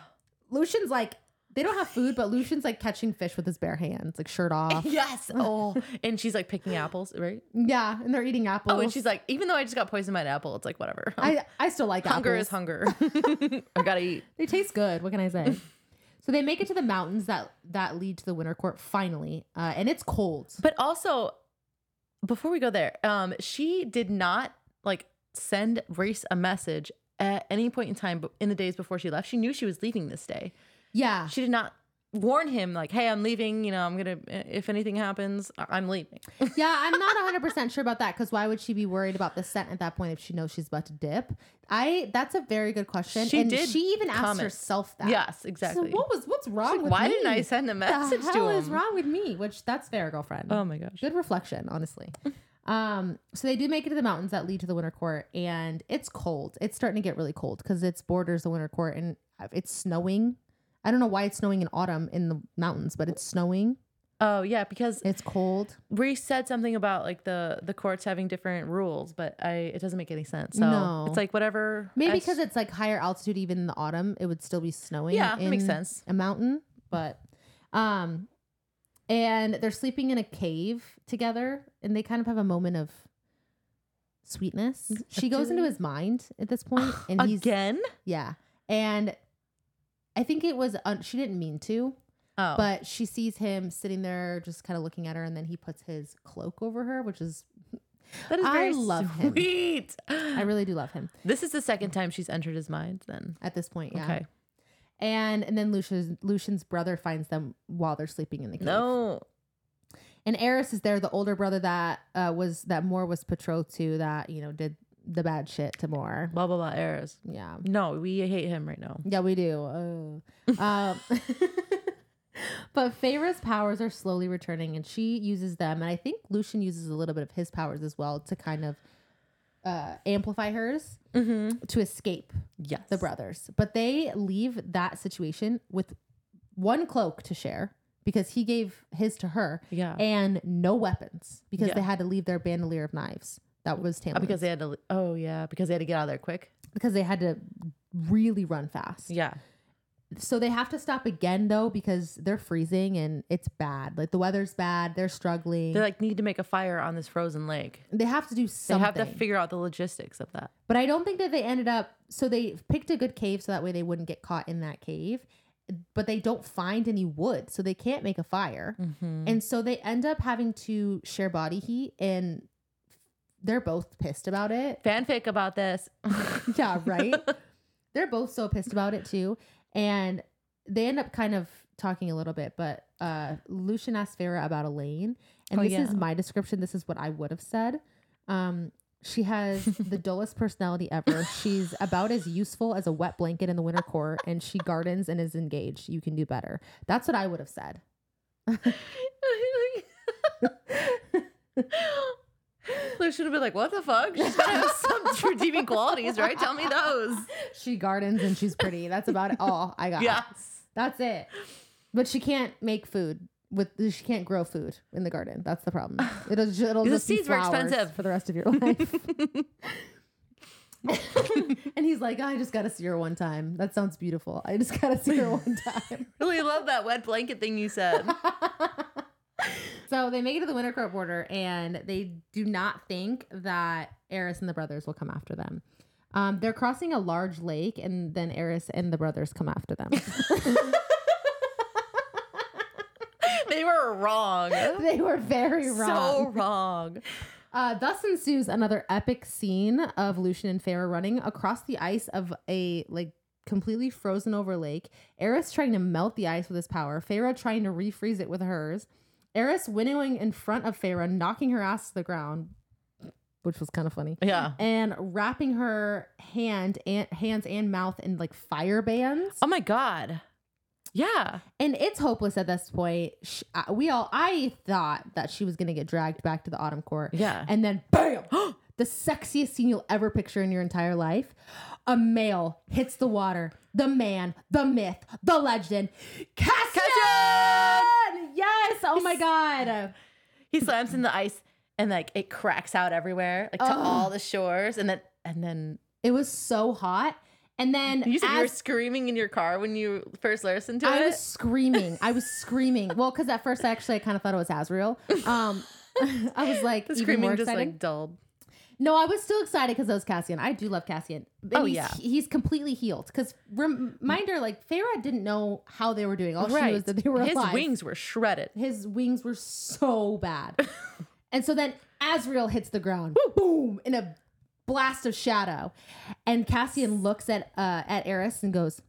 [SPEAKER 1] Lucien's like they don't have food, but Lucien's like catching fish with his bare hands, like shirt *laughs* off.
[SPEAKER 2] yes. *laughs* Oh, and she's like picking apples, right?
[SPEAKER 1] yeah, and they're eating apples.
[SPEAKER 2] Oh, and she's like, even though I just got poisoned by an apple, it's like whatever.
[SPEAKER 1] I I still like apples.
[SPEAKER 2] hunger
[SPEAKER 1] apples.
[SPEAKER 2] is hunger. *laughs* I gotta eat.
[SPEAKER 1] They taste good. What can I say? so they make it to the mountains that that lead to the winter court finally, uh, and it's cold.
[SPEAKER 2] But also, before we go there, um, she did not like send Rhys a message at any point in time in the days before she left. She knew she was leaving this day.
[SPEAKER 1] Yeah,
[SPEAKER 2] She did not warn him like, "Hey, I'm leaving. You know, I'm gonna if anything happens, I'm leaving." *laughs*
[SPEAKER 1] yeah. I'm not 100 percent sure about that because why would she be worried about the scent at that point if she knows she's about to dip? I that's a very good question.
[SPEAKER 2] She
[SPEAKER 1] and
[SPEAKER 2] did
[SPEAKER 1] she even asked herself that.
[SPEAKER 2] yes,
[SPEAKER 1] So
[SPEAKER 2] exactly.
[SPEAKER 1] what was what's wrong
[SPEAKER 2] like,
[SPEAKER 1] with
[SPEAKER 2] Why
[SPEAKER 1] me?
[SPEAKER 2] didn't I send a message
[SPEAKER 1] the
[SPEAKER 2] to him?
[SPEAKER 1] is wrong with me? Which that's fair, girlfriend.
[SPEAKER 2] Oh my gosh.
[SPEAKER 1] Good reflection, honestly. *laughs* Um, so they do make it to the mountains that lead to the winter court, and it's cold. It's starting to get really cold because it's borders the winter court, and it's snowing. I don't know why it's snowing in autumn in the mountains, but it's snowing.
[SPEAKER 2] Oh yeah, because
[SPEAKER 1] It's cold.
[SPEAKER 2] Rhys said something about like the the courts having different rules, but I it doesn't make any sense. So
[SPEAKER 1] No.
[SPEAKER 2] it's like whatever.
[SPEAKER 1] Maybe because it's like higher altitude, even in the autumn, it would still be snowing.
[SPEAKER 2] Yeah, that makes sense.
[SPEAKER 1] A mountain, but um, and they're sleeping in a cave together, and they kind of have a moment of sweetness. She goes into his mind at this point, and *sighs* he's
[SPEAKER 2] again.
[SPEAKER 1] yeah, and I think it was un- she didn't mean to,
[SPEAKER 2] Oh,
[SPEAKER 1] but she sees him sitting there, just kind of looking at her, and then he puts his cloak over her, which is *laughs*
[SPEAKER 2] that is
[SPEAKER 1] I
[SPEAKER 2] very
[SPEAKER 1] love him.
[SPEAKER 2] sweet.
[SPEAKER 1] I really do love him
[SPEAKER 2] This is the second time she's entered his mind. Then
[SPEAKER 1] at this point. Yeah.
[SPEAKER 2] okay.
[SPEAKER 1] And and then Lucien's Lucien's brother finds them while they're sleeping in the cave.
[SPEAKER 2] No.
[SPEAKER 1] And Eris is there, the older brother that uh, was that Mor was betrothed to, that you know did the bad shit to Mor.
[SPEAKER 2] Blah blah blah. Eris.
[SPEAKER 1] Yeah,
[SPEAKER 2] No, we hate him right now.
[SPEAKER 1] yeah, we do. Oh. um, *laughs* but Feyre's powers are slowly returning, and she uses them, and I think Lucien uses a little bit of his powers as well to kind of uh, amplify hers
[SPEAKER 2] Mm-hmm.
[SPEAKER 1] to escape
[SPEAKER 2] Yes.
[SPEAKER 1] the brothers. But they leave that situation with one cloak to share because he gave his to her
[SPEAKER 2] Yeah.
[SPEAKER 1] and no weapons because
[SPEAKER 2] Yeah.
[SPEAKER 1] they had to leave their bandolier of knives. That was Tamlin.
[SPEAKER 2] Oh, because they had to. Oh yeah, because they had to get out of there quick.
[SPEAKER 1] because they had to really run fast.
[SPEAKER 2] Yeah.
[SPEAKER 1] So they have to stop again though because they're freezing and it's bad. Like the weather's bad. They're struggling.
[SPEAKER 2] They like need to make a fire on this frozen lake.
[SPEAKER 1] they have to do something.
[SPEAKER 2] They have to figure out the logistics of that.
[SPEAKER 1] But I don't think that they ended up. So they picked a good cave so that way they wouldn't get caught in that cave. But they don't find any wood, so they can't make a fire.
[SPEAKER 2] Mm-hmm.
[SPEAKER 1] And so they end up having to share body heat, and they're both pissed about it.
[SPEAKER 2] Fanfic about this. *laughs*
[SPEAKER 1] yeah, right. *laughs* they're both so pissed about it too, and they end up kind of talking a little bit. But uh, Lucien asks Feyre about Elain, and
[SPEAKER 2] Oh,
[SPEAKER 1] this
[SPEAKER 2] yeah.
[SPEAKER 1] is my description. This is what I would have said. Um, she has *laughs* the dullest personality ever. She's about as useful as a wet blanket in the winter court, and she gardens and is engaged. You can do better. That's what I would have said. *laughs*
[SPEAKER 2] Lucien have been like, "What the fuck? She's gotta have some *laughs* redeeming qualities, right? Tell me those."
[SPEAKER 1] She gardens and she's pretty. That's about it. all I got.
[SPEAKER 2] Yes.
[SPEAKER 1] That's it. But she can't make food with she can't grow food in the garden. That's the problem. *sighs* It'll ju- it'll
[SPEAKER 2] The
[SPEAKER 1] just be
[SPEAKER 2] seeds were
[SPEAKER 1] flowers
[SPEAKER 2] expensive.
[SPEAKER 1] for the rest of your life. *laughs* and he's like, I just got to see her one time. That sounds beautiful. I just got to see her one time.
[SPEAKER 2] Really love that wet blanket thing you said. *laughs*
[SPEAKER 1] so they make it to the winter court border, and they do not think that Eris and the brothers will come after them. Um, they're crossing a large lake, and then Eris and the brothers come after them. *laughs* *laughs*
[SPEAKER 2] they were wrong.
[SPEAKER 1] they were very wrong.
[SPEAKER 2] So wrong.
[SPEAKER 1] Uh, thus ensues another epic scene of Lucien and Feyre running across the ice of a like completely frozen over lake. Eris trying to melt the ice with his power. Feyre trying to refreeze it with hers. Eris winnowing in front of Feyre, knocking her ass to the ground, which was kind of funny,
[SPEAKER 2] Yeah.
[SPEAKER 1] and wrapping her hand and hands and mouth in like fire bands.
[SPEAKER 2] Oh my god. Yeah.
[SPEAKER 1] And it's hopeless at this point. Sh uh, we all, I thought that she was gonna get dragged back to the autumn court.
[SPEAKER 2] Yeah.
[SPEAKER 1] And then bam, *gasps* the sexiest scene you'll ever picture in your entire life. A male hits the water. The man, the myth, the legend. Oh my god.
[SPEAKER 2] He slams in the ice and like it cracks out everywhere, like to
[SPEAKER 1] Ugh.
[SPEAKER 2] all the shores, and then and then
[SPEAKER 1] It was so hot. And then
[SPEAKER 2] you said you were
[SPEAKER 1] as
[SPEAKER 2] screaming in your car when you first listened to it.
[SPEAKER 1] I
[SPEAKER 2] it.
[SPEAKER 1] was screaming. I was screaming. Well, because at first I actually I kind of thought it was Azriel. Um, *laughs* I was like
[SPEAKER 2] the
[SPEAKER 1] even
[SPEAKER 2] screaming
[SPEAKER 1] more
[SPEAKER 2] just
[SPEAKER 1] excited.
[SPEAKER 2] like dulled.
[SPEAKER 1] No, I was still excited because it was Cassian. I do love Cassian. And
[SPEAKER 2] Oh,
[SPEAKER 1] he's,
[SPEAKER 2] yeah.
[SPEAKER 1] he's completely healed. Because reminder, like Feyre didn't know how they were doing. All she knew was that they were
[SPEAKER 2] His
[SPEAKER 1] alive.
[SPEAKER 2] wings were shredded.
[SPEAKER 1] His wings were so bad. *laughs* and so then Azriel hits the ground, boom, in a blast of shadow, and Cassian looks at uh, at Eris and goes,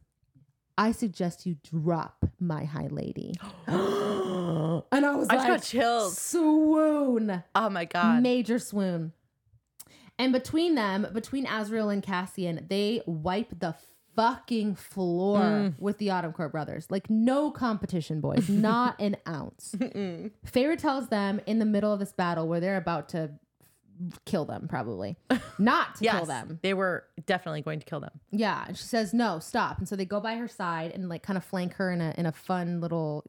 [SPEAKER 1] "I suggest you drop my high lady." *gasps* and I was
[SPEAKER 2] I
[SPEAKER 1] like,
[SPEAKER 2] got chills.
[SPEAKER 1] swoon
[SPEAKER 2] Oh my god.
[SPEAKER 1] major swoon. And between them, between Azriel and Cassian, they wipe the fucking floor
[SPEAKER 2] Mm.
[SPEAKER 1] with the Autumn Court brothers. Like no competition, boys, *laughs* not an ounce. Feyre tells them in the middle of this battle where they're about to kill them, probably *laughs* not to
[SPEAKER 2] yes,
[SPEAKER 1] kill them.
[SPEAKER 2] they were definitely going to kill them.
[SPEAKER 1] Yeah, and she says no, stop. And so they go by her side and like kind of flank her in a in a fun little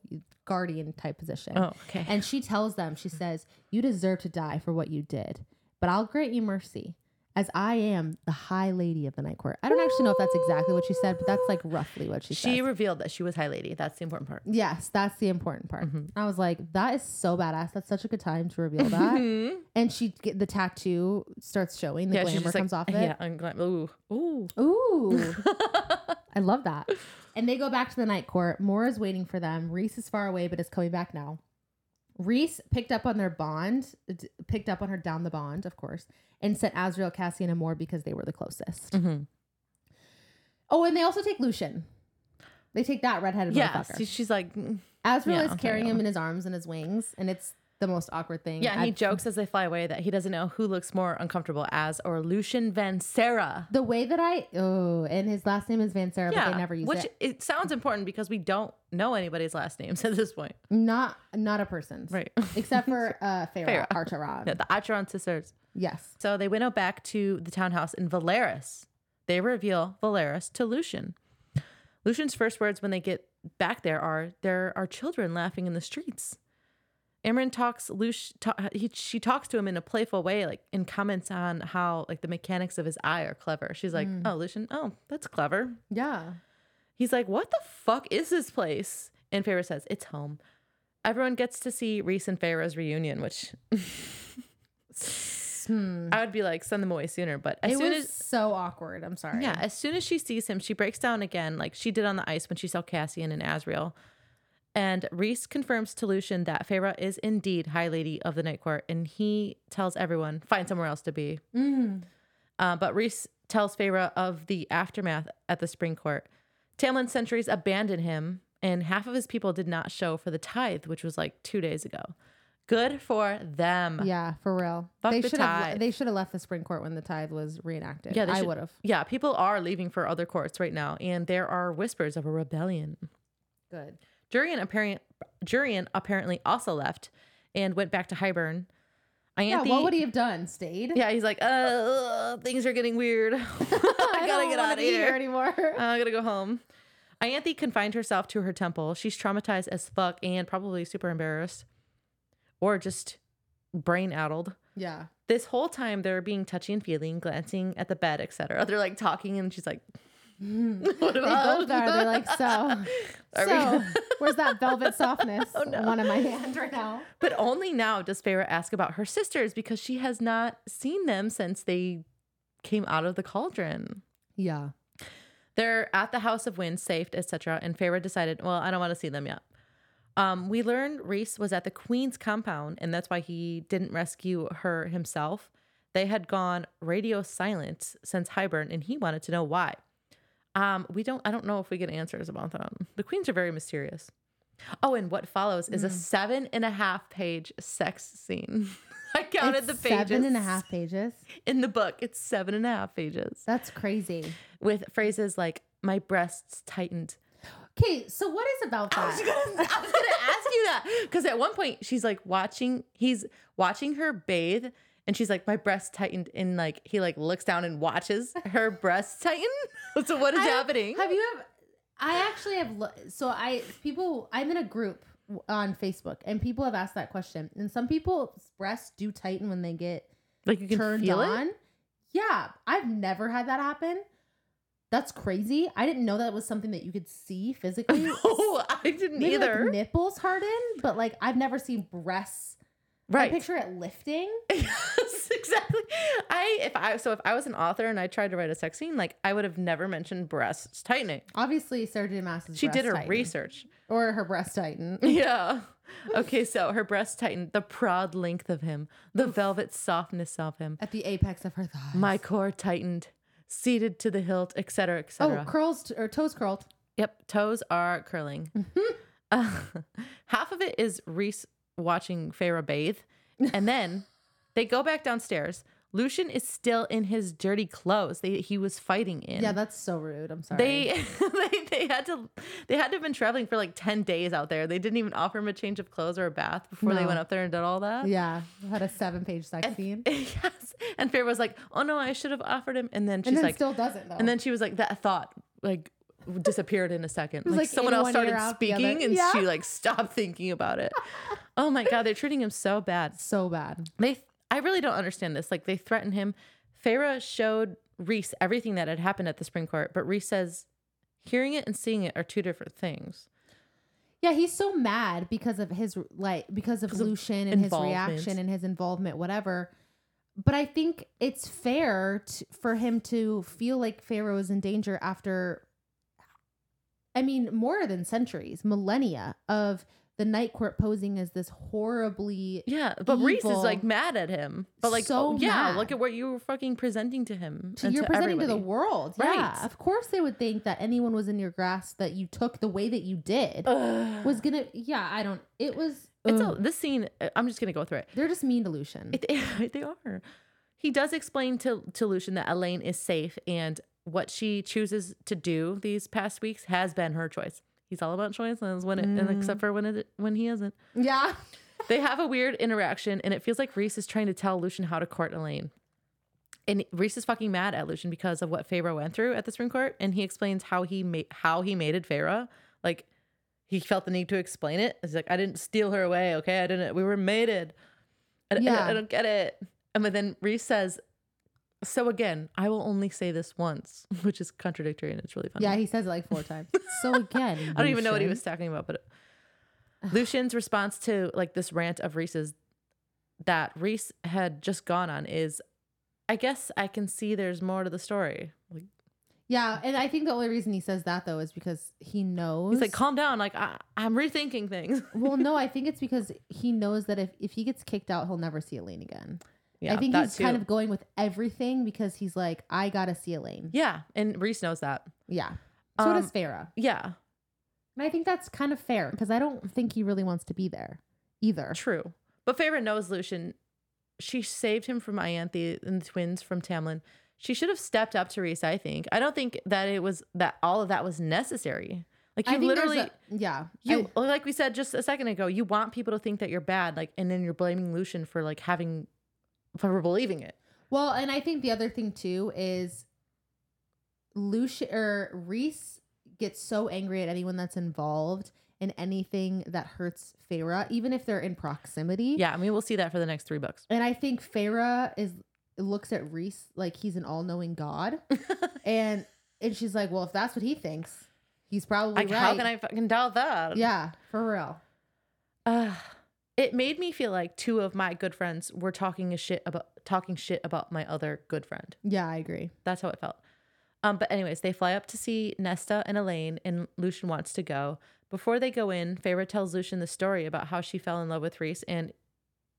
[SPEAKER 1] guardian type position.
[SPEAKER 2] Oh, okay.
[SPEAKER 1] And she tells them, she says, You deserve to die for what you did, but I'll grant you mercy, as I am the high lady of the night court. I don't actually know if that's exactly what she said, but that's like roughly what she, said.
[SPEAKER 2] she revealed that she was High Lady. That's the important part.
[SPEAKER 1] Yes, that's the important part.
[SPEAKER 2] Mm-hmm.
[SPEAKER 1] I was like, that is so badass. That's such a good time to reveal that. and she get the tattoo starts showing, the
[SPEAKER 2] yeah, she's
[SPEAKER 1] glamour
[SPEAKER 2] just like,
[SPEAKER 1] comes off of it.
[SPEAKER 2] yeah, I'm glam- ooh, ooh.
[SPEAKER 1] Ooh. *laughs* I love that. And they go back to the night court. Mora's waiting for them. Rhys is far away, but is coming back now. Rhys picked up on their bond, d- picked up on her down the bond, of course, and sent Azriel, Cassian, and Mor because they were the closest.
[SPEAKER 2] Mhm.
[SPEAKER 1] Oh, and they also take Lucien. They take that redheaded
[SPEAKER 2] Yeah,
[SPEAKER 1] motherfucker.
[SPEAKER 2] she- she's like, mm.
[SPEAKER 1] Azriel
[SPEAKER 2] yeah,
[SPEAKER 1] is
[SPEAKER 2] okay,
[SPEAKER 1] carrying
[SPEAKER 2] yeah.
[SPEAKER 1] him in his arms and his wings, and it's the most awkward thing.
[SPEAKER 2] yeah. And he
[SPEAKER 1] I've-
[SPEAKER 2] jokes as they fly away that he doesn't know who looks more uncomfortable as or Lucien Van Sarah.
[SPEAKER 1] The way that I oh, and his last name is Vanserra, but they never use
[SPEAKER 2] which
[SPEAKER 1] it.
[SPEAKER 2] Which it sounds important because we don't know anybody's last names *laughs* at this point.
[SPEAKER 1] Not not a person's,
[SPEAKER 2] Right.
[SPEAKER 1] Except for *laughs* uh,
[SPEAKER 2] Feyre.
[SPEAKER 1] Archeron.
[SPEAKER 2] Yeah, the Archeron sisters.
[SPEAKER 1] Yes.
[SPEAKER 2] So they went out back to the townhouse in Velaris. They reveal Velaris to Lucien. Lucien's first words when they get back there are there are children laughing in the streets. Amren talks Lush ta- he, she talks to him in a playful way like and comments on how like the mechanics of his eye are clever. She's like, "Oh, Lucien, oh, that's clever."
[SPEAKER 1] Yeah.
[SPEAKER 2] He's like, "What the fuck is this place?" And Feyre says, "It's home." Everyone gets to see Rhys and Feyre's reunion, which
[SPEAKER 1] Hmm.
[SPEAKER 2] I would be like, send them away sooner. But as
[SPEAKER 1] It
[SPEAKER 2] soon
[SPEAKER 1] was
[SPEAKER 2] as
[SPEAKER 1] so awkward. I'm sorry.
[SPEAKER 2] yeah, as soon as she sees him, she breaks down again, like she did on the ice when she saw Cassian and Azriel. And Rhys confirms to Lucien that Feyre is indeed High Lady of the Night Court, and he tells everyone find somewhere else to be.
[SPEAKER 1] Mm.
[SPEAKER 2] Uh, but Rhys tells Feyre of the aftermath at the Spring Court. Tamlin sentries abandoned him, and half of his people did not show for the tithe, which was like two days ago. Good for them.
[SPEAKER 1] Yeah, for real.
[SPEAKER 2] Fuck
[SPEAKER 1] they
[SPEAKER 2] the
[SPEAKER 1] should have they should have left the spring court when the tithe was reenacted.
[SPEAKER 2] Yeah, they
[SPEAKER 1] I would have.
[SPEAKER 2] Yeah, people are leaving for other courts right now, and there are whispers of a rebellion.
[SPEAKER 1] Good.
[SPEAKER 2] Jurian apparently, Jurian apparently also left and went back to Hybern.
[SPEAKER 1] Yeah, what would he have done? Stayed?
[SPEAKER 2] Yeah, he's like, uh, things are getting weird. *laughs* I *laughs* gotta
[SPEAKER 1] don't
[SPEAKER 2] get out of
[SPEAKER 1] be
[SPEAKER 2] here.
[SPEAKER 1] anymore. *laughs*
[SPEAKER 2] I gotta go home. Ianthe confined herself to her temple. She's traumatized as fuck and probably super embarrassed, or just brain addled.
[SPEAKER 1] yeah.
[SPEAKER 2] This whole time they're being touchy and feeling, glancing at the bed, etc. They're like talking, and she's like, *laughs* "What
[SPEAKER 1] They
[SPEAKER 2] about?"
[SPEAKER 1] both are. They're like, so, *laughs*
[SPEAKER 2] Are
[SPEAKER 1] so, *laughs* where's that velvet softness?
[SPEAKER 2] Oh, no.
[SPEAKER 1] One in my hand right now.
[SPEAKER 2] But only now does Feyre ask about her sisters because she has not seen them since they came out of the cauldron.
[SPEAKER 1] Yeah.
[SPEAKER 2] They're at the House of Wind, safe, etc. And Feyre decided, well, I don't want to see them yet. Um, we learned Rhys was at the Queen's compound, and that's why he didn't rescue her himself. They had gone radio silent since Hybern, and he wanted to know why. Um, we don't. I don't know if we get answers about them. The queens are very mysterious. Oh, and what follows is a seven and a half page sex scene. *laughs* I counted
[SPEAKER 1] It's
[SPEAKER 2] the pages.
[SPEAKER 1] Seven and a half pages.
[SPEAKER 2] in the book. It's seven and a half pages
[SPEAKER 1] That's crazy.
[SPEAKER 2] with phrases like "my breasts tightened."
[SPEAKER 1] Okay, so what is about
[SPEAKER 2] I was
[SPEAKER 1] that?
[SPEAKER 2] gonna, I was gonna ask you that because at one point she's like watching, he's watching her bathe, and she's like, "My breast tightened," and like he like looks down and watches her breast tighten. *laughs* so what is
[SPEAKER 1] I-
[SPEAKER 2] happening?
[SPEAKER 1] Have you ever? I actually have. lo- So I people. I'm in a group on Facebook, and people have asked that question. And some people's breasts do tighten when they get
[SPEAKER 2] like you can
[SPEAKER 1] turned
[SPEAKER 2] feel
[SPEAKER 1] on.
[SPEAKER 2] it.
[SPEAKER 1] Yeah, I've never had that happen. That's crazy. I didn't know that was something that you could see *laughs* physically.
[SPEAKER 2] No, I didn't
[SPEAKER 1] Maybe
[SPEAKER 2] either.
[SPEAKER 1] like nipples harden, but like I've never seen breasts. I
[SPEAKER 2] right.
[SPEAKER 1] picture it lifting. *laughs*
[SPEAKER 2] yes, exactly. I if I so if I was an author and I tried to write a sex scene, like I would have never mentioned breasts tightening.
[SPEAKER 1] Obviously, Sarah J. Maas's
[SPEAKER 2] She did her
[SPEAKER 1] tighten.
[SPEAKER 2] research.
[SPEAKER 1] or her breast tighten. *laughs*
[SPEAKER 2] Yeah. Okay, so her breasts tightened, the proud length of him, the velvet softness of him.
[SPEAKER 1] At the apex of her thighs.
[SPEAKER 2] My core tightened, seated to the hilt, etc.,
[SPEAKER 1] oh,
[SPEAKER 2] etc.
[SPEAKER 1] curls t- or toes curled.
[SPEAKER 2] Yep, toes are curling. Uh, *laughs* half of it is Rhys watching Feyre bathe, and then *laughs* they go back downstairs. Lucien is still in his dirty clothes. They, he was fighting in.
[SPEAKER 1] Yeah, that's so rude. I'm sorry.
[SPEAKER 2] They, *laughs* they they had to they had to have been traveling for like 10 days out there. They didn't even offer him a change of clothes or a bath before they went up there and did all that.
[SPEAKER 1] yeah had a seven page sex scene, *laughs*
[SPEAKER 2] yes. And Feyre was like, "Oh no, I should have offered him." And then she's
[SPEAKER 1] and then
[SPEAKER 2] like
[SPEAKER 1] still doesn't though.
[SPEAKER 2] and then she was like that thought like disappeared in a second. Like,
[SPEAKER 1] like
[SPEAKER 2] someone else started
[SPEAKER 1] ear, out the other.
[SPEAKER 2] speaking and
[SPEAKER 1] Yeah.
[SPEAKER 2] she like stopped thinking about it. oh my god, they're treating him so bad. *laughs*
[SPEAKER 1] so bad.
[SPEAKER 2] They I really don't understand this. Like they threaten him. Feyre showed Rhys everything that had happened at the Spring court, but Rhys says hearing it and seeing it are two different things.
[SPEAKER 1] Yeah, he's so mad because of his like because of Lucien and his reaction and his involvement, whatever. But I think it's fair t- for him to feel like Feyre is in danger after, I mean, more than centuries, millennia of the night court posing as this horribly
[SPEAKER 2] Yeah, but Rhys is like mad at him. But like,
[SPEAKER 1] So
[SPEAKER 2] oh, yeah,
[SPEAKER 1] mad.
[SPEAKER 2] look at what you were fucking presenting to him.
[SPEAKER 1] to, you're presenting to the world.
[SPEAKER 2] Right.
[SPEAKER 1] Yeah, of course they would think that anyone was in your grasp that you took the way that you did
[SPEAKER 2] Ugh.
[SPEAKER 1] was gonna. Yeah, I don't. It was.
[SPEAKER 2] It's a, this scene. uh, I'm just gonna go through it.
[SPEAKER 1] They're just mean to Lucien.
[SPEAKER 2] It, *laughs* they are. He does explain to to Lucien that Elain is safe and what she chooses to do these past weeks has been her choice. He's all about choices when it, and
[SPEAKER 1] Mm.
[SPEAKER 2] except for when it when he isn't.
[SPEAKER 1] yeah.
[SPEAKER 2] They have a weird interaction, and it feels like Rhys is trying to tell Lucien how to court Elain. And Rhys is fucking mad at Lucien because of what Feyre went through at the Spring Court, and he explains how he made how he mated Feyre. Like he felt the need to explain it. He's like, I didn't steal her away, okay? I didn't. We were mated. I, I-
[SPEAKER 1] Yeah.
[SPEAKER 2] I, don't get it. And but then Rhys says, "So again, I will only say this once," *laughs* which is contradictory and it's really funny.
[SPEAKER 1] Yeah, he says it like four times. So *laughs* again,
[SPEAKER 2] I don't even know what he was talking about, but Lucien's response to like this rant of Rhys's that Rhys had just gone on is, I guess I can see there's more to the story. Like
[SPEAKER 1] Yeah, and I think the only reason he says that though is because he knows.
[SPEAKER 2] he's like, calm down. Like I, I'm rethinking things.
[SPEAKER 1] well, no, I *laughs* think it's because he knows that if, if he gets kicked out, he'll never see Elain again.
[SPEAKER 2] Yeah,
[SPEAKER 1] I think he's kind of going with everything because he's like, I gotta see Elain.
[SPEAKER 2] yeah, and Rhys knows that.
[SPEAKER 1] Yeah. So does
[SPEAKER 2] Um,
[SPEAKER 1] Feyre.
[SPEAKER 2] Yeah,
[SPEAKER 1] And I think that's kind of fair because I don't think he really wants to be there either.
[SPEAKER 2] true. But Feyre knows Lucien. She saved him from Ianthe and the twins from Tamlin. She should have stepped up to Rhys. I think. I don't think that it was that all of that was necessary. Like you literally.
[SPEAKER 1] a- yeah.
[SPEAKER 2] You
[SPEAKER 1] I-
[SPEAKER 2] like we said just a second ago, you want people to think that you're bad, like, and then you're blaming Lucien for like having for believing it.
[SPEAKER 1] well, and I think the other thing too is Lucia or Rhys gets so angry at anyone that's involved in anything that hurts Feyre, even if they're in proximity.
[SPEAKER 2] Yeah, I mean we'll see that for the next three books.
[SPEAKER 1] And I think Feyre is looks at Rhys like he's an all-knowing god, *laughs* and and she's like, well, if that's what he thinks, he's probably
[SPEAKER 2] like,
[SPEAKER 1] right.
[SPEAKER 2] how can I fucking doubt that?
[SPEAKER 1] Yeah, for real.
[SPEAKER 2] Uh, it made me feel like two of my good friends were talking a shit about talking shit about my other good friend.
[SPEAKER 1] Yeah, I agree.
[SPEAKER 2] That's how it felt. Um, but anyways, they fly up to see Nesta and Elain, and Lucien wants to go. Before they go in, Feyre tells Lucien the story about how she fell in love with Rhys and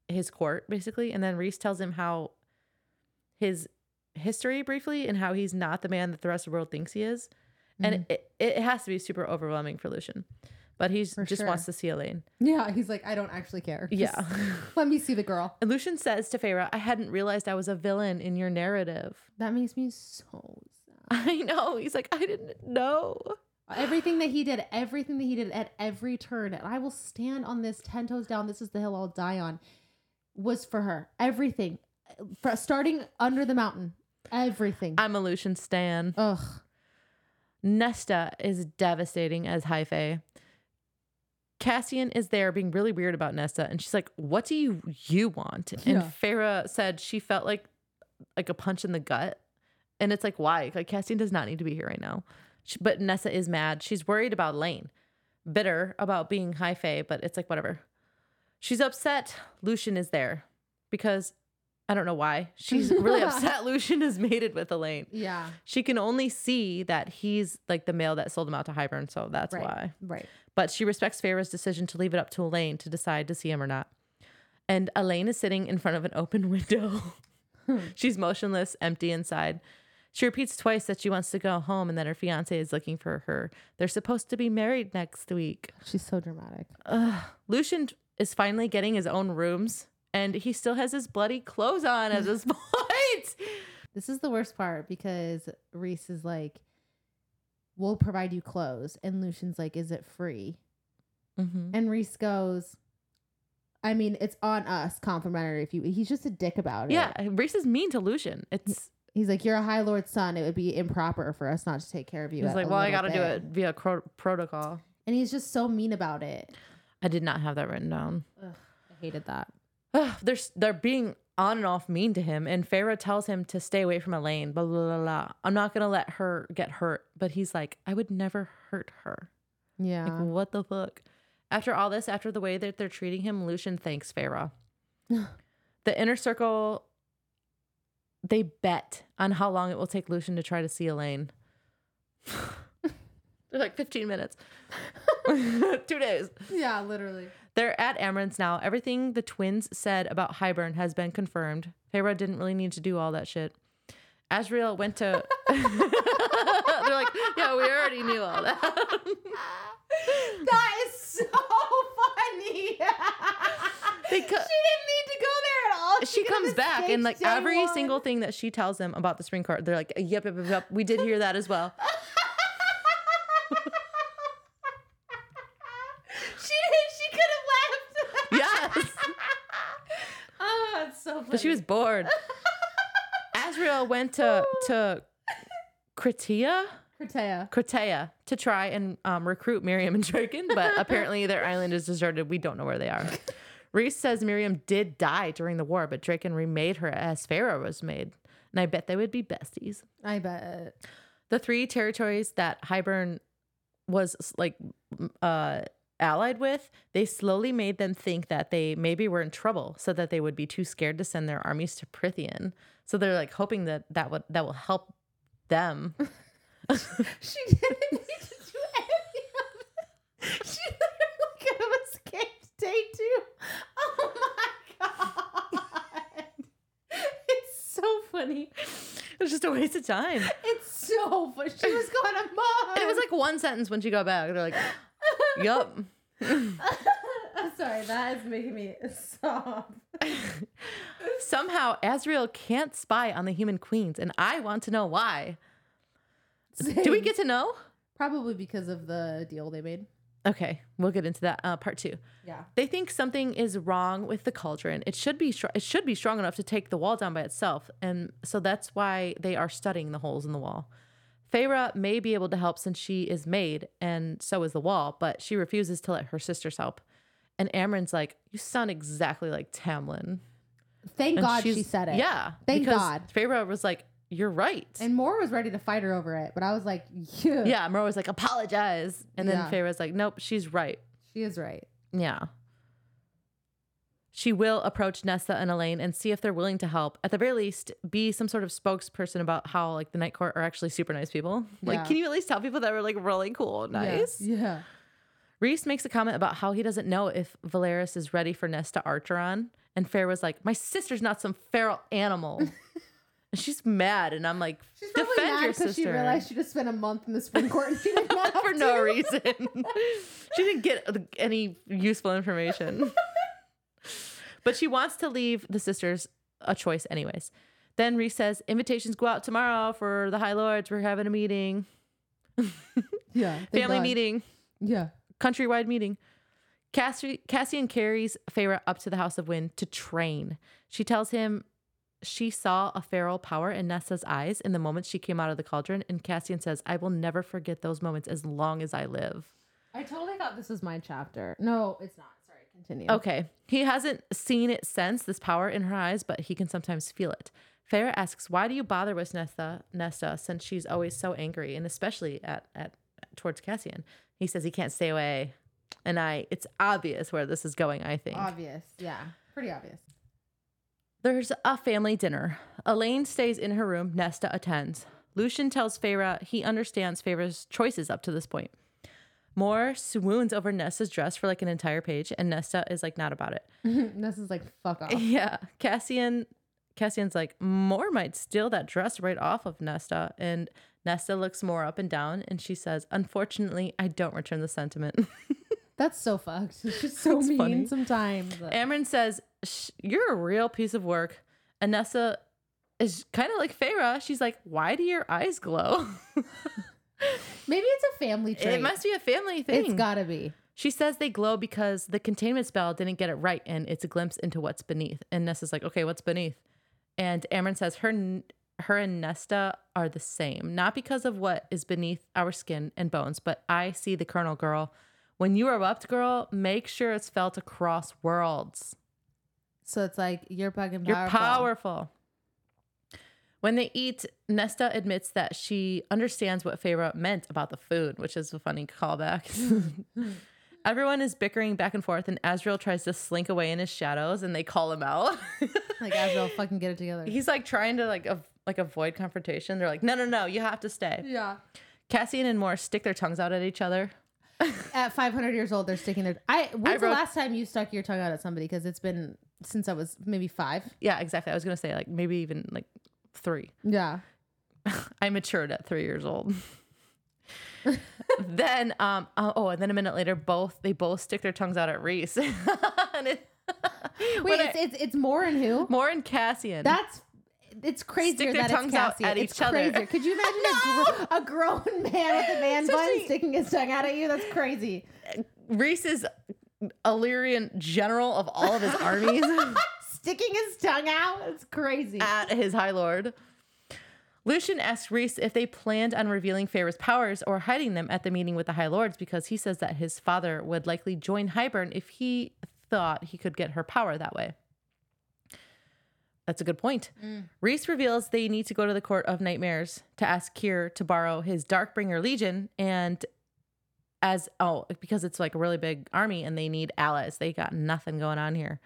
[SPEAKER 2] his court, basically, and then Rhys tells him how his history briefly and how he's not the man that the rest of the world thinks he is.
[SPEAKER 1] Mm-hmm.
[SPEAKER 2] And it, it has to be super overwhelming for Lucien. But he just
[SPEAKER 1] sure.
[SPEAKER 2] wants to see Elain.
[SPEAKER 1] Yeah, he's like, I don't actually care. Just *laughs*
[SPEAKER 2] Yeah. *laughs*
[SPEAKER 1] let me see the girl.
[SPEAKER 2] And Lucien says to Feyre, I hadn't realized I was a villain in your narrative.
[SPEAKER 1] That makes me so sad. *laughs*
[SPEAKER 2] I know. He's like, I didn't know.
[SPEAKER 1] Everything that he did, everything that he did at every turn, and I will stand on this ten toes down. This is the hill I'll die on. Was for her. Everything, for starting under the mountain. Everything.
[SPEAKER 2] I'm a Lucien Stan.
[SPEAKER 1] Ugh.
[SPEAKER 2] Nesta is devastating as High Fae. Cassian is there being really weird about Nesta, and she's like, "What do you you want?" And
[SPEAKER 1] Yeah.
[SPEAKER 2] Feyre said she felt like like a punch in the gut, and it's like, why? Like Cassian does not need to be here right now. She, but Nessa is mad. She's worried about Lane, bitter about being High Fae, but it's like whatever. She's upset. Lucien is there because I don't know why. She's *laughs* really upset. Lucien is mated with Elain
[SPEAKER 1] Yeah.
[SPEAKER 2] she can only see that he's like the male that sold him out to Hybern, so that's
[SPEAKER 1] Right.
[SPEAKER 2] why.
[SPEAKER 1] Right.
[SPEAKER 2] But she respects Feyre's decision to leave it up to Elain to decide to see him or not. And Elain is sitting in front of an open *laughs* window. *laughs* She's motionless, empty inside. She repeats twice that she wants to go home and that her fiance is looking for her. They're supposed to be married next week.
[SPEAKER 1] She's so dramatic.
[SPEAKER 2] Ugh. Lucien is finally getting his own rooms, and he still has his bloody clothes on at this *laughs* point.
[SPEAKER 1] This is the worst part because Rhys is like, "We'll provide you clothes," and Lucien's like, "Is it free?"
[SPEAKER 2] Mhm.
[SPEAKER 1] And Rhys goes, "I mean, it's on us, complimentary. If you," he's just a dick about it.
[SPEAKER 2] Yeah, Rhys is mean to Lucien. It's
[SPEAKER 1] he's like, "You're a High Lord's son. It would be improper for us not to take care of you."
[SPEAKER 2] He's like, well, I got to do it via cro- protocol.
[SPEAKER 1] and he's just so mean about it.
[SPEAKER 2] I did not have that written down.
[SPEAKER 1] Ugh, I hated that.
[SPEAKER 2] They're they're being on and off mean to him, and Feyre tells him to stay away from Elain. Blah blah blah. blah. I'm not gonna let her get hurt, but he's like, I would never hurt her.
[SPEAKER 1] Yeah,
[SPEAKER 2] Like, what the fuck? After all this, after the way that they're treating him, Lucien thanks Feyre. *sighs* the inner circle. They bet on how long it will take Lucien to try to see Elain. *sighs* *laughs* They're like 15 minutes. *laughs* Two days.
[SPEAKER 1] yeah, literally.
[SPEAKER 2] They're at Amaranth now. Everything the twins said about Hybern has been confirmed. Feyre didn't really need to do all that shit. Azriel went to. *laughs* They're like, yeah, we already knew all that. *laughs*
[SPEAKER 1] that is so funny.
[SPEAKER 2] They co-
[SPEAKER 1] she didn't need to go there at all.
[SPEAKER 2] she
[SPEAKER 1] could've
[SPEAKER 2] comes back and like every
[SPEAKER 1] one.
[SPEAKER 2] single thing that she tells them about the spring court, they're like, yep, yep, yep, yep. We did hear that as well.
[SPEAKER 1] she did. She could have left.
[SPEAKER 2] Yes.
[SPEAKER 1] So funny.
[SPEAKER 2] But she was bored. *laughs* Azriel went to to Cretea.
[SPEAKER 1] Cretea.
[SPEAKER 2] Cretea to try and um, recruit Miryam and Drakon, but *laughs* apparently their island is deserted. We don't know where they are. *laughs* Rhys says Miryam did die during the war, but Drakon remade her as Feyre was made. And I bet they would be besties.
[SPEAKER 1] I bet.
[SPEAKER 2] The three territories that Hybern was like uh, allied with, they slowly made them think that they maybe were in trouble so that they would be too scared to send their armies to Prythian. So they're like hoping that that would that will help them. *laughs* *laughs*
[SPEAKER 1] She didn't need to do any of it. She literally could have escaped day two. Oh my god. It's so funny.
[SPEAKER 2] it was just a waste of time.
[SPEAKER 1] It's so funny. She was going to mom.
[SPEAKER 2] And it was like one sentence when she got back. They're like, "Yup." *laughs*
[SPEAKER 1] I'm sorry, that is making me sob. *laughs*
[SPEAKER 2] Somehow Azriel can't spy on the human queens, and I want to know why. Do we get to know?
[SPEAKER 1] Probably because of the deal they made.
[SPEAKER 2] Okay, we'll get into that uh, part two.
[SPEAKER 1] Yeah.
[SPEAKER 2] They think something is wrong with the cauldron. It should be str- it should be strong enough to take the wall down by itself, and so that's why they are studying the holes in the wall. Feyre may be able to help since she is made, and so is the wall, but she refuses to let her sisters help. And Amren's like, "You sound exactly like Tamlin."
[SPEAKER 1] Thank
[SPEAKER 2] And
[SPEAKER 1] God she said it.
[SPEAKER 2] Yeah,
[SPEAKER 1] Thank God.
[SPEAKER 2] Feyre was like, "You're right."
[SPEAKER 1] And Mor was ready to fight her over it, but I was like, *laughs* yeah,
[SPEAKER 2] yeah, Mor was like, "Apologize," and then
[SPEAKER 1] Yeah.
[SPEAKER 2] Feyre's like, "Nope, she's right."
[SPEAKER 1] she is right.
[SPEAKER 2] Yeah. She will approach Nesta and Elain and see if they're willing to help. At the very least, be some sort of spokesperson about how like the Night Court are actually super nice people. Like,
[SPEAKER 1] Yeah.
[SPEAKER 2] can you at least tell people that we're like really cool, and nice?
[SPEAKER 1] Yeah. yeah.
[SPEAKER 2] Rhys makes a comment about how he doesn't know if Velaris is ready for Nesta Archeron, and Feyre was like, "My sister's not some feral animal." *laughs* and she's mad, and I'm like,
[SPEAKER 1] She's
[SPEAKER 2] "Defend
[SPEAKER 1] mad
[SPEAKER 2] your
[SPEAKER 1] because she realized she just spent a month in the Spring Court and she didn't *laughs*
[SPEAKER 2] for no reason. *laughs* she didn't get uh, any useful information. But she wants to leave the sisters a choice, anyways. Then Rhys says, Invitations go out tomorrow for the High Lords. We're having a meeting, *laughs*
[SPEAKER 1] Yeah.
[SPEAKER 2] family
[SPEAKER 1] God.
[SPEAKER 2] meeting,
[SPEAKER 1] Yeah.
[SPEAKER 2] countrywide meeting. Cassie, Cassian carries Feyre up to the House of Wind to train. She tells him she saw a feral power in Nesta's eyes in the moment she came out of the cauldron. And Cassian says, I will never forget those moments as long as I live.
[SPEAKER 1] I totally thought this was my chapter. No, it's not. Continue.
[SPEAKER 2] Okay. He hasn't seen it since this power in her eyes, but he can sometimes feel it. Feyre asks, "Why do you bother with Nesta, Nesta, since she's always so angry, and especially at at towards Cassian?" He says he can't stay away, and I it's obvious where this is going. I think
[SPEAKER 1] Obvious. Yeah. Pretty obvious.
[SPEAKER 2] there's a family dinner. Elain stays in her room. Nesta attends. Lucien tells Feyre he understands Feyre's choices up to this point. Mor swoons over Nesta's dress for like an entire page, and Nesta is like not about it. *laughs*
[SPEAKER 1] Nesta's like, fuck off.
[SPEAKER 2] Yeah, Cassian. Cassian's like Mor might steal that dress right off of Nesta, and Nesta looks Mor up and down, and she says, "Unfortunately, I don't return the sentiment." *laughs*
[SPEAKER 1] That's so fucked. It's just so
[SPEAKER 2] That's
[SPEAKER 1] mean
[SPEAKER 2] funny.
[SPEAKER 1] sometimes.
[SPEAKER 2] Amren says, "You're a real piece of work." And Nesta is kind of like Feyre. She's like, "Why do your eyes glow?" *laughs*
[SPEAKER 1] Maybe it's a family trait.
[SPEAKER 2] it must be a family thing.
[SPEAKER 1] It's gotta be.
[SPEAKER 2] She says they glow because the containment spell didn't get it right and it's a glimpse into what's beneath. And Nesta's like, okay, what's beneath? And Amren says her her and Nesta are the same, not because of what is beneath our skin and bones, but I see the kernel girl. When you erupt, girl, make sure it's felt across worlds.
[SPEAKER 1] So it's like you're fucking
[SPEAKER 2] You're
[SPEAKER 1] powerful.
[SPEAKER 2] When they eat, Nesta admits that she understands what Feyre meant about the food, which is a funny callback. *laughs* Everyone is bickering back and forth, and Azriel tries to slink away in his shadows, and they call him out. *laughs*
[SPEAKER 1] Like Azriel, fucking get it together.
[SPEAKER 2] He's like trying to like av- like avoid confrontation. They're like, no, no, no, you have to stay.
[SPEAKER 1] yeah.
[SPEAKER 2] Cassian and Mor stick their tongues out at each other. *laughs*
[SPEAKER 1] At 500 years old, they're sticking their. I. When's the
[SPEAKER 2] wrote-
[SPEAKER 1] last time you stuck your tongue out at somebody? Because it's been since I was maybe five.
[SPEAKER 2] Yeah, exactly. I was gonna say like maybe even like three.
[SPEAKER 1] Yeah. *laughs*
[SPEAKER 2] I matured at three years old. then, um, oh, oh, and then a minute later, both they both stick their tongues out at Rhys. *laughs* it,
[SPEAKER 1] Wait, it's,
[SPEAKER 2] I-
[SPEAKER 1] it's it's Mor and who?
[SPEAKER 2] Mor and Cassian.
[SPEAKER 1] That's it's crazier
[SPEAKER 2] Stick their
[SPEAKER 1] that
[SPEAKER 2] tongues out
[SPEAKER 1] Cassian.
[SPEAKER 2] at
[SPEAKER 1] it's
[SPEAKER 2] each other.
[SPEAKER 1] crazier. Could you imagine a, *laughs* gr- a grown man with a man bun sticking his tongue out at you? That's crazy.
[SPEAKER 2] Rhys is Illyrian general of all of his armies
[SPEAKER 1] Sticking his tongue out? It's crazy.
[SPEAKER 2] at his High Lord. Lucien asks Rhys if they planned on revealing Feyre's powers or hiding them at the meeting with the High Lords because he says that his father would likely join Hybern if he thought he could get her power that way. That's a good point. Mm. Rhys reveals they need to go to the Court of Nightmares to ask Keir to borrow his Darkbringer Legion and as oh, because it's like a really big army and they need allies. They got nothing going on here.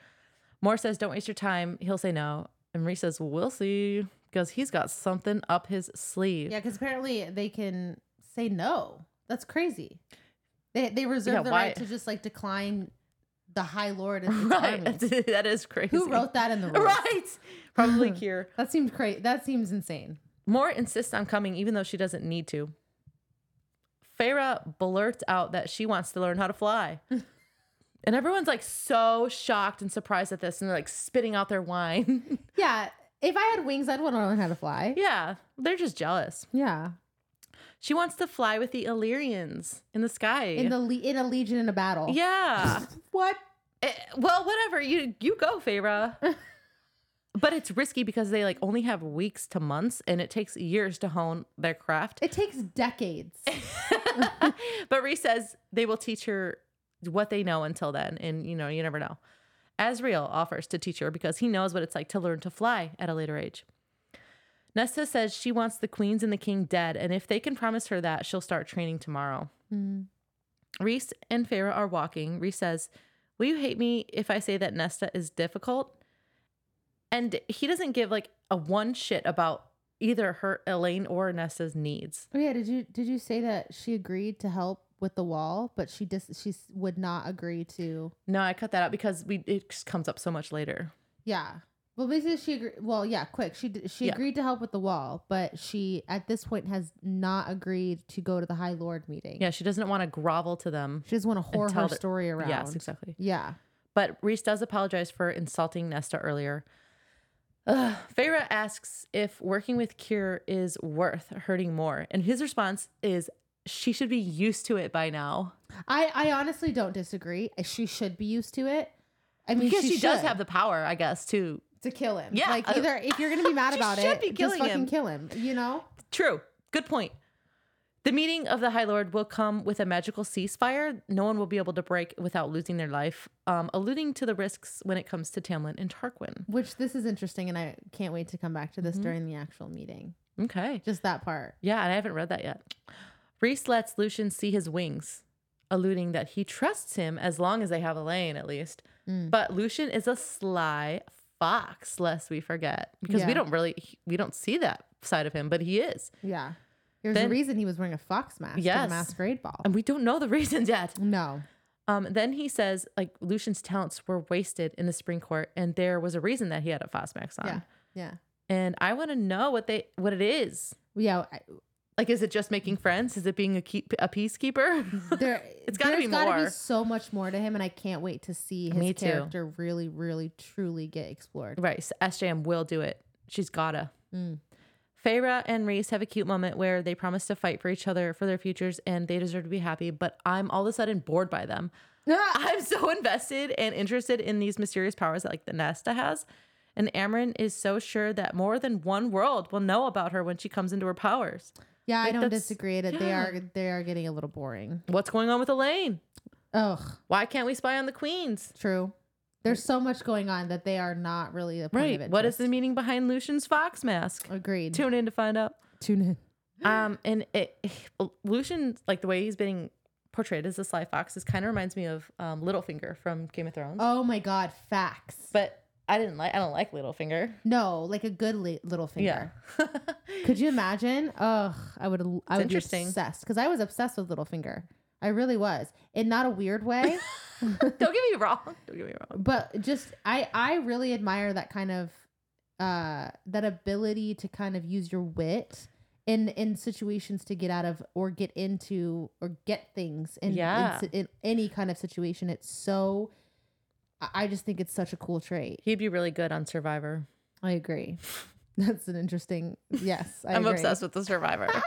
[SPEAKER 2] Mor says, Don't waste your time. He'll say no. And Rhys says, We'll see. Because he's got something up his sleeve.
[SPEAKER 1] Yeah, because apparently they can say no. That's crazy. They they reserve
[SPEAKER 2] Yeah,
[SPEAKER 1] the
[SPEAKER 2] why-
[SPEAKER 1] right to just like decline the High Lord his *laughs*
[SPEAKER 2] Right. *laughs* that is crazy.
[SPEAKER 1] Who wrote that in the *laughs* rules?
[SPEAKER 2] Right. Probably Keir.
[SPEAKER 1] That seems crazy. That seems insane.
[SPEAKER 2] Mor insists on coming even though she doesn't need to. Feyre blurts out that she wants to learn how to fly. And everyone's like so shocked and surprised at this and they're like spitting out their wine. *laughs*
[SPEAKER 1] Yeah, if I had wings, I'd want to learn how to fly.
[SPEAKER 2] yeah, they're just jealous.
[SPEAKER 1] Yeah,
[SPEAKER 2] She wants to fly with the Illyrians in the sky.
[SPEAKER 1] in the le- in a legion in a battle.
[SPEAKER 2] yeah. *laughs*
[SPEAKER 1] What?
[SPEAKER 2] Eh, well, whatever. You you go, Feyre. *laughs* but it's risky because they like only have weeks to months and it takes years to hone their craft.
[SPEAKER 1] It takes decades.
[SPEAKER 2] but Rhys says they will teach her what they know until then. And, you know, you never know. Azriel offers to teach her because he knows what it's like to learn to fly at a later age. Nesta says she wants the queens and the king dead, and if they can promise her that, she'll start training tomorrow. Mm. Rhys and Feyre are walking. Rhys says, Will you hate me if I say that Nesta is difficult? And he doesn't give like a one shit about either her, Elain, or Nesta's needs.
[SPEAKER 1] Oh yeah, did you did you say that she agreed to help with the wall, but she dis- she would not agree to?
[SPEAKER 2] No, I cut that out because we it just comes up so much later.
[SPEAKER 1] Yeah. Well, basically, she agreed. Well, yeah, quick. She she
[SPEAKER 2] Yeah.
[SPEAKER 1] agreed to help with the wall, but she at this point has not agreed to go to the High Lord meeting.
[SPEAKER 2] Yeah, she doesn't want to grovel to them.
[SPEAKER 1] She doesn't want to whore her
[SPEAKER 2] the-
[SPEAKER 1] story around.
[SPEAKER 2] Yes, exactly.
[SPEAKER 1] Yeah.
[SPEAKER 2] But Rhys does apologize for insulting Nesta earlier. Ugh. Feyre asks if working with Keir is worth hurting Mor, and his response is she should be used to it by now.
[SPEAKER 1] I I honestly don't disagree. She should be used to it. I mean,
[SPEAKER 2] Because she, does have the power, I guess, to
[SPEAKER 1] to kill him.
[SPEAKER 2] Yeah,
[SPEAKER 1] Like either if you're gonna be mad *laughs*
[SPEAKER 2] she
[SPEAKER 1] about
[SPEAKER 2] should
[SPEAKER 1] it,
[SPEAKER 2] be
[SPEAKER 1] just fucking
[SPEAKER 2] him.
[SPEAKER 1] kill him. You know.
[SPEAKER 2] True. Good point. The meeting of the High Lord will come with a magical ceasefire. No one will be able to break without losing their life, um, alluding to the risks when it comes to Tamlin and Tarquin.
[SPEAKER 1] Which this is interesting, and I can't wait to come back to
[SPEAKER 2] Mm-hmm.
[SPEAKER 1] this during the actual meeting.
[SPEAKER 2] Okay.
[SPEAKER 1] Just that part.
[SPEAKER 2] Yeah, and I haven't read that yet. Rhys lets Lucien see his wings, alluding that he trusts him as long as they have Elaine, at least.
[SPEAKER 1] Mm.
[SPEAKER 2] But Lucien is a sly fox, lest we forget, because we don't really we don't see that side of him, but he is,
[SPEAKER 1] Yeah. There's
[SPEAKER 2] Then-
[SPEAKER 1] a reason he was wearing a fox mask. Yes. Masquerade ball.
[SPEAKER 2] and we don't know the *laughs* reasons yet.
[SPEAKER 1] no.
[SPEAKER 2] Um, then he says like Lucien's talents were wasted in the Spring court, and there was a reason that he had a fox mask on.
[SPEAKER 1] Yeah. Yeah.
[SPEAKER 2] And I want to know what they what it is.
[SPEAKER 1] Yeah. I-
[SPEAKER 2] Like, is it just making friends? Is it being a keep a peacekeeper? *laughs*
[SPEAKER 1] There,
[SPEAKER 2] It's gotta
[SPEAKER 1] there's
[SPEAKER 2] be more.
[SPEAKER 1] be so much more to him, and I can't wait to see his character really, really, truly get explored.
[SPEAKER 2] right. So SJM will do it. She's gotta.
[SPEAKER 1] Mm.
[SPEAKER 2] Feyre and Rhys have a cute moment where they promise to fight for each other for their futures and they deserve to be happy, but I'm all of a sudden bored by them. *laughs* I'm so invested and interested in these mysterious powers that like the Nesta has. And Amren is so sure that more than one world will know about her when she comes into her powers.
[SPEAKER 1] Yeah, I don't disagree that they are they are getting a little boring.
[SPEAKER 2] What's going on with Elain?
[SPEAKER 1] Ugh,
[SPEAKER 2] Why can't we spy on the queens?
[SPEAKER 1] true. There's so much going on that they are not really point of
[SPEAKER 2] Right.
[SPEAKER 1] interest.
[SPEAKER 2] What is the meaning behind Lucien's fox mask?
[SPEAKER 1] Agreed.
[SPEAKER 2] Tune in to find out.
[SPEAKER 1] Tune in. *gasps*
[SPEAKER 2] Um, and it, *sighs* Lucien, like the way he's being portrayed as a sly fox, is kind of reminds me of um, Littlefinger from Game of Thrones.
[SPEAKER 1] Oh my god, facts.
[SPEAKER 2] But I didn't like. I don't like Littlefinger.
[SPEAKER 1] no, like a good li- little
[SPEAKER 2] Yeah. *laughs*
[SPEAKER 1] Could you imagine? Ugh, I would. I would be obsessed because I was obsessed with Littlefinger. I really was, in not a weird way, *laughs*
[SPEAKER 2] don't get me *laughs* wrong. Don't get me wrong.
[SPEAKER 1] but just I I really admire that kind of uh that ability to kind of use your wit in in situations to get out of or get into or get things in, in
[SPEAKER 2] Yeah.
[SPEAKER 1] si- in, any kind of situation. It's so. I just think it's such a cool trait.
[SPEAKER 2] He'd be really good on Survivor.
[SPEAKER 1] I agree. *laughs* That's an interesting. Yes, I
[SPEAKER 2] I'm
[SPEAKER 1] agree.
[SPEAKER 2] obsessed with the Survivor. *laughs*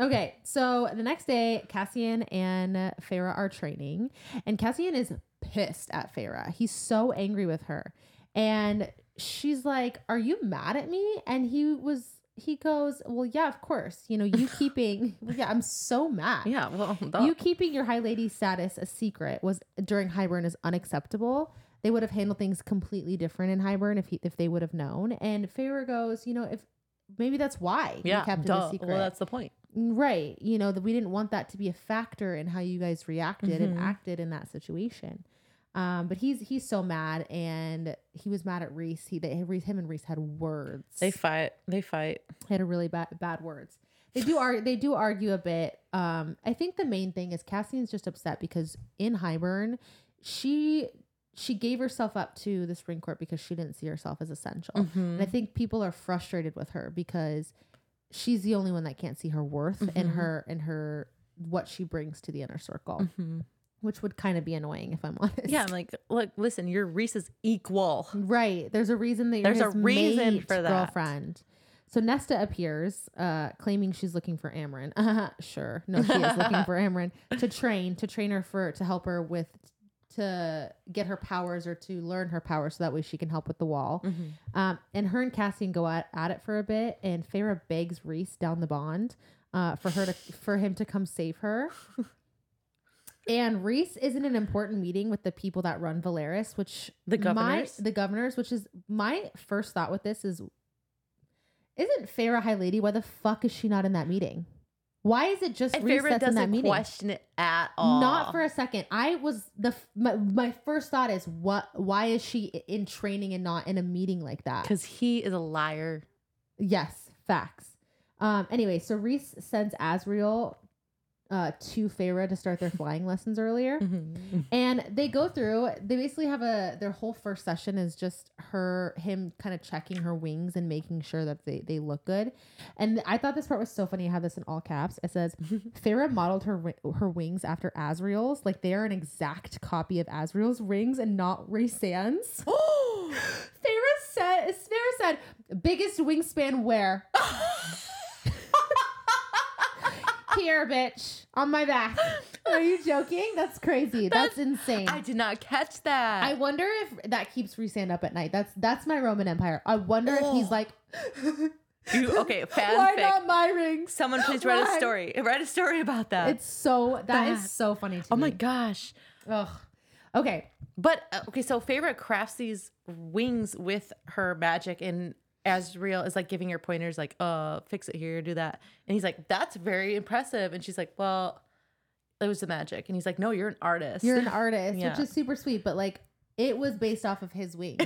[SPEAKER 1] Okay, so the next day, Cassian and Feyre are training, and Cassian is pissed at Feyre. He's so angry with her, and she's like, "Are you mad at me?" And he was, he goes, Well, yeah, of course. You know, you *laughs* keeping, well, yeah, I'm so mad.
[SPEAKER 2] Yeah, well, duh.
[SPEAKER 1] You keeping your high lady status a secret was during Hybern is unacceptable. They would have handled things completely different in Hybern if he, if they would have known. And Feyre goes, you know, if maybe that's why
[SPEAKER 2] yeah,
[SPEAKER 1] you kept it a secret.
[SPEAKER 2] Well, that's the point.
[SPEAKER 1] right. You know, that we didn't want that to be a factor in how you guys reacted and
[SPEAKER 2] Mhm.
[SPEAKER 1] acted in that situation. Um, but he's he's so mad, and he was mad at Rhys. He they Rhys, him and Rhys had words.
[SPEAKER 2] They fight. They fight.
[SPEAKER 1] They had a really bad bad words. They do ar- they do argue a bit. Um, I think the main thing is Cassian's just upset because in Hybern, she she gave herself up to the Spring Court because she didn't see herself as essential. And I
[SPEAKER 2] Mhm.
[SPEAKER 1] think people are frustrated with her because she's the only one that can't see her worth and
[SPEAKER 2] Mhm.
[SPEAKER 1] her and her what she brings to the inner circle,
[SPEAKER 2] Mhm.
[SPEAKER 1] Which would kind of be annoying if I'm *laughs* honest.
[SPEAKER 2] Yeah, I'm like, look, listen, you're Rhys's equal.
[SPEAKER 1] Right. There's a reason that you're
[SPEAKER 2] There's a reason
[SPEAKER 1] mate,
[SPEAKER 2] for that.
[SPEAKER 1] girlfriend. So Nesta appears, uh, claiming she's looking for Amren. sure, no, she is looking for *laughs* Amren to train, to train her for to help her with to get her powers or to learn her powers, so that way she can help with the wall.
[SPEAKER 2] Mhm.
[SPEAKER 1] Um, and her and Cassian go at, at it for a bit, and Feyre begs Rhys down the bond uh, for her to for him to come save her. *laughs* and Rhys is in an important meeting with the people that run Velaris, which
[SPEAKER 2] The
[SPEAKER 1] my-
[SPEAKER 2] governors?
[SPEAKER 1] the governors, which is my first thought with this is, isn't Feyre High Lady? Why the fuck is she not in that meeting? Why is it just
[SPEAKER 2] And
[SPEAKER 1] Rhys
[SPEAKER 2] favorite
[SPEAKER 1] that's in that
[SPEAKER 2] doesn't
[SPEAKER 1] meeting?
[SPEAKER 2] question it at all.
[SPEAKER 1] Not for a second. I was the my, my first thought is what? Why is she in training and not in a meeting like that?
[SPEAKER 2] because he is a liar.
[SPEAKER 1] Yes, facts. Um. Anyway, so Reese sends Azriel uh, to Feyre to start their *laughs* flying lessons earlier.
[SPEAKER 2] Mhm.
[SPEAKER 1] And they go through, they basically have a, their whole first session is just her, him kind of checking her wings and making sure that they, they look good. And I thought this part was so funny. I have this in all caps. It says, *laughs* Feyre modeled her, her wings after Azriel's. Like they are an exact copy of Azriel's rings and not Rhysand's. *gasps* *gasps* Feyre said, Feyre said, biggest wingspan where? *laughs* Here, bitch, on my back. *laughs* Are you joking? That's crazy. That's,
[SPEAKER 2] That's-
[SPEAKER 1] insane.
[SPEAKER 2] I did not catch that.
[SPEAKER 1] I wonder if that keeps Rhysand up at night. That's that's my Roman Empire. I wonder if he's
[SPEAKER 2] Oh.
[SPEAKER 1] like, *laughs*
[SPEAKER 2] You- okay, *laughs*
[SPEAKER 1] why not my rings?
[SPEAKER 2] Someone please write
[SPEAKER 1] Why?
[SPEAKER 2] a story. Write a story about that.
[SPEAKER 1] It's so that is so funny to
[SPEAKER 2] oh
[SPEAKER 1] me.
[SPEAKER 2] my gosh.
[SPEAKER 1] Ugh. Okay.
[SPEAKER 2] But uh, okay, so favorite crafts these wings with her magic, and Azriel is like giving her pointers, like, "Uh, fix it here, do that," and he's like, "That's very impressive," and she's like, "Well, it was the magic," and he's like, "No, you're an artist.
[SPEAKER 1] You're an *laughs* artist, which is super sweet, but like it was based off of his wings,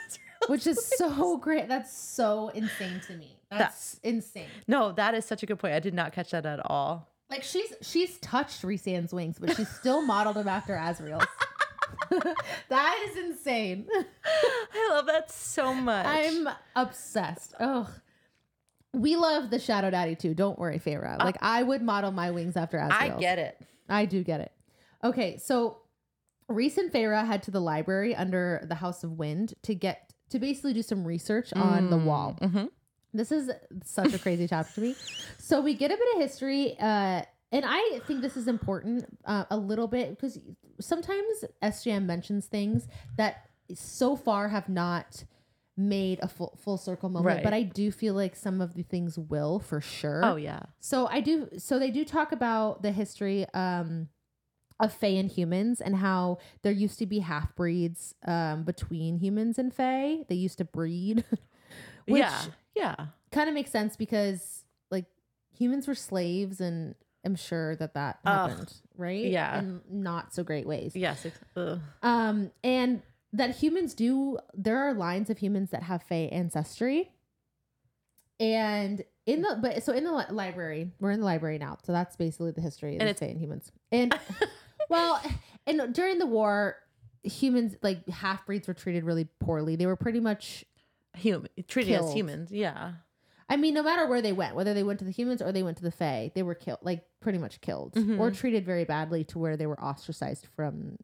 [SPEAKER 1] *laughs* which is so great. That's so insane to me. That's insane.
[SPEAKER 2] no, that is such a good point. I did not catch that at all.
[SPEAKER 1] Like she's she's touched Rhysand's wings, but she's still modeled them after Azriel's. *laughs* *laughs* that is insane. *laughs*
[SPEAKER 2] I love that so much.
[SPEAKER 1] I'm obsessed. Oh, we love the Shadow Daddy too. Don't worry, Feyre. Like I would model my wings after Azriel's.
[SPEAKER 2] I get it.
[SPEAKER 1] I do get it. Okay, so Rhys and Feyre head to the library under the House of Wind to get to basically do some research on the wall.
[SPEAKER 2] Mm-hmm.
[SPEAKER 1] This is such a crazy chapter to me. So we get a bit of history, uh, and I think this is important uh, a little bit because sometimes SJM mentions things that so far have not made a full full circle moment,
[SPEAKER 2] Right.
[SPEAKER 1] but I do feel like some of the things will for sure.
[SPEAKER 2] Oh yeah.
[SPEAKER 1] So I do. So they do talk about the history um, of Fae and humans and how there used to be half breeds um, between humans and Fae. They used to breed, *laughs* which
[SPEAKER 2] yeah. Yeah.
[SPEAKER 1] kind of makes sense because like humans were slaves, and I'm sure that that
[SPEAKER 2] Ugh.
[SPEAKER 1] happened, right?
[SPEAKER 2] Yeah.
[SPEAKER 1] in not so great ways.
[SPEAKER 2] Yes. ugh.
[SPEAKER 1] Um, and that humans do. There are lines of humans that have Fae ancestry. And in the but so in the li- library, we're in the library now. So that's basically the history of
[SPEAKER 2] And
[SPEAKER 1] Fae and humans. And *laughs* well, and during the war, humans like half breeds were treated really poorly. They were pretty much.
[SPEAKER 2] Human treated as humans. Yeah.
[SPEAKER 1] I mean, no matter where they went, whether they went to the humans or they went to the Fae, they were killed, like pretty much killed,
[SPEAKER 2] Mhm.
[SPEAKER 1] or treated very badly to where they were ostracized from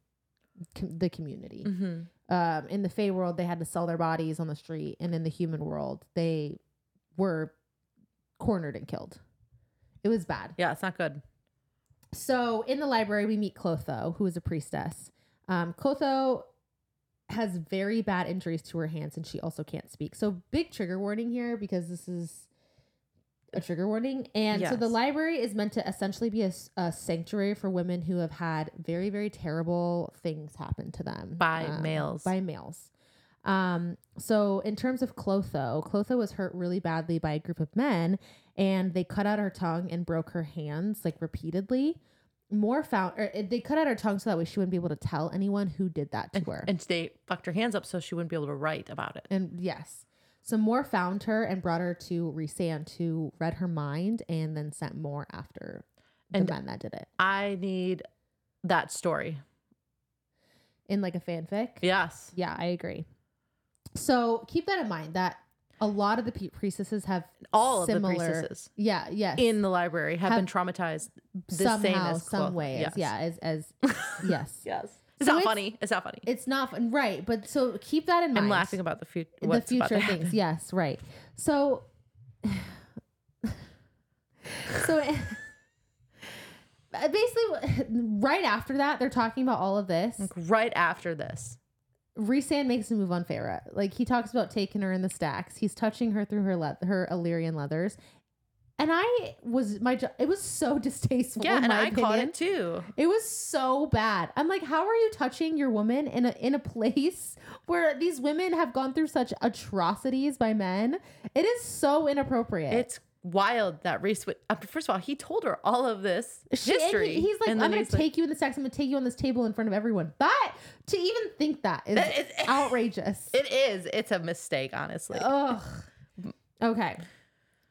[SPEAKER 1] com- the community
[SPEAKER 2] Mm-hmm.
[SPEAKER 1] um, in the Fae world, they had to sell their bodies on the street, and in the human world, they were cornered and killed. It was bad.
[SPEAKER 2] Yeah. It's not good.
[SPEAKER 1] So in the library, we meet Clotho, who is a priestess. Um, Clotho has very bad injuries to her hands, and she also can't speak. So big trigger warning here because this is a trigger warning. And so the library is meant to essentially be a sanctuary for women who have had very, very terrible things happen to them
[SPEAKER 2] By
[SPEAKER 1] um,
[SPEAKER 2] males.
[SPEAKER 1] By males. Um, so in terms of Clotho, Clotho was hurt really badly by a group of men, and they cut out her tongue and broke her hands like repeatedly. Mor found, or uh, they cut out her tongue so that way she wouldn't be able to tell anyone who did that to her.
[SPEAKER 2] And they fucked her hands up so she wouldn't be able to write about it.
[SPEAKER 1] And yes. So Mor found her and brought her to Rhysand to read her mind and then sent Mor after the
[SPEAKER 2] And-
[SPEAKER 1] men that did it.
[SPEAKER 2] I need that story.
[SPEAKER 1] In like a fanfic.
[SPEAKER 2] Yes.
[SPEAKER 1] Yeah, I agree. So keep that in mind that a lot of the pe- priestesses have
[SPEAKER 2] All of the
[SPEAKER 1] similar,
[SPEAKER 2] priestesses
[SPEAKER 1] Yeah, yes.
[SPEAKER 2] in the library have,
[SPEAKER 1] Have-
[SPEAKER 2] been traumatized the
[SPEAKER 1] somehow,
[SPEAKER 2] same as
[SPEAKER 1] some ways.
[SPEAKER 2] Yes.
[SPEAKER 1] Yeah, as as *laughs* yes.
[SPEAKER 2] Yes. It's
[SPEAKER 1] So
[SPEAKER 2] not
[SPEAKER 1] it's-
[SPEAKER 2] funny. It's not funny.
[SPEAKER 1] It's not fun. Right, but so keep that in mind.
[SPEAKER 2] I'm laughing about the future.
[SPEAKER 1] the future things. Yes, right. So, so *laughs* basically, right after that, they're talking about all of this.
[SPEAKER 2] Like Right after this.
[SPEAKER 1] Rhysand makes a move on Feyre. Like he talks about taking her in the stacks. He's touching her through her le- her Illyrian leathers. And I was my jo- it was so *laughs* distasteful.
[SPEAKER 2] Yeah, and I caught it too.
[SPEAKER 1] It was so bad. I'm like, how are you touching your woman in a in a *laughs* place where these women have gone through such atrocities by men? It is so inappropriate.
[SPEAKER 2] It's wild that Rhys would. uh, First of all, he told her all of this
[SPEAKER 1] She- and he-
[SPEAKER 2] history.
[SPEAKER 1] he's like, I'm gonna
[SPEAKER 2] he's like-
[SPEAKER 1] take you in the sex. I'm gonna take you on this table in front of everyone. But to even think that is
[SPEAKER 2] That is- *laughs*
[SPEAKER 1] outrageous.
[SPEAKER 2] It is. It's a mistake, honestly.
[SPEAKER 1] Ugh. Okay.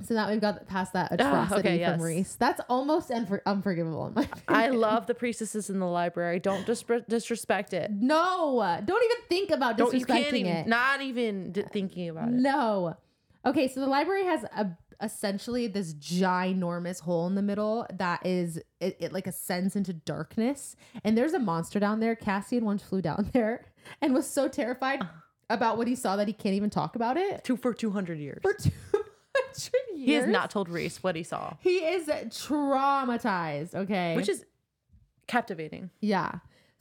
[SPEAKER 1] So now we've got past that
[SPEAKER 2] Ah,
[SPEAKER 1] atrocity
[SPEAKER 2] okay,
[SPEAKER 1] from
[SPEAKER 2] yes.
[SPEAKER 1] Rhys. That's almost unfor- unforgivable in my *laughs*
[SPEAKER 2] I love the priestesses in the library. Don't dis- disrespect it.
[SPEAKER 1] No, don't even think about
[SPEAKER 2] Don't you
[SPEAKER 1] disrespecting
[SPEAKER 2] can't even
[SPEAKER 1] it.
[SPEAKER 2] not even d- thinking about it.
[SPEAKER 1] No. Okay, so the library has a essentially this ginormous hole in the middle that is it, it like ascends into darkness and there's a monster down there cassian once flew down *laughs* there and was so terrified about what he saw that he can't even talk about it
[SPEAKER 2] Two for two hundred years.
[SPEAKER 1] for *laughs* 200 years
[SPEAKER 2] He has not told Rhys what he saw,
[SPEAKER 1] he is traumatized okay
[SPEAKER 2] which is captivating.
[SPEAKER 1] Yeah.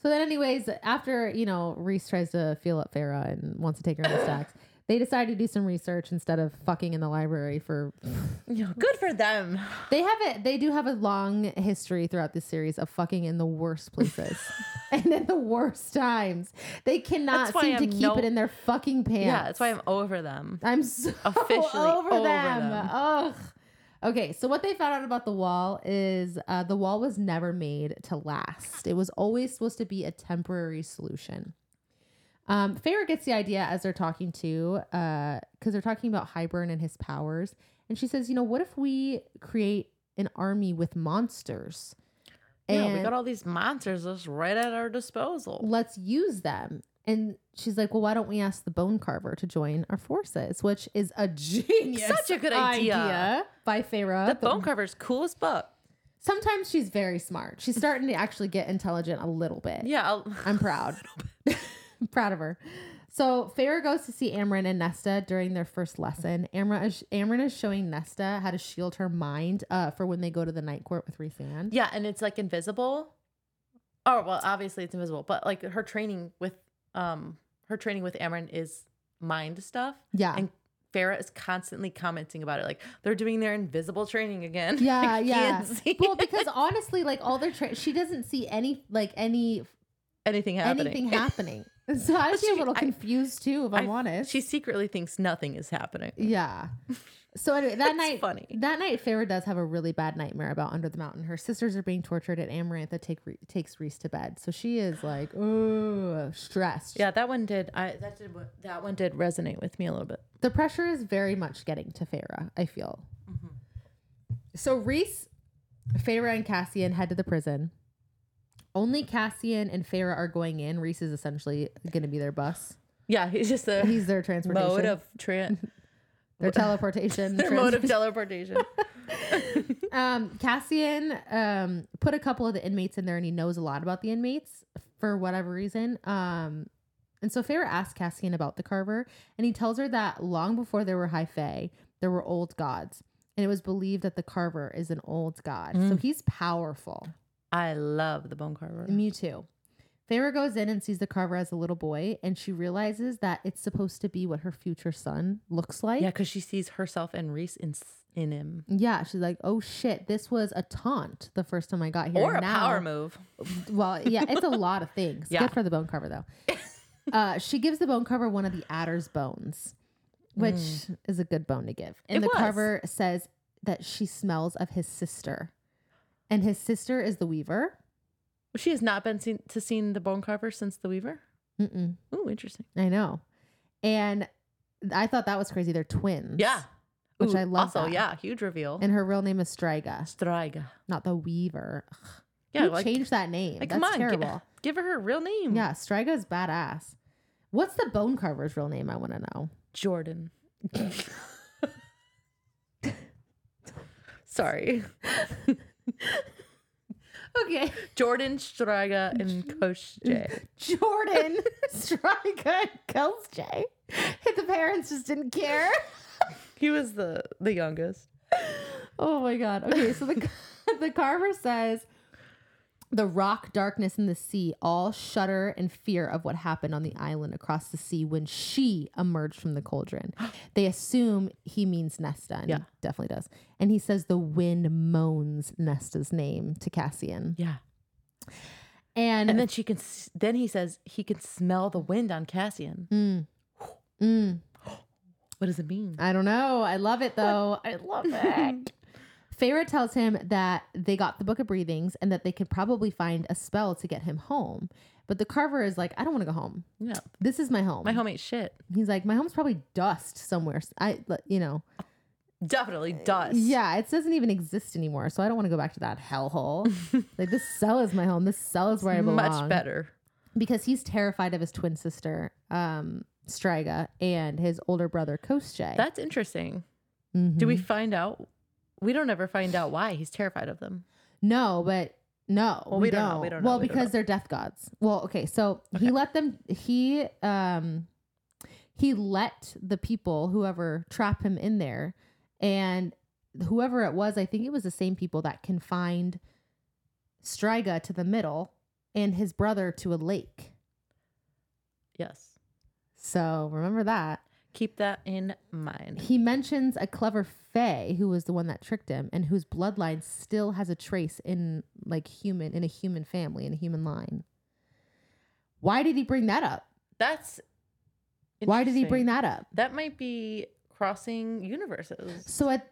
[SPEAKER 1] So then, anyways, after you know Rhys tries to feel up Feyre and wants to take her in the stacks, they decide to do some research instead of fucking in the library. For *laughs*
[SPEAKER 2] good for them.
[SPEAKER 1] they have it, they do have a long history throughout this series of fucking in the worst places *laughs* and in the worst times. They cannot
[SPEAKER 2] That's why
[SPEAKER 1] seem to
[SPEAKER 2] I'm
[SPEAKER 1] keep
[SPEAKER 2] no-
[SPEAKER 1] it in their fucking pants.
[SPEAKER 2] Yeah, that's why I'm over them.
[SPEAKER 1] I'm so *laughs*
[SPEAKER 2] Officially
[SPEAKER 1] over,
[SPEAKER 2] over
[SPEAKER 1] them.
[SPEAKER 2] them.
[SPEAKER 1] Ugh. Okay, so what they found out about the wall is uh, the wall was never made to last. It was always supposed to be a temporary solution. Um, gets the idea as they're talking to, because they're talking about Hybern and his powers, and she says, "You know, what if we create an army with monsters,
[SPEAKER 2] yeah, we got all these monsters just right at our disposal.
[SPEAKER 1] let's use them?" And she's like, "Well, why don't we ask the Bone Carver to join our forces?" Which is a *laughs* genius,
[SPEAKER 2] Such a good idea.
[SPEAKER 1] by Feyre.
[SPEAKER 2] The bone carver's coolest book.
[SPEAKER 1] Sometimes she's very smart. She's starting to actually get intelligent a little bit.
[SPEAKER 2] Yeah, I'll,
[SPEAKER 1] I'm proud. *laughs* *laughs* proud of her. So Feyre goes to see Amren and Nesta during their first lesson. Amren is, Amren is showing Nesta how to shield her mind uh, for when they go to the night court with Rhysand.
[SPEAKER 2] yeah, and it's like invisible. Oh well, obviously it's invisible, but like her training with um her training with Amren is mind stuff,
[SPEAKER 1] Yeah.
[SPEAKER 2] and Feyre is constantly commenting about it. Like they're doing their invisible training again. *laughs*
[SPEAKER 1] yeah, yeah. Well, because *laughs* honestly, like all their tra- she doesn't see any like any
[SPEAKER 2] anything happening.
[SPEAKER 1] anything happening. *laughs* So I was a little confused too, if I'm
[SPEAKER 2] I-
[SPEAKER 1] honest.
[SPEAKER 2] She secretly thinks nothing is happening.
[SPEAKER 1] Yeah. So anyway, *laughs* that night,
[SPEAKER 2] funny.
[SPEAKER 1] that night, Feyre does have a really bad nightmare about Under the Mountain. Her sisters are being tortured, and Amarantha take Re- takes Rhys to bed. So she is like, ooh, stressed.
[SPEAKER 2] Yeah, that one did. I that did that one did resonate with me a little bit.
[SPEAKER 1] The pressure is very much getting to Feyre. I feel. Mm-hmm. So Rhys, Feyre, and Cassian head to the prison. Only Cassian and Feyre are going in. Rhys is essentially going to be their bus.
[SPEAKER 2] Yeah, he's just a
[SPEAKER 1] He's their transportation.
[SPEAKER 2] mode of tran *laughs*
[SPEAKER 1] their teleportation. *laughs*
[SPEAKER 2] their mode of teleportation. *laughs*
[SPEAKER 1] um, Cassian um, put a couple of the inmates in there, and he knows a lot about the inmates for whatever reason. Um, and so Feyre asks Cassian about the Carver, and he tells her that long before there were High Fae, there were old gods, and it was believed that the Carver is an old god, so
[SPEAKER 2] Mm.
[SPEAKER 1] he's powerful.
[SPEAKER 2] I love the bone carver.
[SPEAKER 1] Me too. Feyre goes in and sees the carver as a little boy, and she realizes that it's supposed to be what her future son looks like.
[SPEAKER 2] Yeah, because she sees herself and Rhys in in him,
[SPEAKER 1] Yeah, she's like, "Oh shit, this was a taunt the first time I got here."
[SPEAKER 2] or a
[SPEAKER 1] Now-
[SPEAKER 2] power move. *laughs*
[SPEAKER 1] Well, yeah, it's a lot of things.
[SPEAKER 2] Yeah.
[SPEAKER 1] Good for the bone carver though. *laughs* uh, she gives the bone carver one of the adder's bones, which is a good bone to give. And
[SPEAKER 2] Mm. It
[SPEAKER 1] the
[SPEAKER 2] was.
[SPEAKER 1] carver says that she smells of his sister, and his sister is the weaver.
[SPEAKER 2] She has not been seen to seen the bone carver since the Weaver.
[SPEAKER 1] Mm-mm,
[SPEAKER 2] Ooh, interesting.
[SPEAKER 1] I know, and I thought that was crazy. They're twins.
[SPEAKER 2] Yeah,
[SPEAKER 1] Which
[SPEAKER 2] Ooh,
[SPEAKER 1] I love
[SPEAKER 2] Also,
[SPEAKER 1] that.
[SPEAKER 2] yeah, huge reveal.
[SPEAKER 1] and her real name is Stryga,
[SPEAKER 2] Stryga.
[SPEAKER 1] not the Weaver. Ugh,
[SPEAKER 2] Yeah, like,
[SPEAKER 1] changed that name.
[SPEAKER 2] like
[SPEAKER 1] That's
[SPEAKER 2] come on,
[SPEAKER 1] terrible.
[SPEAKER 2] give her her real name.
[SPEAKER 1] Yeah, Stryga's badass. What's the bone carver's real name? I want to know.
[SPEAKER 2] Jordan. *laughs* Sorry, *laughs*
[SPEAKER 1] Okay.
[SPEAKER 2] Jordan Stryga and Koschei.
[SPEAKER 1] Jordan, Stryga, and Koschei. The parents just didn't care.
[SPEAKER 2] He was the the youngest.
[SPEAKER 1] Oh my god. Okay, so the *laughs* the carver says the rock, darkness, and the sea all shudder in fear of what happened on the island across the sea when she emerged from the cauldron. *gasps* They assume he means Nesta, and
[SPEAKER 2] Yeah.
[SPEAKER 1] he definitely does. And he says the wind moans Nesta's name to Cassian.
[SPEAKER 2] Yeah,
[SPEAKER 1] And,
[SPEAKER 2] and then she can. Then he says he can smell the wind on Cassian.
[SPEAKER 1] Mm. Mm. *gasps*
[SPEAKER 2] What does it mean?
[SPEAKER 1] I don't know. I love it *laughs* though. I love it. *laughs* Feyre tells him that they got the Book of Breathings and that they could probably find a spell to get him home. But the Carver is like, I don't want to go home.
[SPEAKER 2] Yeah,
[SPEAKER 1] This is my home.
[SPEAKER 2] my home ain't shit.
[SPEAKER 1] He's like, my home's probably dust somewhere. I, you know,
[SPEAKER 2] Definitely dust.
[SPEAKER 1] yeah, it doesn't even exist anymore. So I don't want to go back to that hellhole. *laughs* like this cell is my home. This cell is where I belong.
[SPEAKER 2] much better.
[SPEAKER 1] because he's terrified of his twin sister, um, Stryga, and his older brother, Koschei.
[SPEAKER 2] That's interesting.
[SPEAKER 1] Mhm.
[SPEAKER 2] Do we find out? We don't ever find out why he's terrified of them.
[SPEAKER 1] No, but no,
[SPEAKER 2] Well,
[SPEAKER 1] we,
[SPEAKER 2] we don't
[SPEAKER 1] don't.
[SPEAKER 2] know, we don't know,
[SPEAKER 1] Well,
[SPEAKER 2] we don't
[SPEAKER 1] because
[SPEAKER 2] know.
[SPEAKER 1] they're death gods. Well, okay, so he let them. He um, he let the people, whoever, trap him in there, and whoever it was, I think it was the same people that confined Stryga to the middle and his brother to a lake.
[SPEAKER 2] Yes.
[SPEAKER 1] So remember that.
[SPEAKER 2] Keep that in mind.
[SPEAKER 1] He mentions a clever fae who was the one that tricked him and whose bloodline still has a trace in like human in a human family in a human line. Why did he bring that up?
[SPEAKER 2] That's
[SPEAKER 1] Why did he bring that up?
[SPEAKER 2] That might be crossing universes.
[SPEAKER 1] So at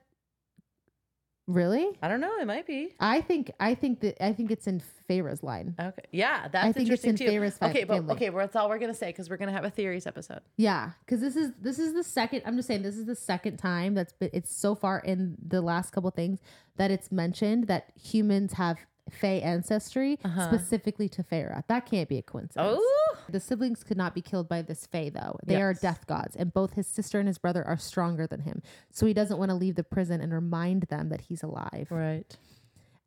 [SPEAKER 1] really,
[SPEAKER 2] I don't know. It might be.
[SPEAKER 1] I think I think that I think it's in Feyre's line.
[SPEAKER 2] Okay. Yeah, that's
[SPEAKER 1] I think it's
[SPEAKER 2] interesting
[SPEAKER 1] in
[SPEAKER 2] too. Okay, but
[SPEAKER 1] family.
[SPEAKER 2] okay, well, that's all we're gonna say because we're gonna have a theories episode.
[SPEAKER 1] Yeah, because this is this is the second. I'm just saying this is the second time that's been. It's so far in the last couple things that it's mentioned that humans have Fae ancestry
[SPEAKER 2] Uh-huh.
[SPEAKER 1] specifically to Feyre. That can't be a coincidence.
[SPEAKER 2] Oh,
[SPEAKER 1] The siblings could not be killed by this Fae, though. They are death gods, and both his sister and his brother are stronger than him. So he doesn't want to leave the prison and remind them that he's alive.
[SPEAKER 2] right.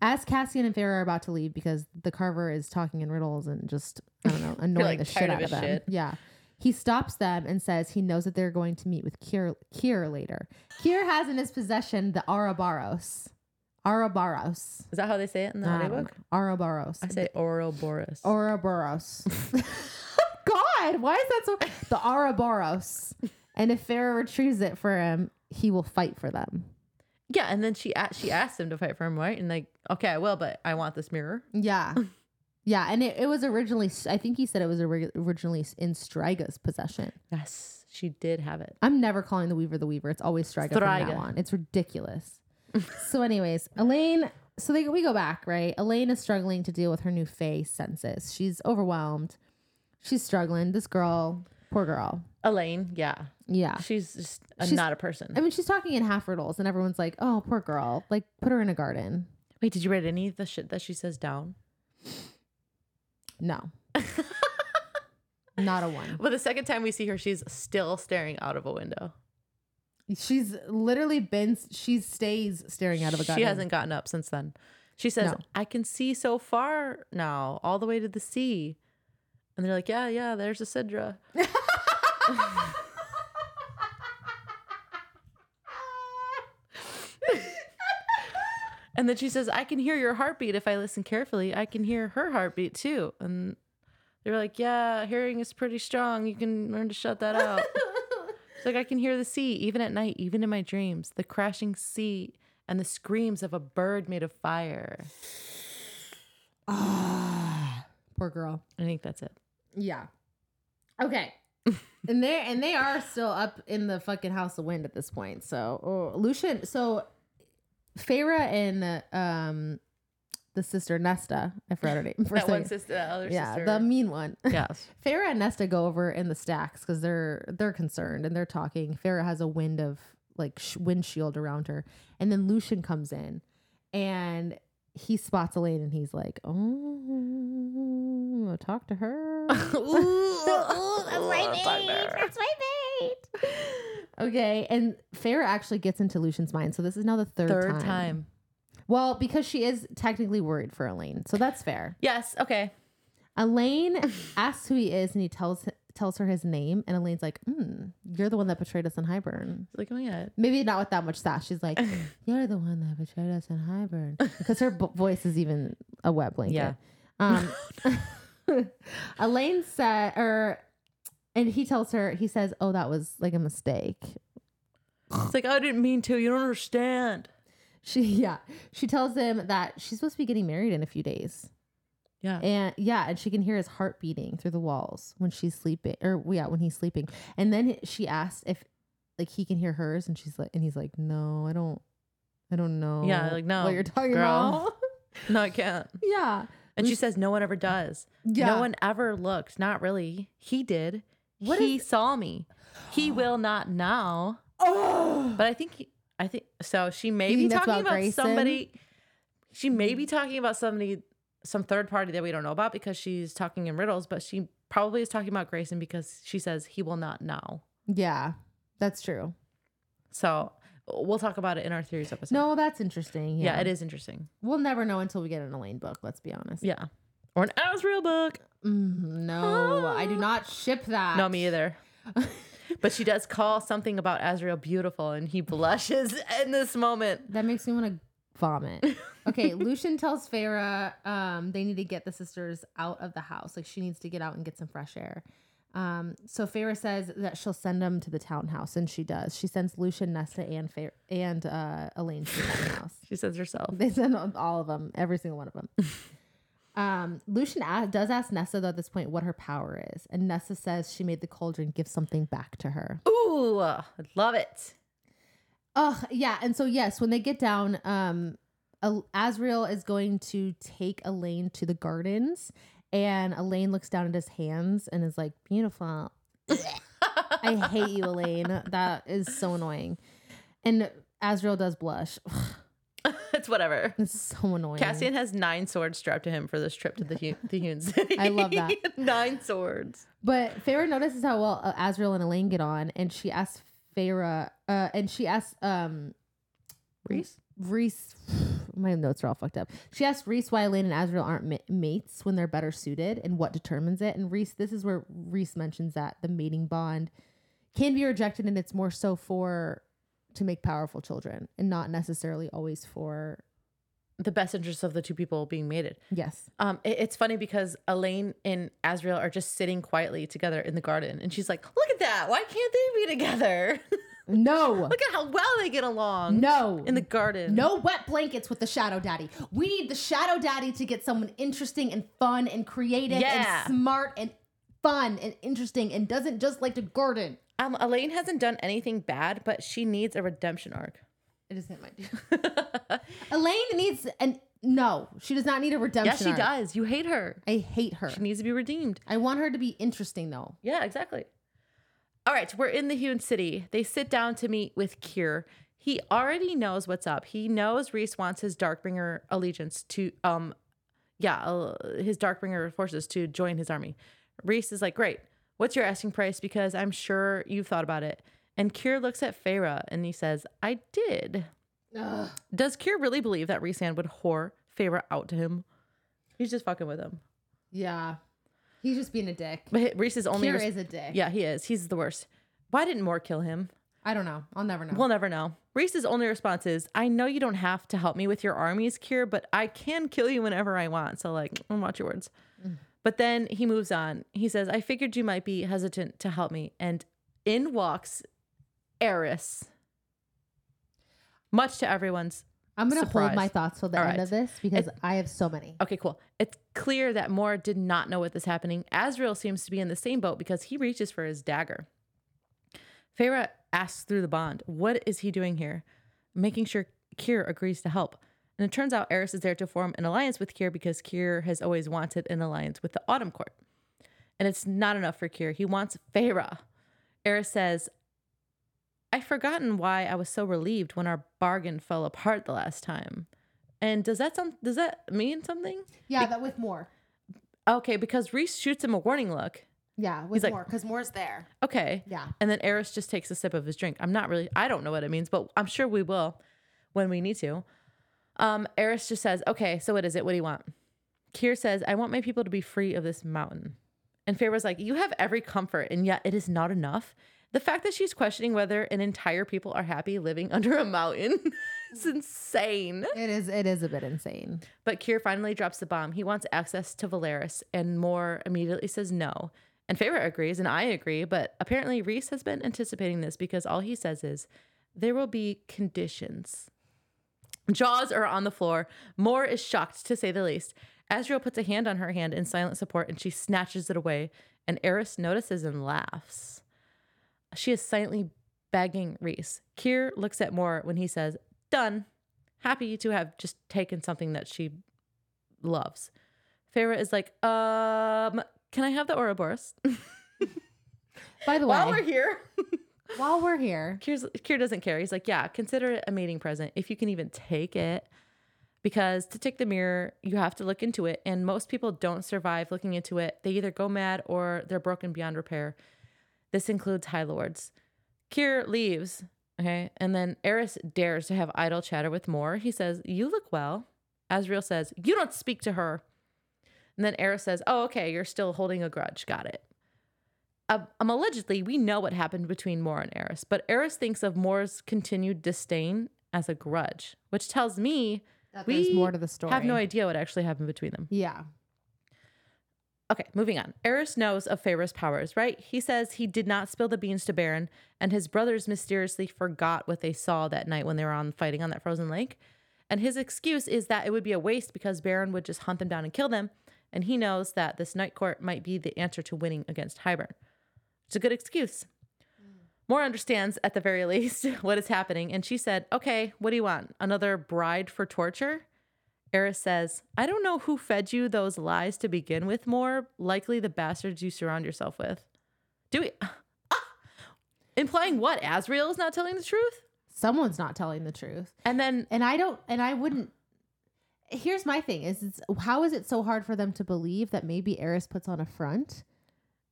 [SPEAKER 1] As Cassian and Feyre are about to leave because the Carver is talking in riddles and just, I don't know, *laughs* annoying
[SPEAKER 2] like,
[SPEAKER 1] the shit out of them.
[SPEAKER 2] shit.
[SPEAKER 1] Yeah. He stops them and says he knows that they're going to meet with Keir, Keir later. Keir has in his possession the Arabaros. Arabaros.
[SPEAKER 2] Is that how they say it in the
[SPEAKER 1] don't
[SPEAKER 2] audiobook?
[SPEAKER 1] know. Arabaros.
[SPEAKER 2] I say Ouroboros.
[SPEAKER 1] Ouroboros. *laughs* *laughs* God, why is that so? The Ouroboros. And if Feyre retrieves it for him, he will fight for them.
[SPEAKER 2] yeah, and then she she asked him to fight for him, right? And like, okay, I will, but I want this mirror.
[SPEAKER 1] Yeah. *laughs* Yeah. And it, it was originally, I think he said it was originally in Stryga's possession.
[SPEAKER 2] Yes, she did have it.
[SPEAKER 1] I'm never calling the Weaver the Weaver. It's always Stryga from now on. It's ridiculous. *laughs* so, anyways, Elain. So they we go back right. Elain is struggling to deal with her new Fae senses. She's overwhelmed. She's struggling. This girl, poor girl.
[SPEAKER 2] Elain, yeah,
[SPEAKER 1] Yeah.
[SPEAKER 2] she's just a,
[SPEAKER 1] She's-
[SPEAKER 2] not a person.
[SPEAKER 1] I mean, she's talking in half riddles, and everyone's like, "Oh, poor girl! Like, put her in a garden."
[SPEAKER 2] Wait, did you write any of the shit that she says down?
[SPEAKER 1] No, *laughs* not a one.
[SPEAKER 2] Well, the second time we see her, she's still staring out of a window.
[SPEAKER 1] She's literally been. She stays staring out of a garden.
[SPEAKER 2] She hasn't gotten up since then. She says,
[SPEAKER 1] No.
[SPEAKER 2] I can see so far now, all the way to the sea. And they're like, Yeah, yeah, there's a Sidra. *laughs* and then she says, I can hear your heartbeat if I listen carefully. I can hear her heartbeat too. And They're like, yeah, hearing is pretty strong. You can learn to shut that out. *laughs* It's like I can hear the sea even at night, even in my dreams, the crashing sea and the screams of a bird made of fire.
[SPEAKER 1] Ah, *sighs* poor girl.
[SPEAKER 2] I think that's it.
[SPEAKER 1] Yeah. Okay. *laughs* and they and they are still up in the fucking house of wind at this point. So oh, Lucien, so Feyre and um the sister Nesta, I forgot her name. *laughs* For a
[SPEAKER 2] that one
[SPEAKER 1] second.
[SPEAKER 2] sister, that other
[SPEAKER 1] yeah,
[SPEAKER 2] sister.
[SPEAKER 1] the mean one. *laughs*
[SPEAKER 2] yes.
[SPEAKER 1] Feyre and Nesta go over in the stacks because they're they're concerned and they're talking. Feyre has a wind of like sh- windshield around her, and then Lucien comes in, and he spots Elain and he's like, "Oh, talk to her." *laughs*
[SPEAKER 2] Ooh,
[SPEAKER 1] that's my mate. That's my mate. Okay, and Feyre actually gets into Lucien's mind. So this is now the third,
[SPEAKER 2] Third
[SPEAKER 1] time.
[SPEAKER 2] time.
[SPEAKER 1] Well, because she is technically worried for Elain, so that's fair.
[SPEAKER 2] Yes. Okay.
[SPEAKER 1] Elain *laughs* asks who he is, and he tells tells her his name, and Elain's like, mm, "You're the one that betrayed us in Hybern."
[SPEAKER 2] Like, oh yeah.
[SPEAKER 1] Maybe not with that much sass. She's like, *laughs* "You're the one that betrayed us in Hybern," because her b- voice is even a wet blanket.
[SPEAKER 2] Yeah.
[SPEAKER 1] Um, *laughs* Elain said, or, and he tells her, he says, "Oh, that was like a mistake."
[SPEAKER 2] It's like I didn't mean to. You don't understand.
[SPEAKER 1] She, *laughs* yeah, she tells him that she's supposed to be getting married in a few days.
[SPEAKER 2] Yeah.
[SPEAKER 1] And yeah, and she can hear his heart beating through the walls when she's sleeping, or yeah, when he's sleeping. And then she asks if like he can hear hers, and she's like, and he's like, no, I don't, I don't know.
[SPEAKER 2] Yeah, like, no,
[SPEAKER 1] what you're talking
[SPEAKER 2] girl."
[SPEAKER 1] about. *laughs*
[SPEAKER 2] No, I can't. *laughs*
[SPEAKER 1] yeah,
[SPEAKER 2] And she says no one ever does.
[SPEAKER 1] yeah.
[SPEAKER 2] No one ever looked. Not really. He did.
[SPEAKER 1] What
[SPEAKER 2] he
[SPEAKER 1] is-
[SPEAKER 2] saw me. He will not now.
[SPEAKER 1] Oh,
[SPEAKER 2] But I think he, I think so. She may be talking
[SPEAKER 1] about
[SPEAKER 2] about, somebody. She may be talking about somebody, some third party that we don't know about because she's talking in riddles. But she probably is talking about Graysen because she says he will not know.
[SPEAKER 1] yeah, that's true.
[SPEAKER 2] So we'll talk about it in our theories episode.
[SPEAKER 1] No, that's interesting.
[SPEAKER 2] yeah.
[SPEAKER 1] Yeah,
[SPEAKER 2] it is interesting.
[SPEAKER 1] We'll never know until we get an Elain book. Let's be honest.
[SPEAKER 2] Yeah, or an Azriel book.
[SPEAKER 1] Mm, no, I do *gasps* not ship that.
[SPEAKER 2] No, me either. *laughs* but she does call something about Azriel beautiful, and he blushes *laughs* in this moment.
[SPEAKER 1] That makes me want to vomit. *laughs* Okay, Lucien tells Feyre um, they need to get the sisters out of the house. Like she needs to get out and get some fresh air. Um, so Feyre says that she'll send them to the townhouse, and she does. She sends Lucien, Nesta, and Feyre, and uh, Elain to the townhouse. *laughs*
[SPEAKER 2] She sends herself.
[SPEAKER 1] They send all of them, every single one of them. Um, Lucien a- does ask Nesta though at this point what her power is, and Nesta says she made the cauldron give something back to her.
[SPEAKER 2] Ooh, I love it.
[SPEAKER 1] Oh yeah, and so yes, when they get down, um, Azriel is going to take Elain to the gardens, and Elain looks down at his hands and is like, "Beautiful." I hate you, Elain. That is so annoying. And Azriel does blush. *laughs*
[SPEAKER 2] it's whatever.
[SPEAKER 1] It's so annoying.
[SPEAKER 2] Cassian has nine swords strapped to him for this trip to the Hu- the Hewn *laughs* City.
[SPEAKER 1] I love that. *laughs*
[SPEAKER 2] nine swords.
[SPEAKER 1] But Feyre notices how well uh, Azriel and Elain get on, and she asks Feyre, uh, and she asks um,
[SPEAKER 2] Rhys.
[SPEAKER 1] Rhys. *sighs* My notes are all fucked up. She asks Rhys why Elain and Azriel aren't ma- mates when they're better suited, and what determines it. And Rhys, this is where Rhys mentions that the mating bond can be rejected, and it's more so for to make powerful children, and not necessarily always for
[SPEAKER 2] The best interests of the two people being mated.
[SPEAKER 1] yes.
[SPEAKER 2] Um, it- it's funny because Elain and Azriel are just sitting quietly together in the garden, and she's like, "Look at that! Why can't they be together? *laughs*
[SPEAKER 1] No,
[SPEAKER 2] Look at how well they get along
[SPEAKER 1] no,
[SPEAKER 2] in the garden."
[SPEAKER 1] No wet blankets with the shadow daddy. We need the shadow daddy to get someone interesting and fun and creative
[SPEAKER 2] Yeah.
[SPEAKER 1] and smart and fun and interesting and doesn't just like to garden.
[SPEAKER 2] Um, Elain hasn't done anything bad, but she needs a redemption arc.
[SPEAKER 1] It isn't my dude. Elain needs and no, she does not need a redemption.
[SPEAKER 2] yes, she
[SPEAKER 1] arc.
[SPEAKER 2] does. You hate her.
[SPEAKER 1] I hate her.
[SPEAKER 2] She needs to be redeemed.
[SPEAKER 1] I want her to be interesting though.
[SPEAKER 2] Yeah, exactly. All right, we're in the Hewn City. They sit down to meet with Keir. He already knows what's up. He knows Rhys wants his Darkbringer allegiance to, um, yeah, uh, his Darkbringer forces to join his army. Rhys is like, "Great, what's your asking price? Because I'm sure you've thought about it." And Keir looks at Feyre and he says, "I did."
[SPEAKER 1] Ugh.
[SPEAKER 2] Does Keir really believe that Rhys would whore Feyre out to him? He's just fucking with him.
[SPEAKER 1] Yeah. He's just being a dick.
[SPEAKER 2] But Rhys is only
[SPEAKER 1] Kira
[SPEAKER 2] res-
[SPEAKER 1] is a dick.
[SPEAKER 2] Yeah, he is. He's the worst. Why didn't Mor kill him?
[SPEAKER 1] I don't know. I'll never know.
[SPEAKER 2] We'll never know. Rhys's only response is, I know you don't have to help me with your armies, Keir, but I can kill you whenever I want. So, like, mm, watch your words. But then he moves on. He says, I figured you might be hesitant to help me. And in walks Eris. Much to everyone's.
[SPEAKER 1] I'm gonna hold my thoughts till the
[SPEAKER 2] All
[SPEAKER 1] end
[SPEAKER 2] right.
[SPEAKER 1] of this because I have so many.
[SPEAKER 2] Okay, cool. It's clear that Mor did not know what is happening. Azriel seems to be in the same boat because he reaches for his dagger. Feyre asks through the bond, What is he doing here? Making sure Keir agrees to help. And it turns out Eris is there to form an alliance with Keir because Keir has always wanted an alliance with the Autumn Court. And it's not enough for Keir. He wants Feyre. Eris says, I've forgotten why I was so relieved when our bargain fell apart the last time. And does that sound does that mean something?
[SPEAKER 1] Yeah, that with Mor.
[SPEAKER 2] Okay, because Rhys shoots him a warning look.
[SPEAKER 1] Yeah, with
[SPEAKER 2] like-
[SPEAKER 1] Mor because Mor's there.
[SPEAKER 2] Okay.
[SPEAKER 1] Yeah.
[SPEAKER 2] And then Eris just takes a sip of his drink. I'm not really I don't know what it means, but I'm sure we will when we need to. Um, Eris just says, Okay, so what is it? What do you want? Keir says, I want my people to be free of this mountain. And Feyre's like, You have every comfort, and yet it is not enough. The fact that she's questioning whether an entire people are happy living *laughs* under a mountain *laughs* is insane.
[SPEAKER 1] It is. It is a bit insane.
[SPEAKER 2] But Keir finally drops the bomb. He wants access to Velaris, and Mor immediately says no. And Feyre agrees, and I agree, but apparently Rhys has been anticipating this because all he says is, there will be conditions. Jaws are on the floor. Mor is shocked, to say the least. Azriel puts a hand on her hand in silent support, and she snatches it away, and Eris notices and laughs. She is silently begging Rhys. Keir looks at Mor when he says, done happy to have just taken something that she loves. Feyre is like, um, can I have the Ouroboros? *laughs*
[SPEAKER 1] By the way,
[SPEAKER 2] While we're here. *laughs*
[SPEAKER 1] while we're here,
[SPEAKER 2] Keir's, Keir doesn't care. He's like, yeah, consider it a mating present if you can even take it. Because to take the mirror, you have to look into it. And most people don't survive looking into it. They either go mad or they're broken beyond repair. This includes High Lords. Keir leaves. Okay. And then Eris dares to have idle chatter with Mor. He says, You look well. Azriel says, You don't speak to her. And then Eris says, Oh, okay. You're still holding a grudge. Got it. Um, allegedly, we know what happened between Mor and Eris, but Eris thinks of Mor's continued disdain as a grudge, which tells me
[SPEAKER 1] that
[SPEAKER 2] we
[SPEAKER 1] there's more to the story.
[SPEAKER 2] have no idea what actually happened between them.
[SPEAKER 1] Yeah.
[SPEAKER 2] Okay, moving on. Eris knows of Feyre's powers, right? He says he did not spill the beans to Beron, and his brothers mysteriously forgot what they saw that night when they were on fighting on that frozen lake. And his excuse is that it would be a waste because Beron would just hunt them down and kill them, and he knows that this night court might be the answer to winning against Hybern. It's a good excuse. Mor understands at the very *laughs* least what is happening, and she said, Okay, what do you want? Another bride for torture? Eris says, I don't know who fed you those lies to begin with, Mor. Likely the bastards you surround yourself with. Do we. Ah! *laughs* Implying what? Azriel is not telling the truth?
[SPEAKER 1] Someone's not telling the truth.
[SPEAKER 2] And then,
[SPEAKER 1] And I don't and I wouldn't Here's my thing is it's, how is it so hard for them to believe that maybe Eris puts on a front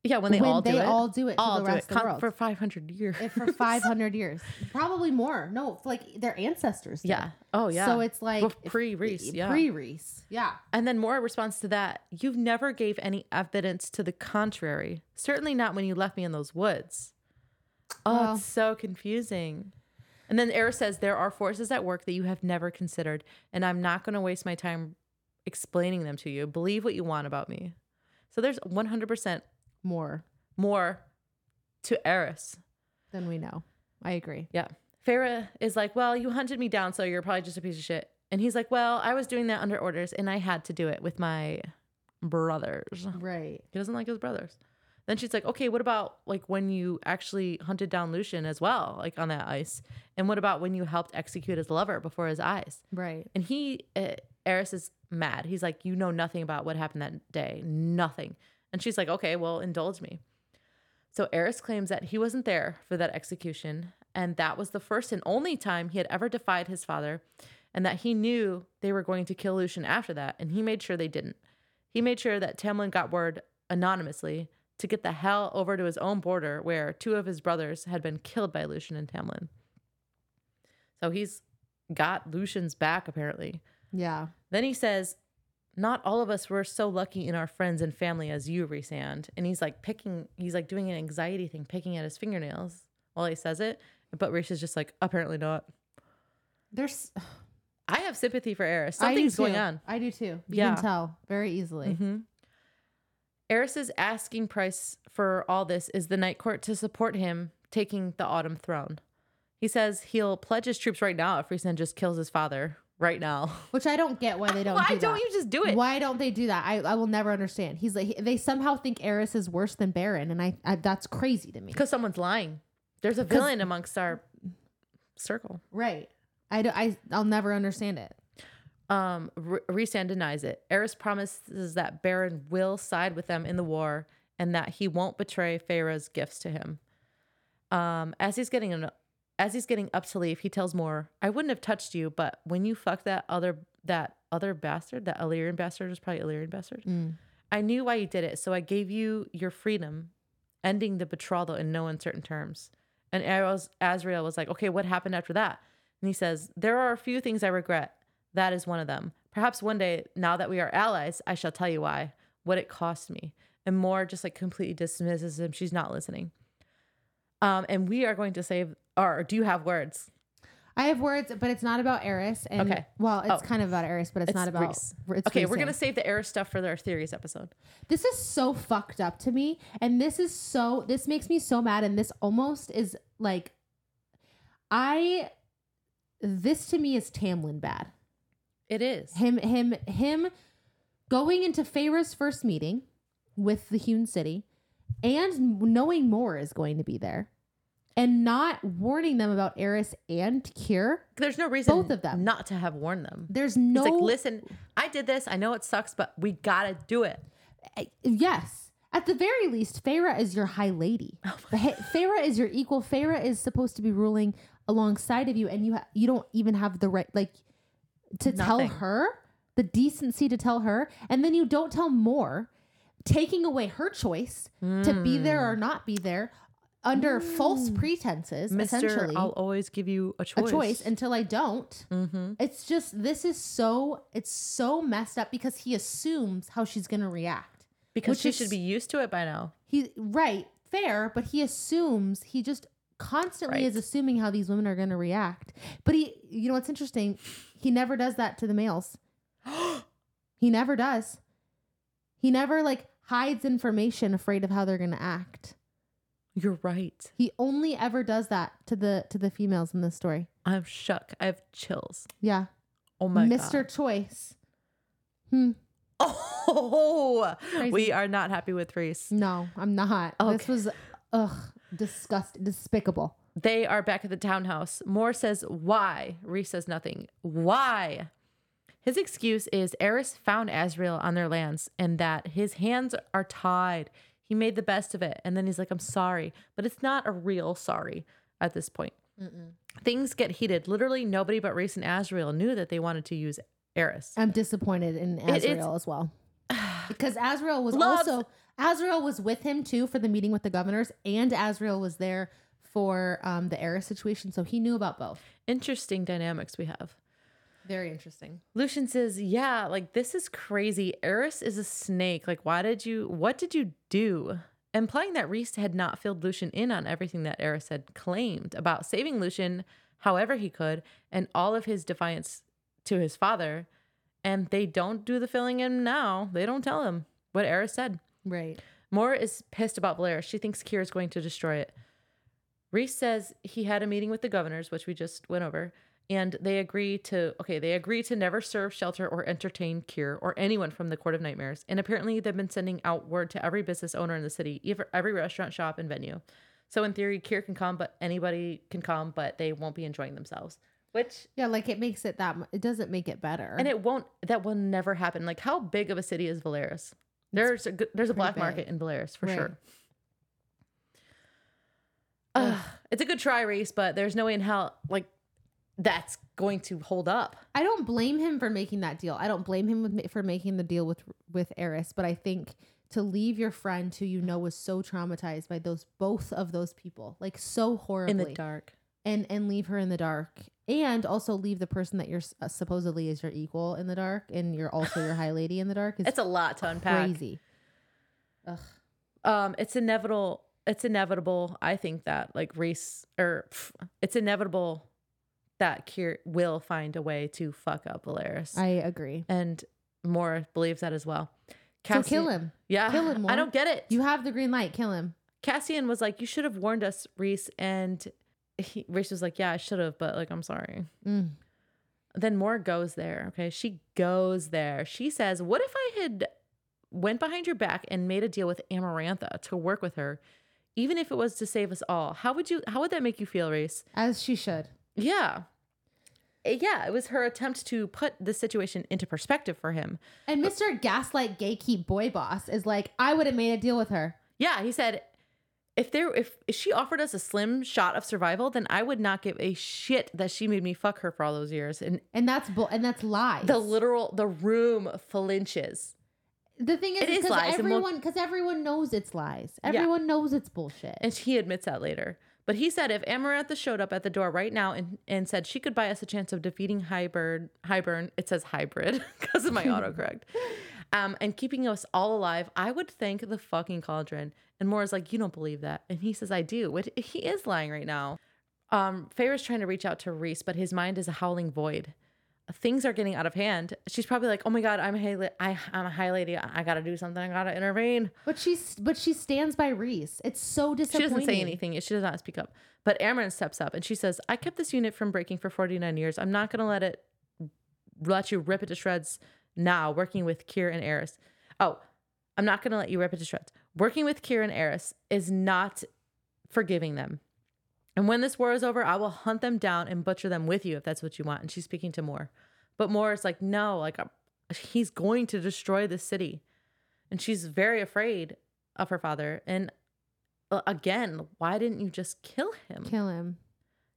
[SPEAKER 2] yeah, when they all do
[SPEAKER 1] they
[SPEAKER 2] it.
[SPEAKER 1] all do it to the
[SPEAKER 2] do
[SPEAKER 1] rest
[SPEAKER 2] it
[SPEAKER 1] of the
[SPEAKER 2] Con-
[SPEAKER 1] world
[SPEAKER 2] for 500 years.
[SPEAKER 1] If for 500 *laughs* years probably more no like their ancestors did.
[SPEAKER 2] Yeah. Oh, yeah.
[SPEAKER 1] so it's like
[SPEAKER 2] pre Rhys. Yeah.
[SPEAKER 1] pre Rhys yeah
[SPEAKER 2] And then Mor response to that, you've never gave any evidence to the contrary. Certainly not when you left me in those woods. Oh,
[SPEAKER 1] Well-
[SPEAKER 2] it's so confusing. And then Eris says, there are forces at work that you have never considered, and I'm not going to waste my time explaining them to you. Believe what you want about me. So there's 100%
[SPEAKER 1] more
[SPEAKER 2] more to Eris.
[SPEAKER 1] than we know I agree
[SPEAKER 2] Yeah. Feyre is like, well, you hunted me down, so you're probably just a piece of shit. And he's like, well, I was doing that under orders, and I had to do it with my brothers.
[SPEAKER 1] right
[SPEAKER 2] He doesn't like his brothers. Then she's like, okay, what about like when you actually hunted down Lucien as well, like on that ice? And what about when you helped execute his lover before his eyes?
[SPEAKER 1] right
[SPEAKER 2] And he, uh, Eris is mad. He's like, you know nothing about what happened that day, nothing. And she's like, okay, well, indulge me. So Eris claims that he wasn't there for that execution, and that was the first and only time he had ever defied his father, and that he knew they were going to kill Lucien after that, and he made sure they didn't. He made sure that Tamlin got word anonymously to get the hell over to his own border where two of his brothers had been killed by Lucien and Tamlin. So he's got Lucien's back, apparently.
[SPEAKER 1] yeah
[SPEAKER 2] Then he says, Not all of us were so lucky in our friends and family as you, Rhysand. And he's like picking, he's like doing an anxiety thing, picking at his fingernails while he says it. But Rhys is just like, Apparently not.
[SPEAKER 1] there's *sighs*
[SPEAKER 2] I have sympathy for Eris. Something's going on.
[SPEAKER 1] I do too you
[SPEAKER 2] Yeah.
[SPEAKER 1] can tell very easily
[SPEAKER 2] hmm Eris's asking price for all this is the Night Court to support him taking the Autumn throne. He says he'll pledge his troops right now if Rhysand just kills his father right now. *laughs*
[SPEAKER 1] Which I don't get why they don't
[SPEAKER 2] Why
[SPEAKER 1] do
[SPEAKER 2] don't
[SPEAKER 1] that.
[SPEAKER 2] you just do it?
[SPEAKER 1] Why don't they do that? I, I will never understand. He's like they somehow think Eris is worse than Beron, and I, I that's crazy to me.
[SPEAKER 2] Because someone's lying. There's a villain amongst our circle.
[SPEAKER 1] Right. I, do, I I'll never understand it.
[SPEAKER 2] Um, R- Rhysand denies it. Eris promises that Beron will side with them in the war and that he won't betray Feyre's gifts to him. Um, as he's getting an, as he's getting up to leave, he tells Mor, "I wouldn't have touched you, but when you fucked that other that other bastard, that Illyrian bastard was probably Illyrian bastard. I knew why you did it, so I gave you your freedom, ending the betrothal in no uncertain terms." And Aros- Azriel was like, "Okay, what happened after that?" And he says, "There are a few things I regret. That is one of them. Perhaps one day, now that we are allies, I shall tell you why, what it cost me." And Mor just like completely dismisses him. She's not listening. Um, and we are going to save. Or do you have words?
[SPEAKER 1] I have words, but it's not about Eris. And
[SPEAKER 2] Okay.
[SPEAKER 1] well, it's
[SPEAKER 2] Oh.
[SPEAKER 1] kind of about Eris, but it's,
[SPEAKER 2] It's
[SPEAKER 1] not about.
[SPEAKER 2] Rhys.
[SPEAKER 1] It's
[SPEAKER 2] okay, we're gonna save the Eris stuff for our theories episode.
[SPEAKER 1] This is so fucked up to me, and this is so. This makes me so mad, and this almost is like, I. This to me is Tamlin bad.
[SPEAKER 2] It is.
[SPEAKER 1] Him, him, him, going into Feyre's first meeting with the Hewn City, and knowing Mor is going to be there, and not warning them about Eris and Keir.
[SPEAKER 2] There's no reason
[SPEAKER 1] Both of them.
[SPEAKER 2] not to have warned them.
[SPEAKER 1] There's no
[SPEAKER 2] like, listen, I did this. I know it sucks, but we gotta do it.
[SPEAKER 1] Yes. At the very least, Feyre is your high lady. *laughs*
[SPEAKER 2] Oh
[SPEAKER 1] Feyre is your equal. Feyre is supposed to be ruling alongside of you, and you ha- you don't even have the right like to tell her the decency to tell her, and then you don't tell Mor, taking away her choice to be there
[SPEAKER 2] Hmm.
[SPEAKER 1] or not be there under false pretenses.
[SPEAKER 2] Mister,
[SPEAKER 1] essentially,
[SPEAKER 2] I'll always give you a choice.
[SPEAKER 1] a
[SPEAKER 2] choice.
[SPEAKER 1] until I don't.
[SPEAKER 2] Mm-hmm.
[SPEAKER 1] It's just this is so it's so messed up because he assumes how she's gonna react.
[SPEAKER 2] Because she
[SPEAKER 1] is-
[SPEAKER 2] should be used to it by now.
[SPEAKER 1] He right, fair, but he assumes he just constantly
[SPEAKER 2] Right.
[SPEAKER 1] is assuming how these women are going to react. But he, you know, what's interesting? He never does that to the males. *gasps* he never does. He never like hides information, afraid of how they're going to act.
[SPEAKER 2] You're right.
[SPEAKER 1] He only ever does that to the to the females in this story.
[SPEAKER 2] I'm shook. I have chills.
[SPEAKER 1] Yeah,
[SPEAKER 2] Oh my
[SPEAKER 1] Mr.
[SPEAKER 2] god.
[SPEAKER 1] Choice. Hmm.
[SPEAKER 2] Oh, *laughs*
[SPEAKER 1] Crazy.
[SPEAKER 2] we are not happy with Rhys.
[SPEAKER 1] No, I'm not. This was ugh disgust despicable.
[SPEAKER 2] They are back at the townhouse. Mor says, Why? Rhys says nothing. Why? His excuse is Eris found Azriel on their lands and that his hands are tied. He made the best of it. And then he's like, I'm sorry. But it's not a real sorry at this point. Things get heated. Literally, nobody but Rhys and Azriel knew that they wanted to use Eris.
[SPEAKER 1] I'm disappointed in Azriel as well. *sighs* Because Azriel was
[SPEAKER 2] Loves-
[SPEAKER 1] also Azriel was with him too for the meeting with the governors, and Azriel was there for um, the Eris situation, so he knew about both.
[SPEAKER 2] Interesting dynamics we have.
[SPEAKER 1] Very interesting.
[SPEAKER 2] Lucien says, Yeah, like this is crazy. Eris is a snake. Like, why did you, what did you do? Implying that Rhys had not filled Lucien in on everything that Eris had claimed about saving Lucien however he could and all of his defiance to his father. And they don't do the filling in now. They don't tell him what Eris said.
[SPEAKER 1] Right.
[SPEAKER 2] Mor is pissed about Velaris. She thinks Keir is going to destroy it. Rhys says he had a meeting with the governors, which we just went over, and they agree to okay, they agree to never serve, shelter, or entertain Keir or anyone from the Court of Nightmares. And apparently, they've been sending out word to every business owner in the city, every restaurant, shop, and venue. So in theory, Keir can come, but anybody can come, but they won't be enjoying themselves. Which
[SPEAKER 1] Yeah, like it makes it that it doesn't make it better.
[SPEAKER 2] and it won't. That will never happen. Like how big of a city is Velaris? There's a there's a black
[SPEAKER 1] big.
[SPEAKER 2] market in Velaris for
[SPEAKER 1] Right.
[SPEAKER 2] sure. Ugh, it's a good try, Rhys, but there's no way in hell like that's going to hold up.
[SPEAKER 1] I don't blame him for making that deal. I don't blame him with, for making the deal with with Eris, but I think to leave your friend who you know was so traumatized by those both of those people, like so horribly,
[SPEAKER 2] In the dark.
[SPEAKER 1] and and leave her in the dark, and also leave the person that you're uh, supposedly is your equal in the dark, and you're also your high lady in the dark. Is *laughs*
[SPEAKER 2] It's a lot to unpack.
[SPEAKER 1] crazy. Ugh.
[SPEAKER 2] Um, it's inevitable. It's inevitable. I think that like Rhys or pff, it's inevitable that Keir will find a way to fuck up Velaris.
[SPEAKER 1] I agree.
[SPEAKER 2] and Mor believes that as well.
[SPEAKER 1] So kill him.
[SPEAKER 2] Yeah.
[SPEAKER 1] Kill him,
[SPEAKER 2] Mor. *laughs*
[SPEAKER 1] I
[SPEAKER 2] don't get it.
[SPEAKER 1] You have the green light. Kill him.
[SPEAKER 2] Cassian was like, You should have warned us, Rhys. And he, Rhys was like, Yeah, I should have, but like, I'm sorry.
[SPEAKER 1] Mm.
[SPEAKER 2] Then Mor goes there. Okay. She goes there. She says, What if I had went behind your back and made a deal with Amarantha to work with her, even if it was to save us all? How would you, how would that make you feel, Rhys?
[SPEAKER 1] As she should.
[SPEAKER 2] Yeah. Eh, Yeah, it was her attempt to put the situation into perspective for him.
[SPEAKER 1] And Mr. Gaslight Gatekeep Boy Boss is like, I would have made a deal with her.
[SPEAKER 2] Yeah, he said if there if, if she offered us a slim shot of survival, then I would not give a shit that she made me fuck her for all those years. And
[SPEAKER 1] And that's bull and that's lies.
[SPEAKER 2] the literal the room flinches.
[SPEAKER 1] the thing is,
[SPEAKER 2] it is
[SPEAKER 1] because
[SPEAKER 2] lies, and we'll-
[SPEAKER 1] everyone because everyone knows it's lies. Everyone knows it's bullshit.
[SPEAKER 2] And he admits that later. But he said if Amarantha showed up at the door right now and, and said she could buy us a chance of defeating Hybrid, Hybern, it says hybrid *laughs* because of my *laughs* autocorrect, um, and keeping us all alive, I would thank the fucking cauldron. And Mor's like, you don't believe that. And he says, I do. What he is lying right now. Um, Feyre's trying to reach out to Rhys, but his mind is a howling void. Things are getting out of hand. She's probably like, "Oh my god, I'm a high, I, I'm a high lady. I gotta do something. I gotta intervene."
[SPEAKER 1] but she's but she stands by Rhys. It's so disappointing.
[SPEAKER 2] She doesn't say anything. She does not speak up. But Amren steps up and she says, I kept this unit from breaking for 49 years. I'm not going to let it let you rip it to shreds now, working with Keir and Eris. Oh, I'm not going to let you rip it to shreds. Working with Keir and Eris is not forgiving them. And when this war is over, I will hunt them down and butcher them with you if that's what you want. And she's speaking to Mor. But Mor is like, no, like uh, he's going to destroy the city. And she's very afraid of her father. And uh, again, why didn't you just kill him?
[SPEAKER 1] Kill him.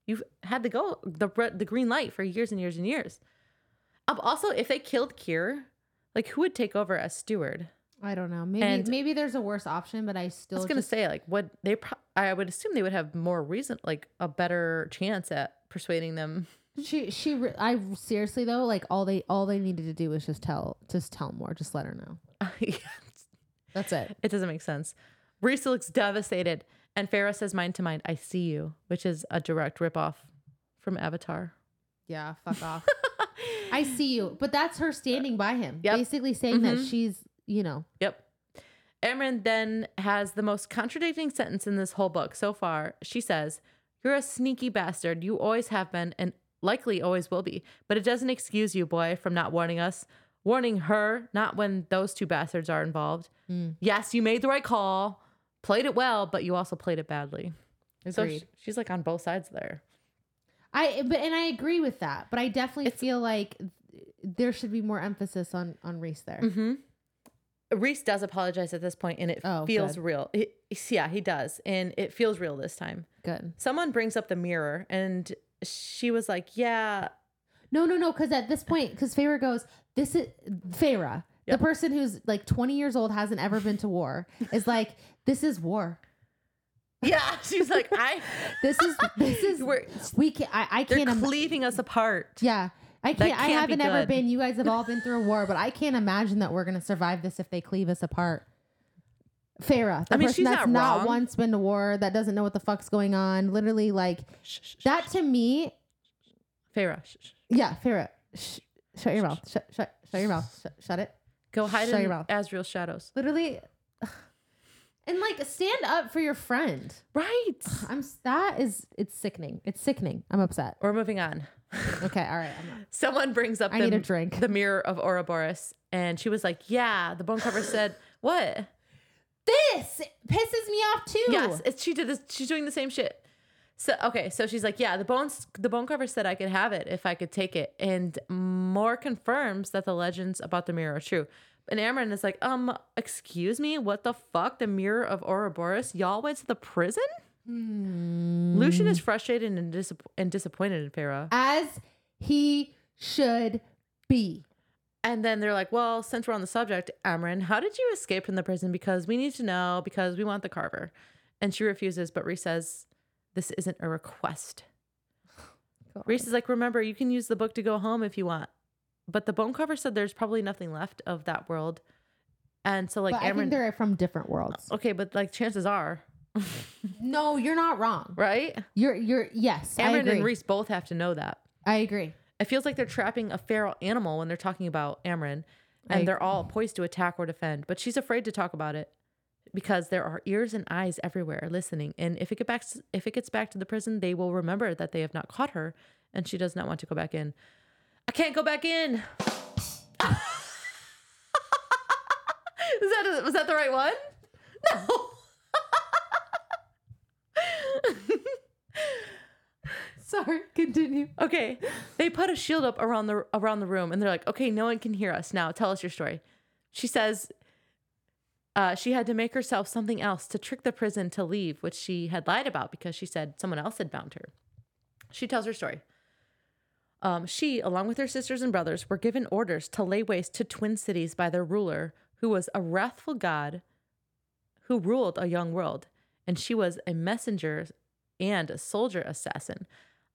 [SPEAKER 2] You've had to go the the green light for years and years and years. Also, if they killed Keir, like who would take over as steward?
[SPEAKER 1] I don't know. Maybe
[SPEAKER 2] And-
[SPEAKER 1] maybe there's a worse option, but I still.
[SPEAKER 2] I was gonna
[SPEAKER 1] just-
[SPEAKER 2] say like what they. Pro- I would assume they would have more reason, like a better chance at persuading them.
[SPEAKER 1] she she re- I seriously though like all they all they needed to do was just tell just tell Mor just let her know. *laughs* That's it.
[SPEAKER 2] it doesn't make sense. Rhys looks devastated, and Feyre says, "Mind to mind, I see you," which is a direct ripoff from Avatar.
[SPEAKER 1] Yeah, fuck off. *laughs* I see you, but that's her standing by him,
[SPEAKER 2] Yep.
[SPEAKER 1] basically saying that
[SPEAKER 2] Mhm.
[SPEAKER 1] she's you know
[SPEAKER 2] Yep. Amren then has the most contradicting sentence in this whole book so far. She says, You're a sneaky bastard. You always have been and likely always will be. But it doesn't excuse you, boy, from not warning us. Warning her, not when those two bastards are involved.
[SPEAKER 1] Mm.
[SPEAKER 2] Yes, you made the right call, played it well, but you also played it badly. So
[SPEAKER 1] agreed.
[SPEAKER 2] sh- she's like on both sides there.
[SPEAKER 1] I but and I agree with that, but I definitely
[SPEAKER 2] It's-
[SPEAKER 1] feel like there should be more emphasis on on Rhys there.
[SPEAKER 2] Mm-hmm. Rhys does apologize at this point, and it
[SPEAKER 1] Oh,
[SPEAKER 2] feels
[SPEAKER 1] good.
[SPEAKER 2] real. It, yeah, he does, and it feels real this time.
[SPEAKER 1] Good.
[SPEAKER 2] someone brings up the mirror and she was like yeah
[SPEAKER 1] No, no, no. Because at this point, because Feyre goes, this is Feyre,
[SPEAKER 2] Yep.
[SPEAKER 1] the person who's like 20 years old, hasn't ever been to war, is like, this is war. *laughs*
[SPEAKER 2] yeah she's like i *laughs*
[SPEAKER 1] This is this is *laughs*
[SPEAKER 2] We're-
[SPEAKER 1] we can I, I
[SPEAKER 2] they're
[SPEAKER 1] can't im-
[SPEAKER 2] cleaving us apart
[SPEAKER 1] yeah I can't I
[SPEAKER 2] can't be
[SPEAKER 1] haven't ever been you guys have all been through a war but I can't imagine that we're gonna survive this if they cleave us apart. Feyre, the
[SPEAKER 2] I mean,
[SPEAKER 1] person
[SPEAKER 2] she's
[SPEAKER 1] that's
[SPEAKER 2] not
[SPEAKER 1] not, once been to war, that doesn't know what the fuck's going on, literally like
[SPEAKER 2] Shh, shh, shh.
[SPEAKER 1] that to me,
[SPEAKER 2] Feyre, shh, shh.
[SPEAKER 1] yeah, Feyre, sh- shut your mouth, shut, shut, shut your mouth, shut, shut it,
[SPEAKER 2] go hide
[SPEAKER 1] Shut
[SPEAKER 2] in
[SPEAKER 1] your mouth.
[SPEAKER 2] Azriel's shadows
[SPEAKER 1] literally, *sighs* and like stand up for your friend.
[SPEAKER 2] right *sighs*
[SPEAKER 1] I'm that is it's sickening. It's sickening. I'm upset.
[SPEAKER 2] we're moving on
[SPEAKER 1] Okay, all right.
[SPEAKER 2] Someone brings up
[SPEAKER 1] I
[SPEAKER 2] the,
[SPEAKER 1] need a drink.
[SPEAKER 2] the mirror of Ouroboros and she was like yeah the bone cover said what
[SPEAKER 1] This pisses me off too.
[SPEAKER 2] yes it's, she did this she's doing the same shit so okay so she's like yeah the bones the bone cover said i could have it if i could take it and Mor confirms that the legends about the mirror are true and Amren is like um excuse me what the fuck the mirror of Ouroboros y'all went to the prison
[SPEAKER 1] Hmm.
[SPEAKER 2] lucien is frustrated and, disapp- and disappointed in Feyre.
[SPEAKER 1] as he should be.
[SPEAKER 2] and then they're like well since we're on the subject Amren how did you escape from the prison because we need to know because we want the carver and she refuses but Rhys says this isn't a request *sighs* Rhys is like, remember, you can use the book to go home if you want. But the bone carver said there's probably nothing left of that world. And so, like,
[SPEAKER 1] but I think they're from different worlds.
[SPEAKER 2] okay, but like, chances are,
[SPEAKER 1] No, you're not wrong.
[SPEAKER 2] right?
[SPEAKER 1] You're you're yes. I
[SPEAKER 2] and Rhys both have to know that.
[SPEAKER 1] I agree.
[SPEAKER 2] It feels like they're trapping a feral animal when they're talking about Amren. and
[SPEAKER 1] I-
[SPEAKER 2] they're all poised to attack or defend, but she's afraid to talk about it because there are ears and eyes everywhere listening. And if it get back if it gets back to the prison, they will remember that they have not caught her and she does not want to go back in. I can't go back in. *laughs* Is that was that the right one? *laughs* No. *laughs*
[SPEAKER 1] Sorry, continue.
[SPEAKER 2] Okay. They put a shield up around the around the room and they're like, "Okay, no one can hear us. Now tell us your story." She says uh, she had to make herself something else to trick the prison to leave, which she had lied about because she said someone else had bound her. She tells her story. Um, she, along with her sisters and brothers, were given orders to lay waste to twin cities by their ruler, who was a wrathful god who ruled a young world. And she was a messenger and a soldier assassin.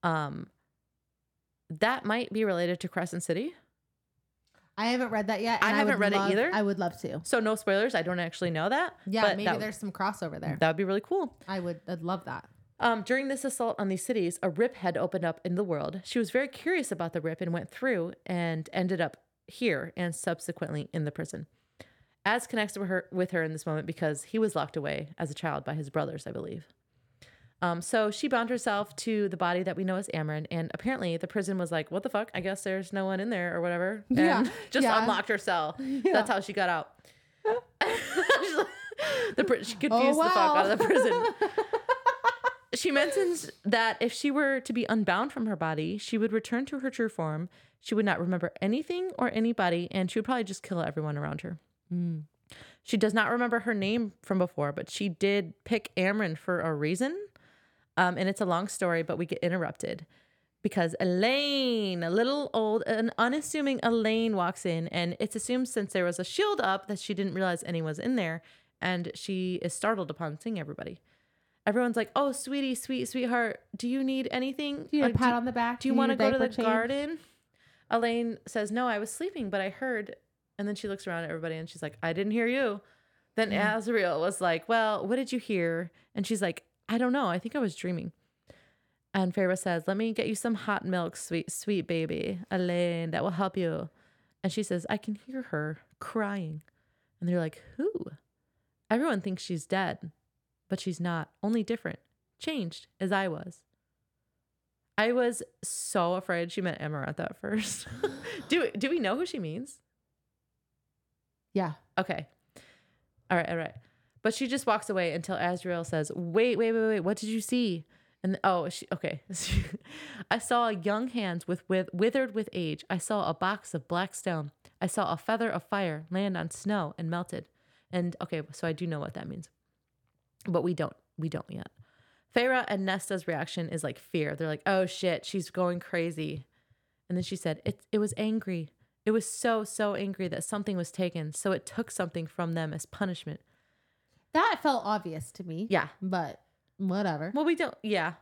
[SPEAKER 2] Um, that might be related to Crescent City.
[SPEAKER 1] I haven't read that yet.
[SPEAKER 2] I haven't
[SPEAKER 1] would
[SPEAKER 2] read it either.
[SPEAKER 1] I would love to.
[SPEAKER 2] So no spoilers. I don't actually know that.
[SPEAKER 1] Yeah,
[SPEAKER 2] but
[SPEAKER 1] maybe
[SPEAKER 2] that,
[SPEAKER 1] there's some crossover there.
[SPEAKER 2] that would be really cool.
[SPEAKER 1] I would. I'd love that.
[SPEAKER 2] Um, during this assault on these cities, a rip had opened up in the world. She was very curious about the rip and went through and ended up here and subsequently in the prison. Az connects with her with her in this moment because he was locked away as a child by his brothers, I believe. Um, so she bound herself to the body that we know as Amren, and apparently the prison was like, "What the fuck? I guess there's no one in there or whatever," *laughs* and
[SPEAKER 1] Yeah, *laughs*
[SPEAKER 2] just
[SPEAKER 1] yeah.
[SPEAKER 2] unlocked her cell. *laughs*
[SPEAKER 1] Yeah.
[SPEAKER 2] That's how she got out. The pri- she confused
[SPEAKER 1] Oh,
[SPEAKER 2] the fuck out of the prison. She mentions that if she were to be unbound from her body, she would return to her true form. She would not remember anything or anybody, and she would probably just kill everyone around her.
[SPEAKER 1] Mm.
[SPEAKER 2] She does not remember her name from before, but she did pick Amren for a reason. Um, and it's a long story, but we get interrupted because Elain, a little old, an unassuming Elain walks in, and it's assumed since there was a shield up that she didn't realize anyone was in there, and she is startled upon seeing everybody. Everyone's like, "Oh, sweetie, sweet sweetheart, do you need anything?
[SPEAKER 1] Do you need
[SPEAKER 2] Uh,
[SPEAKER 1] a pat on the back?
[SPEAKER 2] do you
[SPEAKER 1] need
[SPEAKER 2] want to go to the
[SPEAKER 1] change?
[SPEAKER 2] garden?" Elain says, "No, I was sleeping, but I heard." And then she looks around at everybody and she's like, "I didn't hear you." Then
[SPEAKER 1] Mm.
[SPEAKER 2] Azriel was like, "Well, what did you hear?" And she's like, "I don't know. I think I was dreaming." And Feyre says, "Let me get you some hot milk, sweet sweet baby, Elain. That will help you." And she says, "I can hear her crying." And they're like, "Who?" Everyone thinks she's dead, but she's not. Only different, changed as I was. I was so afraid she meant Amaranth at first. *laughs* do do we know who she means?
[SPEAKER 1] Yeah.
[SPEAKER 2] Okay. All right, all right. But she just walks away until Azriel says, "Wait, wait, wait, wait. What did you see?" And oh, she okay. *laughs* I saw young hands with, with withered with age. I saw a box of black stone. I saw a feather of fire land on snow and melted. And okay, so I do know what that means, but we don't. We don't yet. Feyre and Nesta's reaction is like fear. They're like, "Oh shit, she's going crazy." And then she said, "It it was angry. It was so so angry that something was taken, so it took something from them as punishment."
[SPEAKER 1] That felt obvious to me.
[SPEAKER 2] Yeah.
[SPEAKER 1] But whatever.
[SPEAKER 2] Well, we don't. Yeah,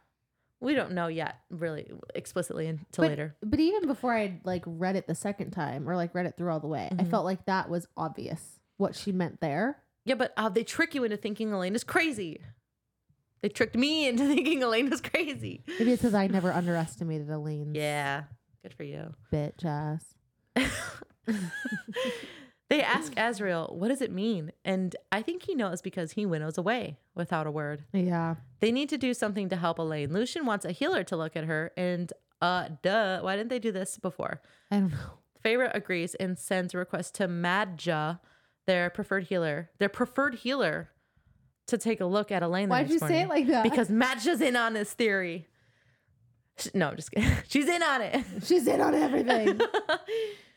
[SPEAKER 2] we don't know yet, really explicitly until
[SPEAKER 1] but,
[SPEAKER 2] later.
[SPEAKER 1] But even before I like read it the second time or like read it through all the way, I
[SPEAKER 2] Mhm.
[SPEAKER 1] felt like that was obvious what she meant there.
[SPEAKER 2] Yeah, but uh, they trick you into thinking Elain is crazy. They tricked me into *laughs* thinking Elain was crazy.
[SPEAKER 1] Maybe it's because I never underestimated Elain's
[SPEAKER 2] Yeah, good for you.
[SPEAKER 1] bitch ass. *laughs*
[SPEAKER 2] they ask Azriel, "What does it mean?" And I think he knows because he winnows away without a word.
[SPEAKER 1] Yeah.
[SPEAKER 2] They need to do something to help Elain. Lucien wants a healer to look at her, and uh, duh, why didn't they do this before?
[SPEAKER 1] I don't know.
[SPEAKER 2] Feyre agrees and sends a request to Madja, their preferred healer, their preferred healer, to take a look at Elain.
[SPEAKER 1] Why'd you say it like that?
[SPEAKER 2] Because Madja's in on this theory. No, I'm just kidding. *laughs* She's in on it.
[SPEAKER 1] she's in on everything. *laughs*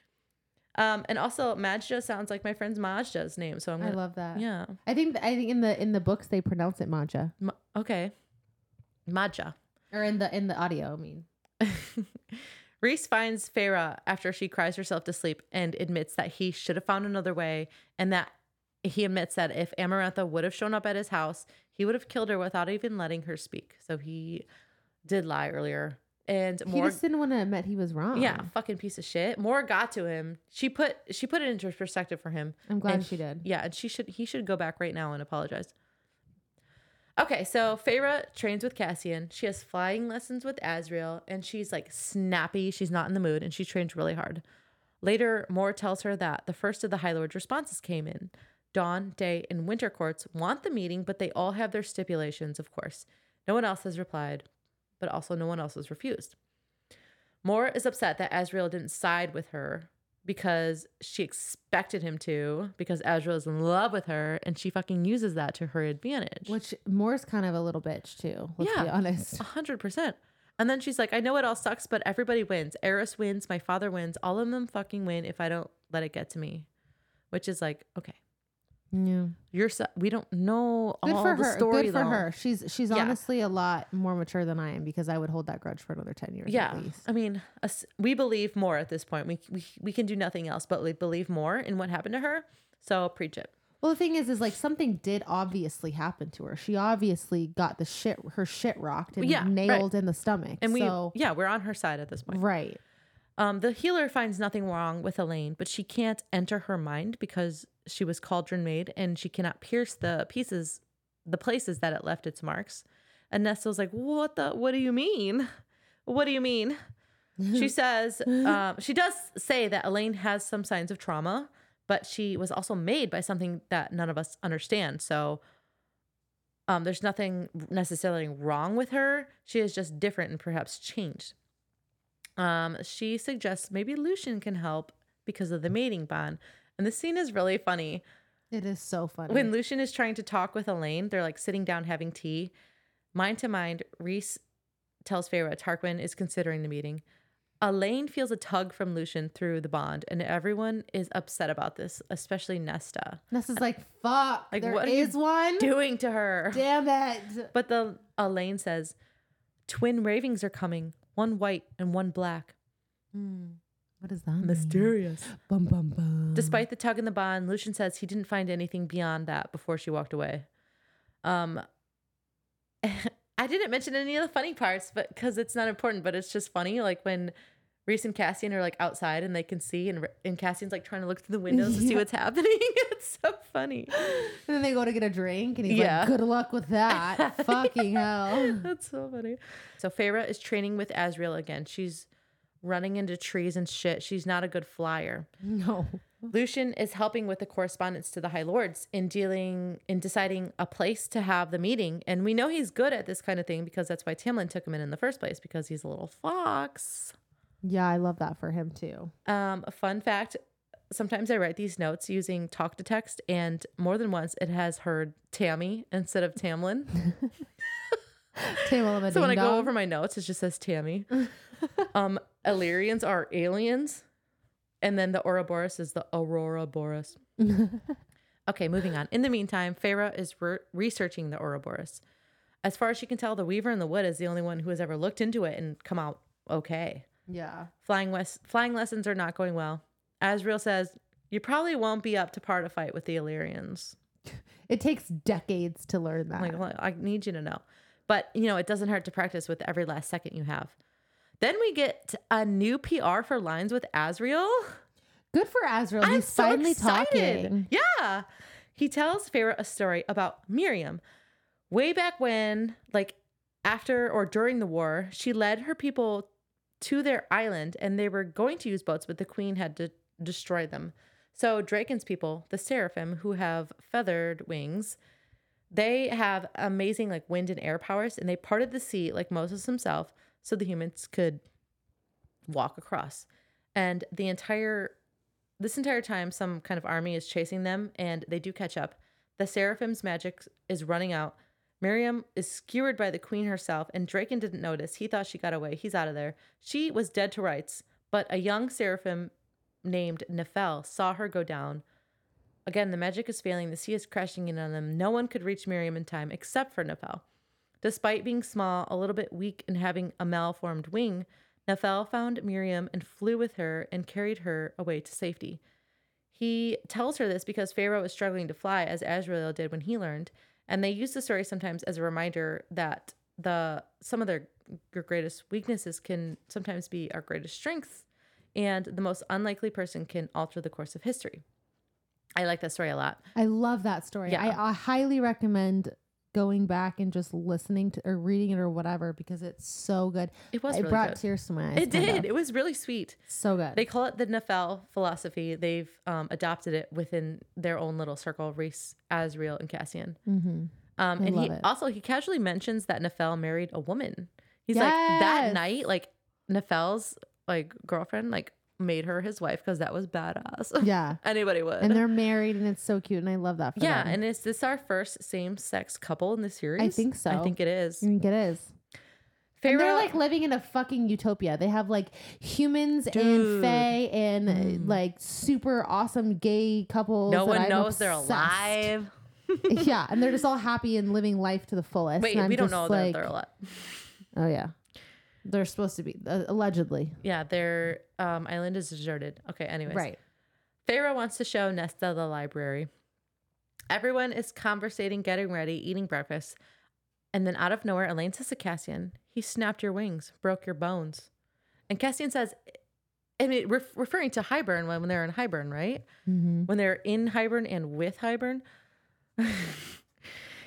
[SPEAKER 2] um, and also Madja sounds like my friend's Majda's name, so I'm
[SPEAKER 1] I
[SPEAKER 2] gonna.
[SPEAKER 1] love that.
[SPEAKER 2] yeah.
[SPEAKER 1] I think I think in the in the books they pronounce it Maja.
[SPEAKER 2] Ma- okay. Madja.
[SPEAKER 1] Or in the in the audio, I mean. *laughs*
[SPEAKER 2] Rhys finds Feyre after she cries herself to sleep and admits that he should have found another way and that he admits that if Amarantha would have shown up at his house, he would have killed her without even letting her speak. So he did lie earlier. And
[SPEAKER 1] He just didn't want to admit he was wrong.
[SPEAKER 2] yeah, fucking piece of shit. Mor got to him. She put she put it into perspective for him.
[SPEAKER 1] I'm glad
[SPEAKER 2] And
[SPEAKER 1] she did.
[SPEAKER 2] Yeah, and she should he should go back right now and apologize. Okay, so Feyre trains with Cassian. She has flying lessons with Azriel, and she's like snappy. She's not in the mood, and she trains really hard. Later, Mor tells her that the first of the High Lord's responses came in. Dawn, Day, and Winter Courts want the meeting, but they all have their stipulations, of course. No one else has replied, but also no one else has refused. Mor is upset that Azriel didn't side with her because she expected him to, because Azriel is in love with her, and she fucking uses that to her advantage.
[SPEAKER 1] Which Mor's kind of a little bitch too. Let's be
[SPEAKER 2] Yeah.
[SPEAKER 1] honest.
[SPEAKER 2] A hundred percent. And then she's like, I know it all sucks, but everybody wins. Eris wins, my father wins, all of them fucking win if I don't let it get to me. Which is like, okay.
[SPEAKER 1] Yeah.
[SPEAKER 2] You're so, we don't know
[SPEAKER 1] Good
[SPEAKER 2] all
[SPEAKER 1] for
[SPEAKER 2] the
[SPEAKER 1] her.
[SPEAKER 2] story
[SPEAKER 1] Good for
[SPEAKER 2] though.
[SPEAKER 1] her. She's she's
[SPEAKER 2] Yeah.
[SPEAKER 1] honestly a lot more mature than I am because I would hold that grudge for another ten years
[SPEAKER 2] Yeah.
[SPEAKER 1] at least.
[SPEAKER 2] I mean, us- we believe Mor at this point. We, we we can do nothing else but like believe Mor in what happened to her. So preach it.
[SPEAKER 1] Well, the thing is, is like something did obviously happen to her. She obviously got the shit, her shit rocked and
[SPEAKER 2] Yeah, right.
[SPEAKER 1] nailed in the stomach.
[SPEAKER 2] And we
[SPEAKER 1] so,
[SPEAKER 2] yeah, we're on her side at this point.
[SPEAKER 1] right.
[SPEAKER 2] Um, the healer finds nothing wrong with Elain, but she can't enter her mind because she was cauldron made and she cannot pierce the pieces, the places that it left its marks. And Nesta's like, What the? What do you mean? What do you mean? she *laughs* says, um, she does say that Elain has some signs of trauma, but she was also made by something that none of us understand. So um, there's nothing necessarily wrong with her. She is just different and perhaps changed. Um, she suggests maybe Lucien can help because of the mating bond. And this scene is really funny.
[SPEAKER 1] It is so funny.
[SPEAKER 2] When Lucien is trying to talk with Elain, they're like sitting down having tea. Mind to mind, Rhys tells Feyre Tarquin is considering the meeting. Elain feels a tug from Lucien through the bond, and everyone is upset about this, especially Nesta.
[SPEAKER 1] Nesta's like, fuck,
[SPEAKER 2] Like,
[SPEAKER 1] there
[SPEAKER 2] what are you
[SPEAKER 1] one.
[SPEAKER 2] Doing to her.
[SPEAKER 1] Damn it.
[SPEAKER 2] But the Elain says, twin ravings are coming, one white and one black.
[SPEAKER 1] Hmm. What does that mean?
[SPEAKER 2] Mysterious.
[SPEAKER 1] Bum, bum, bum.
[SPEAKER 2] Despite the tug in the bond, Lucien says he didn't find anything beyond that before she walked away. Um, *laughs* I didn't mention any of the funny parts, but because it's not important, but it's just funny. Like when Rhys and Cassian are like outside and they can see, and and Cassian's like trying to look through the *laughs* windows to see what's happening. *laughs* it's so funny.
[SPEAKER 1] And then they go to get a drink, and he's
[SPEAKER 2] Yeah.
[SPEAKER 1] like, "Good luck with that." *laughs* Fucking hell.
[SPEAKER 2] That's so funny. So Feyre is training with Azriel again. She's running into trees and shit. She's not a good flyer.
[SPEAKER 1] No.
[SPEAKER 2] Lucien is helping with the correspondence to the High Lords in dealing in deciding a place to have the meeting. And we know he's good at this kind of thing because that's why Tamlin took him in in the first place because he's a little fox.
[SPEAKER 1] Yeah, I love that for him too.
[SPEAKER 2] Um, a fun fact: sometimes I write these notes using talk to text, and more than once it has heard Tammy instead of Tamlin. *laughs*
[SPEAKER 1] A
[SPEAKER 2] so when I go over my notes, it just says Tammy. *laughs* um, Illyrians are aliens, and then the Ouroboros is the Aurora Boris. *laughs* Okay, moving on. In the meantime, Feyre is re- researching the Ouroboros. As far as she can tell, the Weaver in the Wood is the only one who has ever looked into it and come out okay.
[SPEAKER 1] Yeah.
[SPEAKER 2] Flying west, flying lessons are not going well. Azriel says you probably won't be up to part to fight with the Illyrians. *laughs*
[SPEAKER 1] It takes decades to learn that.
[SPEAKER 2] Like, well, I need you to know, but you know it doesn't hurt to practice with every last second you have. Then we get a new PR for lines with Azriel.
[SPEAKER 1] Good for Azriel.
[SPEAKER 2] I'm
[SPEAKER 1] He's
[SPEAKER 2] so
[SPEAKER 1] finally
[SPEAKER 2] excited.
[SPEAKER 1] talking.
[SPEAKER 2] Yeah. He tells Feyre a story about Miryam. Way back when, like after or during the war, she led her people to their island and they were going to use boats, but the queen had to destroy them. So Drakon's people, the seraphim, who have feathered wings, they have amazing like wind and air powers, and they parted the sea like Moses himself, so the humans could walk across. And the entire this entire time, some kind of army is chasing them, and they do catch up. The seraphim's magic is running out. Miryam is skewered by the queen herself, and Drakon didn't notice. He thought she got away. He's out of there. She was dead to rights, but a young seraphim named Nephelle saw her go down. Again, the magic is failing. The sea is crashing in on them. No one could reach Miryam in time except for Nephelle. Despite being small, a little bit weak, and having a malformed wing, Nephelle found Miryam and flew with her and carried her away to safety. He tells her this because Feyre is struggling to fly, as Azriel did when he learned, and they use the story sometimes as a reminder that the some of their your greatest weaknesses can sometimes be our greatest strengths, and the most unlikely person can alter the course of history. I like that story a lot.
[SPEAKER 1] I love that story.
[SPEAKER 2] Yeah.
[SPEAKER 1] I, I highly recommend going back and just listening to or reading it or whatever because it's so good.
[SPEAKER 2] It was
[SPEAKER 1] it
[SPEAKER 2] really
[SPEAKER 1] brought
[SPEAKER 2] good.
[SPEAKER 1] tears to my eyes.
[SPEAKER 2] It did. It was really sweet.
[SPEAKER 1] So good.
[SPEAKER 2] They call it the Nephelle philosophy. They've um, adopted it within their own little circle, Rhys, Azriel, and Cassian.
[SPEAKER 1] mm-hmm.
[SPEAKER 2] Um, and he
[SPEAKER 1] it.
[SPEAKER 2] also he casually mentions that Nephelle married a woman. He's like that night, like Nephelle's like girlfriend, like made her his wife because that was badass. *laughs*
[SPEAKER 1] Yeah.
[SPEAKER 2] Anybody would.
[SPEAKER 1] And they're married and it's so cute and I love that for
[SPEAKER 2] yeah,
[SPEAKER 1] them.
[SPEAKER 2] and is this our first same sex couple in the series?
[SPEAKER 1] I think so.
[SPEAKER 2] I think it is.
[SPEAKER 1] I think it is.
[SPEAKER 2] Feyre,
[SPEAKER 1] And they're like living in a fucking utopia. They have like humans
[SPEAKER 2] Dude.
[SPEAKER 1] and fae and uh,
[SPEAKER 2] Mm.
[SPEAKER 1] like super awesome gay couples.
[SPEAKER 2] no
[SPEAKER 1] that
[SPEAKER 2] one
[SPEAKER 1] I'm
[SPEAKER 2] knows they're
[SPEAKER 1] obsessed.
[SPEAKER 2] alive. *laughs*
[SPEAKER 1] yeah, and they're just all happy and living life to the fullest.
[SPEAKER 2] Wait, we don't know
[SPEAKER 1] like,
[SPEAKER 2] that they're alive.
[SPEAKER 1] Oh yeah, they're supposed to be uh, allegedly.
[SPEAKER 2] Yeah, their um, island is deserted. Okay, anyways.
[SPEAKER 1] Right.
[SPEAKER 2] Feyre wants to show Nesta the library. Everyone is conversating, getting ready, eating breakfast. And then out of nowhere, Elain says to Cassian, He snapped your wings, broke your bones. And Cassian says, I mean, ref- referring to Hybern when, when they're in Hybern, right?
[SPEAKER 1] Mm-hmm.
[SPEAKER 2] When they're in Hybern and with Hybern. *laughs*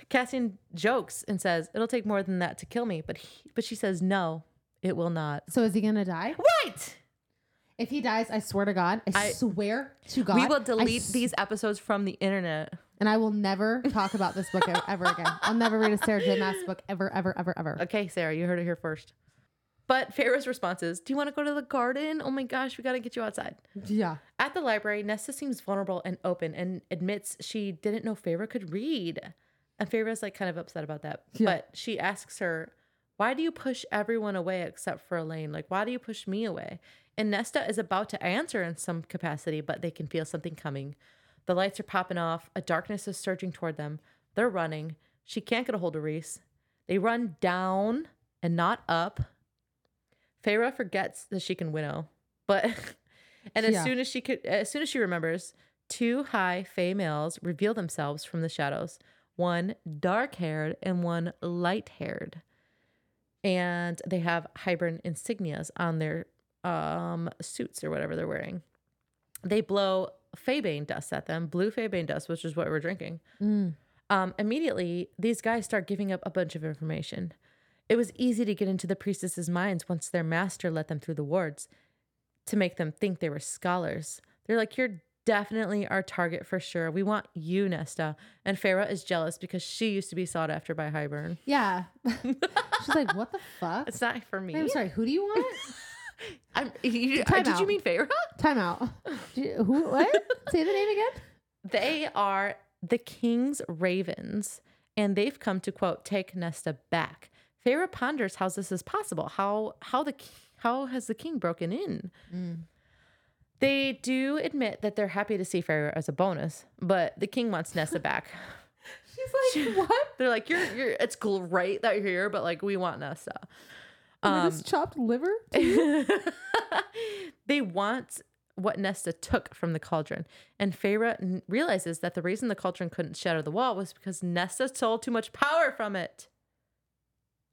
[SPEAKER 2] Cassian jokes and says, It'll take more than that to kill me. But, he, but she says, No, it will not.
[SPEAKER 1] So is he gonna die?
[SPEAKER 2] Right.
[SPEAKER 1] If he dies, I swear to God, I,
[SPEAKER 2] I-
[SPEAKER 1] swear to God,
[SPEAKER 2] we will delete
[SPEAKER 1] s-
[SPEAKER 2] these episodes from the internet.
[SPEAKER 1] and I will never talk about this book ever again. I'll never read a Sarah J. Maas book ever, ever, ever, ever.
[SPEAKER 2] Okay, Sarah, you heard it here first. But Feyre's response is, Do you want to go to the garden? Oh my gosh, we got to get you outside.
[SPEAKER 1] Yeah.
[SPEAKER 2] At the library, Nesta seems vulnerable and open and admits she didn't know Feyre could read. And Feyre's like kind of upset about that.
[SPEAKER 1] Yeah.
[SPEAKER 2] But she asks her, Why do you push everyone away except for Elain? Like, why do you push me away? And Nesta is about to answer in some capacity, but they can feel something coming. The lights are popping off. A darkness is surging toward them. They're running. She can't get a hold of Rhys. They run down and not up. Feyre forgets that she can winnow, but *laughs* and as
[SPEAKER 1] Yeah.
[SPEAKER 2] soon as she could, as soon as she remembers, two high Fae males reveal themselves from the shadows. One dark-haired and one light-haired, and they have Hybern insignias on their um, suits or whatever they're wearing. They blow Faebane dust at them, blue Faebane dust, which is what we're drinking.
[SPEAKER 1] Mm.
[SPEAKER 2] Um, immediately, these guys start giving up a bunch of information. It was easy to get into the priestesses' minds once their master let them through the wards to make them think they were scholars. They're like, You're definitely our target for sure. We want you, Nesta. And Feyre is jealous because she used to be sought after by Hybern.
[SPEAKER 1] Yeah. *laughs* She's like, what the fuck?
[SPEAKER 2] It's not for me.
[SPEAKER 1] I'm sorry. Who do you want? *laughs*
[SPEAKER 2] I'm, you,
[SPEAKER 1] Time
[SPEAKER 2] did you mean Feyre?
[SPEAKER 1] Time out. You- Who? What? *laughs* Say the name again.
[SPEAKER 2] They are the king's ravens, and they've come to quote take Nesta back. Feyre ponders how this is possible. How how the how has the king broken in? Mm. They do admit that they're happy to see Feyre as a bonus, but the king wants Nesta back. *laughs*
[SPEAKER 1] She's like, what?
[SPEAKER 2] They're like, you're you're. It's great that you're here, but like we want Nesta.
[SPEAKER 1] What
[SPEAKER 2] Um,
[SPEAKER 1] is chopped liver? *laughs*
[SPEAKER 2] they want what Nesta took from the cauldron. And Feyre n- realizes that the reason the cauldron couldn't shatter the wall was because Nesta stole too much power from it.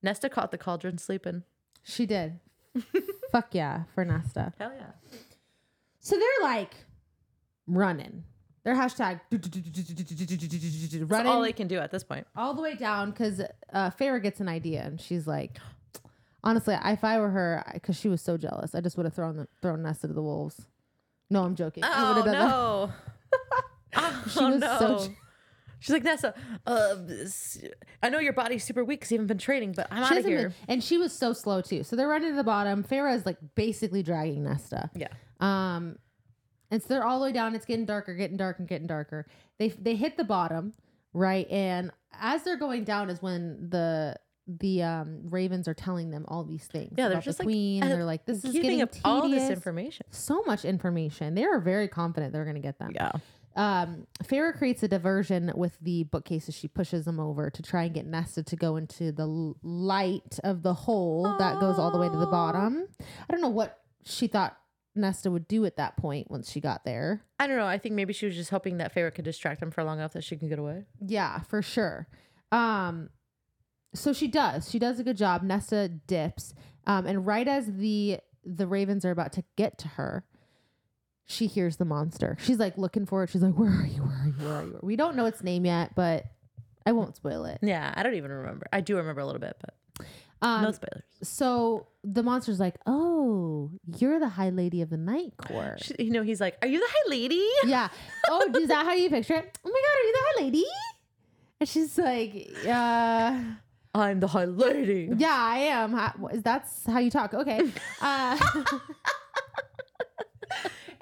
[SPEAKER 2] Nesta caught the cauldron sleeping.
[SPEAKER 1] She did. *laughs* Fuck yeah, for Nesta.
[SPEAKER 2] Hell yeah.
[SPEAKER 1] So they're like running. They're hashtag
[SPEAKER 2] That's
[SPEAKER 1] running
[SPEAKER 2] all
[SPEAKER 1] all,
[SPEAKER 2] they can do at this point.
[SPEAKER 1] All the way down because uh, Feyre gets an idea and she's like, honestly, if I were her, because she was so jealous, I just would have thrown the, thrown Nesta to the wolves. No, I'm joking.
[SPEAKER 2] Oh
[SPEAKER 1] would've done that.
[SPEAKER 2] no. oh
[SPEAKER 1] She was
[SPEAKER 2] no.
[SPEAKER 1] so
[SPEAKER 2] She's like, Nesta, uh, I know your body's super weak because you haven't been training, but I'm
[SPEAKER 1] She
[SPEAKER 2] out of here.
[SPEAKER 1] been- and she was so slow too. So they're running to the bottom. Feyre is like basically dragging Nesta.
[SPEAKER 2] Yeah.
[SPEAKER 1] Um, and so they're all the way down. It's getting darker, getting darker, and getting darker. They they hit the bottom, right? And as they're going down is when the the um ravens are telling them all these things.
[SPEAKER 2] Yeah, they're
[SPEAKER 1] about
[SPEAKER 2] just
[SPEAKER 1] the
[SPEAKER 2] like,
[SPEAKER 1] queen.
[SPEAKER 2] uh,
[SPEAKER 1] they're like, this is getting
[SPEAKER 2] up all this
[SPEAKER 1] tedious.
[SPEAKER 2] information.
[SPEAKER 1] So much information. They are very confident they're going to get them.
[SPEAKER 2] Yeah.
[SPEAKER 1] Um, Feyre creates a diversion with the bookcases. She pushes them over to try and get Nesta to go into the l- light of the hole that goes all the way to the bottom. I don't know what she thought Nesta would do at that point once she got there.
[SPEAKER 2] I don't know. I think maybe she was just hoping that Feyre could distract him for long enough that she can get away.
[SPEAKER 1] Yeah, for sure. Um, so she does. She does a good job. Nesta dips, um, and right as the the ravens are about to get to her, she hears the monster. She's like looking for it. She's like, "Where are you? Where are you? Where are you?" We don't know its name yet, but I won't spoil it.
[SPEAKER 2] Yeah, I don't even remember. I do remember a little bit, but
[SPEAKER 1] Um,
[SPEAKER 2] no spoilers.
[SPEAKER 1] so the monster's like, "Oh, you're the High Lady of the Night Court."
[SPEAKER 2] She- you know, he's like, "Are you the high lady?"
[SPEAKER 1] yeah. *laughs* Oh, is that how you picture it? Oh my God, are you the High Lady? And she's like, uh,
[SPEAKER 2] I'm the high lady.
[SPEAKER 1] "Yeah, I am." That's how you talk? Okay. *laughs* Uh, *laughs*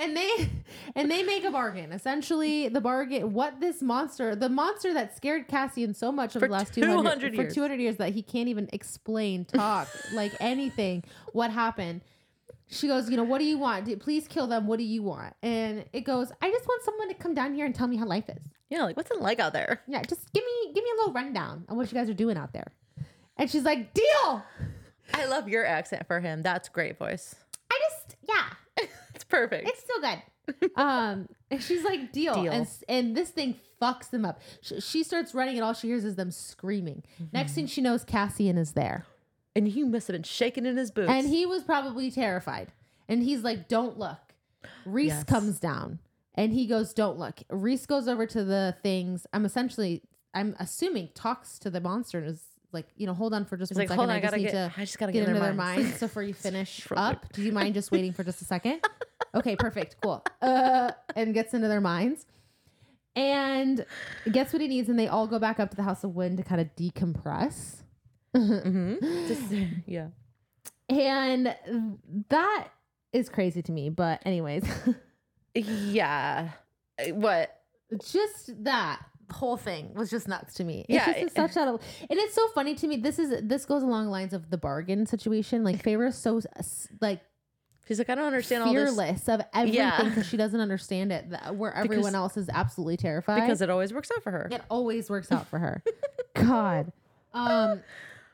[SPEAKER 1] and they and they make a bargain. Essentially, the bargain what this monster, the monster that scared Cassian so much over
[SPEAKER 2] For
[SPEAKER 1] the last
[SPEAKER 2] 200
[SPEAKER 1] 200 for
[SPEAKER 2] years.
[SPEAKER 1] 200 years that he can't even explain, talk, *laughs* like anything what happened. She goes, you know, what do you want? Please kill them. What do you want? And it goes, I just want someone to come down here and tell me how life is.
[SPEAKER 2] Yeah, like what's it like out there?
[SPEAKER 1] Yeah, just give me give me a little rundown on what you guys are doing out there. And she's like, deal.
[SPEAKER 2] I love your accent for him. That's great voice.
[SPEAKER 1] I just yeah,
[SPEAKER 2] perfect.
[SPEAKER 1] it's still good. um, and she's like, *laughs* deal.
[SPEAKER 2] Deal.
[SPEAKER 1] And and this thing fucks them up. She, she starts running, and all she hears is them screaming. Next thing she knows, Cassian is there,
[SPEAKER 2] and he must have been shaking in his boots.
[SPEAKER 1] and he was probably terrified. And he's like, don't look. Rhys
[SPEAKER 2] Yes.
[SPEAKER 1] comes down, and he goes, don't look. Rhys goes over to the things. I'm essentially, I'm assuming, talks to the monster and is like, you know, hold on for just
[SPEAKER 2] he's
[SPEAKER 1] one
[SPEAKER 2] like,
[SPEAKER 1] second.
[SPEAKER 2] hold on,
[SPEAKER 1] I
[SPEAKER 2] I
[SPEAKER 1] just
[SPEAKER 2] gotta
[SPEAKER 1] need
[SPEAKER 2] get.
[SPEAKER 1] to
[SPEAKER 2] I just gotta
[SPEAKER 1] get
[SPEAKER 2] get,
[SPEAKER 1] into their
[SPEAKER 2] minds.
[SPEAKER 1] minds. *laughs* So before you finish *laughs* up, do you mind just waiting for just a second? *laughs* Okay, perfect, cool. Uh, and gets into their minds, and gets what he needs, and they all go back up to the House of Wind to kind of decompress.
[SPEAKER 2] hmm *gasps* Just, yeah.
[SPEAKER 1] And that is crazy to me. But anyways,
[SPEAKER 2] Yeah. Uh, What?
[SPEAKER 1] just that whole thing was just nuts to me. It's
[SPEAKER 2] Yeah,
[SPEAKER 1] just such a, and it's so funny to me. This is this goes along the lines of the bargain situation. Like Feyre's so like
[SPEAKER 2] She's like, I don't understand all this
[SPEAKER 1] fearless of everything
[SPEAKER 2] Yeah.
[SPEAKER 1] because she doesn't understand it. That, where everyone
[SPEAKER 2] Because-
[SPEAKER 1] else is absolutely terrified.
[SPEAKER 2] because it always works out for her.
[SPEAKER 1] It always works out for her. *laughs* God. Um,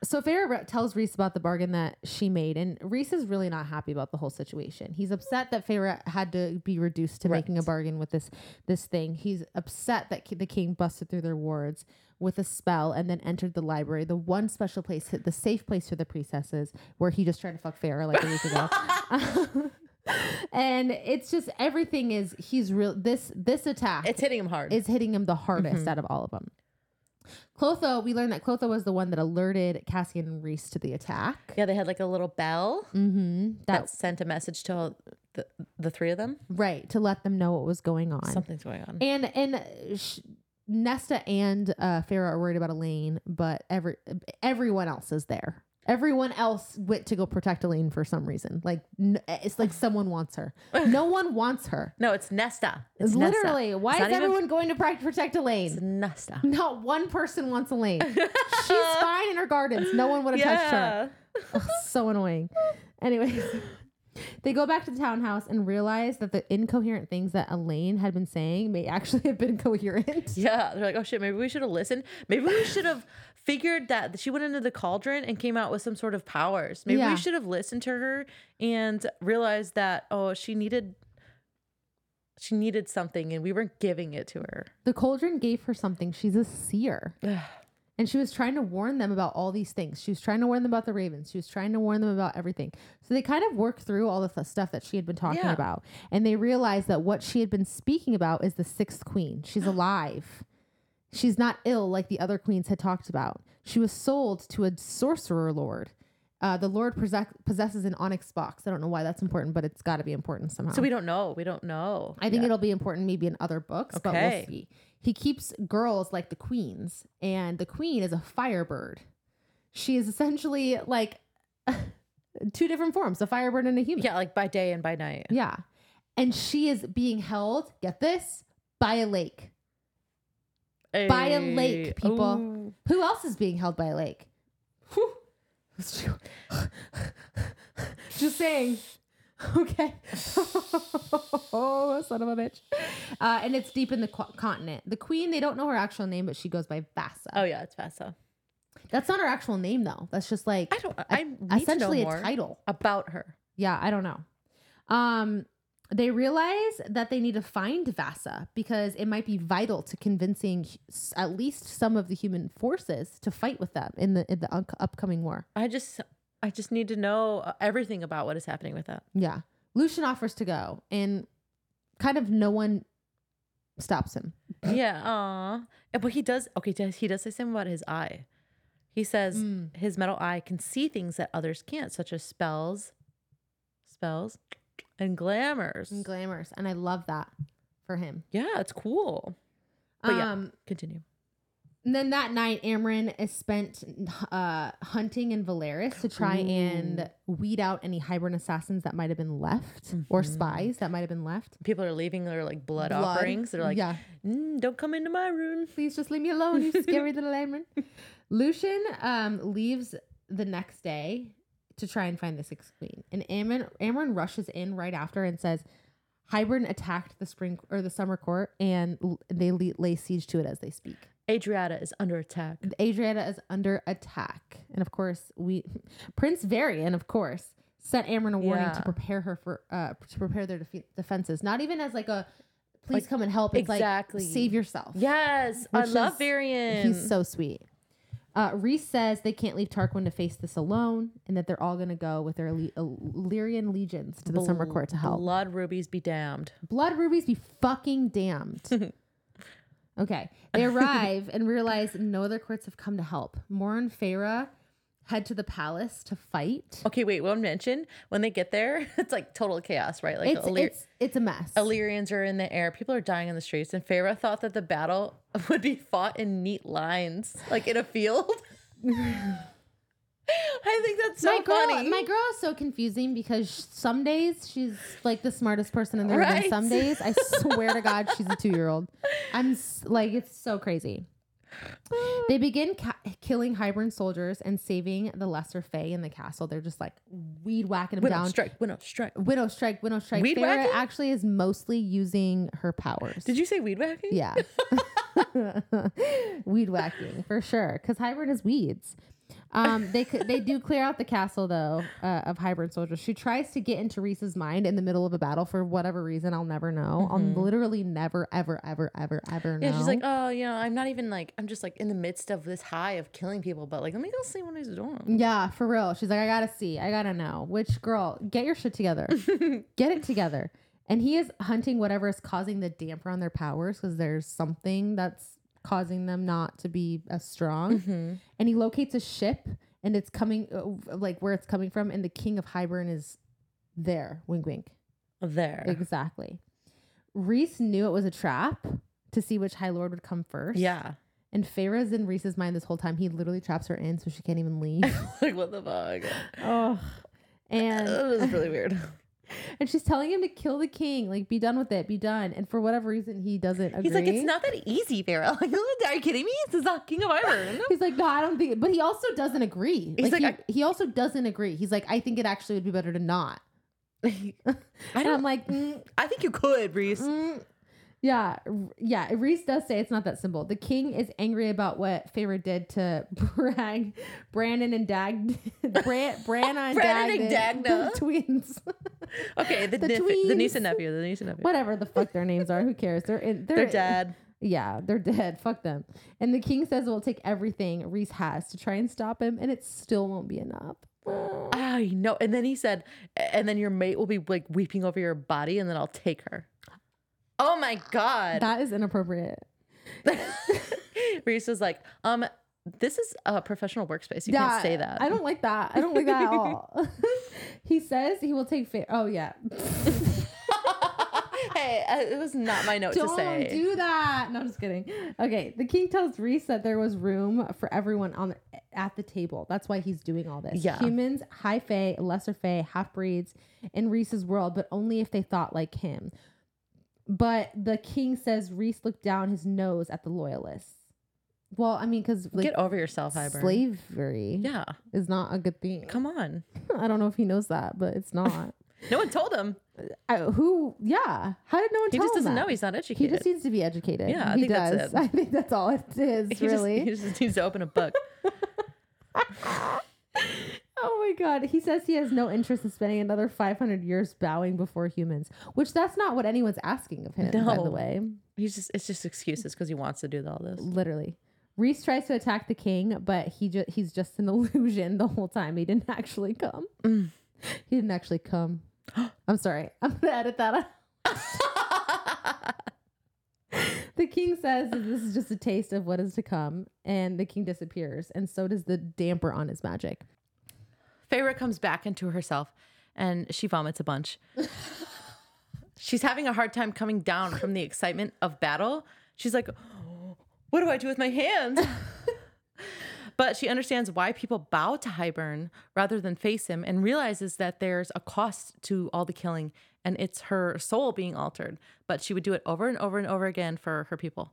[SPEAKER 1] so Feyre tells Rhys about the bargain that she made, and Rhys is really not happy about the whole situation. He's upset that Feyre had to be reduced to making a bargain with this this thing. He's upset that the king busted through their wards with a spell and then entered the library, the one special place, the safe place for the princesses, where he just tried to fuck Feyre like a week ago. *laughs* and it's just everything is he's real. This this attack
[SPEAKER 2] It's hitting him hard.
[SPEAKER 1] is hitting him the hardest
[SPEAKER 2] Mm-hmm.
[SPEAKER 1] out of all of them. Clotho, we learned that Clotho was the one that alerted Cassian and Rhys to the attack.
[SPEAKER 2] yeah, they had like a little bell
[SPEAKER 1] Mm-hmm.
[SPEAKER 2] that
[SPEAKER 1] That
[SPEAKER 2] sent a message to the, the three of them.
[SPEAKER 1] right to let them know what was going on.
[SPEAKER 2] Something's going on.
[SPEAKER 1] And and sh- Nesta and uh, Feyre are worried about Elain, but every everyone else is there. Everyone else went to go protect Elain for some reason. Like n- it's like someone wants her. *laughs* No one wants her.
[SPEAKER 2] no, it's Nesta.
[SPEAKER 1] It's
[SPEAKER 2] It's Nesta.
[SPEAKER 1] literally why
[SPEAKER 2] It's
[SPEAKER 1] is
[SPEAKER 2] not even-
[SPEAKER 1] everyone going to protect
[SPEAKER 2] It's
[SPEAKER 1] Elain?
[SPEAKER 2] Nesta.
[SPEAKER 1] Not one person wants Elain. *laughs* She's fine in her gardens. No one would have touched her. Ugh, so annoying. Anyways, *laughs* they go back to the townhouse and realize that the incoherent things that Elain had been saying may actually have been coherent.
[SPEAKER 2] Yeah, they're like, oh shit, maybe we should have listened. Maybe we should have figured that she went into the cauldron and came out with some sort of powers. Maybe
[SPEAKER 1] Yeah.
[SPEAKER 2] we should have listened to her and realized that oh, she needed she needed something and we weren't giving it to her.
[SPEAKER 1] The cauldron gave her something. She's a seer. *sighs* And she was trying to warn them about all these things. She was trying to warn them about the ravens. She was trying to warn them about everything. So they kind of worked through all the th- stuff that she had been talking
[SPEAKER 2] Yeah.
[SPEAKER 1] about. And they realized that what she had been speaking about is the sixth queen. She's *gasps* alive. She's not ill like the other queens had talked about. She was sold to a sorcerer lord. Uh, the lord possess- possesses an onyx box. I don't know why that's important, but it's got to be important somehow.
[SPEAKER 2] So we don't know. We don't know.
[SPEAKER 1] I think
[SPEAKER 2] yet.
[SPEAKER 1] it'll be important maybe in other books, but we'll
[SPEAKER 2] Okay.
[SPEAKER 1] see. He keeps girls like the queens, and the queen is a firebird. She is essentially like *laughs* two different forms, a firebird and a human.
[SPEAKER 2] Yeah, like by day and by night.
[SPEAKER 1] Yeah. And she is being held, get this, by a lake. By a lake, people.
[SPEAKER 2] ooh.
[SPEAKER 1] Who else is being held by a lake? *laughs* Just saying. *laughs* Okay. oh, *laughs* son of a bitch. Uh, and it's deep in the qu- continent. The queen, they don't know her actual name, but she goes by Vasa.
[SPEAKER 2] Oh yeah, it's Vasa.
[SPEAKER 1] That's not her actual name, though. That's just like
[SPEAKER 2] I don't. I need
[SPEAKER 1] essentially a title.
[SPEAKER 2] about her.
[SPEAKER 1] Yeah, I don't know. Um, they realize that they need to find Vasa because it might be vital to convincing at least some of the human forces to fight with them in the in the un- upcoming war.
[SPEAKER 2] I just, I just need to know uh, everything about what is happening with that.
[SPEAKER 1] Yeah, Lucien offers to go, and kind of no one stops him.
[SPEAKER 2] Yeah. *laughs* Aw. But he does. Okay. Does he does say something about his eye? He says
[SPEAKER 1] Mm.
[SPEAKER 2] his metal eye can see things that others can't, such as spells, spells, and glamours.
[SPEAKER 1] And glamours. And I love that for him.
[SPEAKER 2] yeah, it's cool. But yeah.
[SPEAKER 1] um,
[SPEAKER 2] Continue.
[SPEAKER 1] and then that night, Amren is spent uh, hunting in Velaris to try and weed out any Hybern assassins that might have been left or
[SPEAKER 2] Mhm.
[SPEAKER 1] spies that might have been left.
[SPEAKER 2] People are leaving their like blood,
[SPEAKER 1] Blood.
[SPEAKER 2] offerings. They're like,
[SPEAKER 1] yeah,
[SPEAKER 2] "Mm, "Don't come into my room."
[SPEAKER 1] please just leave me alone, you scary *laughs* little Amren. Lucien um, leaves the next day to try and find the sixth queen, and Amren, Amren rushes in right after and says, "Hybern attacked the spring or the summer court, and l- they le- lay siege to it as they speak."
[SPEAKER 2] Adriata is under attack.
[SPEAKER 1] Adriana is under attack, and of course, we *laughs* Prince Varian, of course, sent Amren a warning
[SPEAKER 2] Yeah.
[SPEAKER 1] to prepare her for uh, to prepare their defe- defenses. Not even as like a please
[SPEAKER 2] Like,
[SPEAKER 1] come and help. It's
[SPEAKER 2] exactly.
[SPEAKER 1] like save yourself.
[SPEAKER 2] Yes, I love
[SPEAKER 1] is-
[SPEAKER 2] Varian.
[SPEAKER 1] He's so sweet. Uh, Rhys says they can't leave Tarquin to face this alone, and that they're all going to go with their Illy- Illyrian legions to the summer court to help.
[SPEAKER 2] Blood rubies be damned.
[SPEAKER 1] Blood rubies be fucking damned. *laughs* okay. They arrive and realize no other courts have come to help. Mor and Feyre head to the palace to fight.
[SPEAKER 2] Okay, wait. One mention when they get there, *laughs* it's like total chaos, right? Like
[SPEAKER 1] it's,
[SPEAKER 2] Illyr-
[SPEAKER 1] it's it's a mess.
[SPEAKER 2] Illyrians are in the air. People are dying in the streets, and Feyre thought that the battle *laughs* would be fought in neat lines, like in a field. *laughs* I think that's so
[SPEAKER 1] my girl,
[SPEAKER 2] funny.
[SPEAKER 1] my girl is so confusing because some days she's like the smartest person in the room, and
[SPEAKER 2] Right.
[SPEAKER 1] some days I swear to God she's a two year old. I'm like it's so crazy. They begin ca- killing Hybern soldiers and saving the lesser Fae in the castle. They're just like weed whacking them
[SPEAKER 2] Widow
[SPEAKER 1] down.
[SPEAKER 2] strike, widow strike.
[SPEAKER 1] Widow strike, widow strike.
[SPEAKER 2] Weed
[SPEAKER 1] Feyre
[SPEAKER 2] whacking?
[SPEAKER 1] actually is mostly using her powers.
[SPEAKER 2] Did you say weed whacking?
[SPEAKER 1] Yeah. *laughs* Weed whacking for sure, because Hybern is weeds. Um, they could they do clear out the castle though uh, of Hybern soldiers. She tries to get into Rhys's mind in the middle of a battle for whatever reason. I'll never know. I'll literally never ever ever ever ever know.
[SPEAKER 2] Mm-hmm. Yeah, she's like, oh, you know, I'm not even like, I'm just like in the midst of this high of killing people, but like, let me go see what he's doing.
[SPEAKER 1] Yeah, for real. She's like, I gotta see, I gotta know. Which girl, get your shit together, *laughs* get it together. And he is hunting whatever is causing the damper on their powers because there's something that's causing them not to be as strong.
[SPEAKER 2] Mm-hmm.
[SPEAKER 1] And he locates a ship, and it's coming, uh, like where it's coming from, and the king of Hybern is there. Wink, wink.
[SPEAKER 2] There.
[SPEAKER 1] Exactly. Rhys knew it was a trap to see which High Lord would come first.
[SPEAKER 2] Yeah.
[SPEAKER 1] And Feyre's in Rhys's mind this whole time. He literally traps her in so she can't even *laughs* leave.
[SPEAKER 2] like, what the fuck?
[SPEAKER 1] oh. And *laughs*
[SPEAKER 2] That was really weird. *laughs* *laughs*
[SPEAKER 1] and she's telling him to kill the king, like be done with it, be done. And for whatever reason, he doesn't agree.
[SPEAKER 2] He's like, it's not that easy, Feyre. *laughs* Like, are you kidding me? This is the king of Ireland.
[SPEAKER 1] He's like, no, I don't think. But he also doesn't agree.
[SPEAKER 2] He's
[SPEAKER 1] like,
[SPEAKER 2] like,
[SPEAKER 1] he, he also doesn't agree. He's like, I think it actually would be better to not. *laughs*
[SPEAKER 2] I
[SPEAKER 1] And I'm
[SPEAKER 2] don't.
[SPEAKER 1] like, mm,
[SPEAKER 2] I think you could, Rhys.
[SPEAKER 1] mm. Yeah, yeah. Rhys does say it's not that simple. The king is angry about what Feyre did to *laughs* Brag, Brandon and Dag, *laughs* Bran, Branna and
[SPEAKER 2] Brandon and
[SPEAKER 1] Dag, the,
[SPEAKER 2] Dagna. *laughs*
[SPEAKER 1] the twins.
[SPEAKER 2] Okay, the,
[SPEAKER 1] The
[SPEAKER 2] nep- the niece and nephew. The niece and nephew.
[SPEAKER 1] Whatever the fuck their names are, who cares? They're in. They're
[SPEAKER 2] Their dad.
[SPEAKER 1] Yeah, they're dead. Fuck them. And the king says it will take everything Rhys has to try and stop him, and it still won't be enough.
[SPEAKER 2] I know. And then he said, and then your mate will be like weeping over your body, and then I'll take her. Oh my god.
[SPEAKER 1] That is inappropriate. *laughs*
[SPEAKER 2] Rhys was like, um, this is a professional workspace. You can't say that.
[SPEAKER 1] I don't like that. I don't like that at all. *laughs* *laughs* he says he will take fa- Oh yeah.
[SPEAKER 2] hey, uh, it was not my note
[SPEAKER 1] don't
[SPEAKER 2] to say.
[SPEAKER 1] do that. No, I'm just kidding. Okay, the king tells Rhys that there was room for everyone on the, at the table. That's why he's doing all this.
[SPEAKER 2] Yeah.
[SPEAKER 1] Humans, high fae, lesser fae, half breeds in Rhys's world, but only if they thought like him. But the king says Rhys looked down his nose at the loyalists. Well, I mean, because like
[SPEAKER 2] Get over yourself, Hybern.
[SPEAKER 1] slavery
[SPEAKER 2] Yeah,
[SPEAKER 1] is not a good thing.
[SPEAKER 2] come on. *laughs*
[SPEAKER 1] I don't know if he knows that, but it's not. *laughs*
[SPEAKER 2] No one told him.
[SPEAKER 1] I, who? Yeah. How did no one tell him?
[SPEAKER 2] He just doesn't
[SPEAKER 1] that?
[SPEAKER 2] know. He's not educated.
[SPEAKER 1] He just needs to be educated.
[SPEAKER 2] Yeah, I
[SPEAKER 1] he
[SPEAKER 2] think
[SPEAKER 1] does.
[SPEAKER 2] that's it. *laughs*
[SPEAKER 1] I think that's all it is,
[SPEAKER 2] He just-
[SPEAKER 1] really.
[SPEAKER 2] he just needs to open a book.
[SPEAKER 1] Oh my god. He says he has no interest in spending another 500 years bowing before humans, which that's not what anyone's asking of him, by the way.
[SPEAKER 2] He's just it's just excuses because he wants to do all this.
[SPEAKER 1] Literally. Rhys tries to attack the king, but he ju- he's just an *laughs* illusion the whole time. He didn't actually come.
[SPEAKER 2] Mm.
[SPEAKER 1] He didn't actually come. *gasps* I'm sorry. I'm gonna edit that out. the king says that this is just a taste of what is to come, and the king disappears, and so does the damper on his magic.
[SPEAKER 2] Feyre comes back into herself and she vomits a bunch. *laughs* She's having a hard time coming down from the excitement of battle. She's like, What do I do with my hands? *laughs* but she understands why people bow to Hybern rather than face him and realizes that there's a cost to all the killing and it's her soul being altered. But she would do it over and over and over again for her people.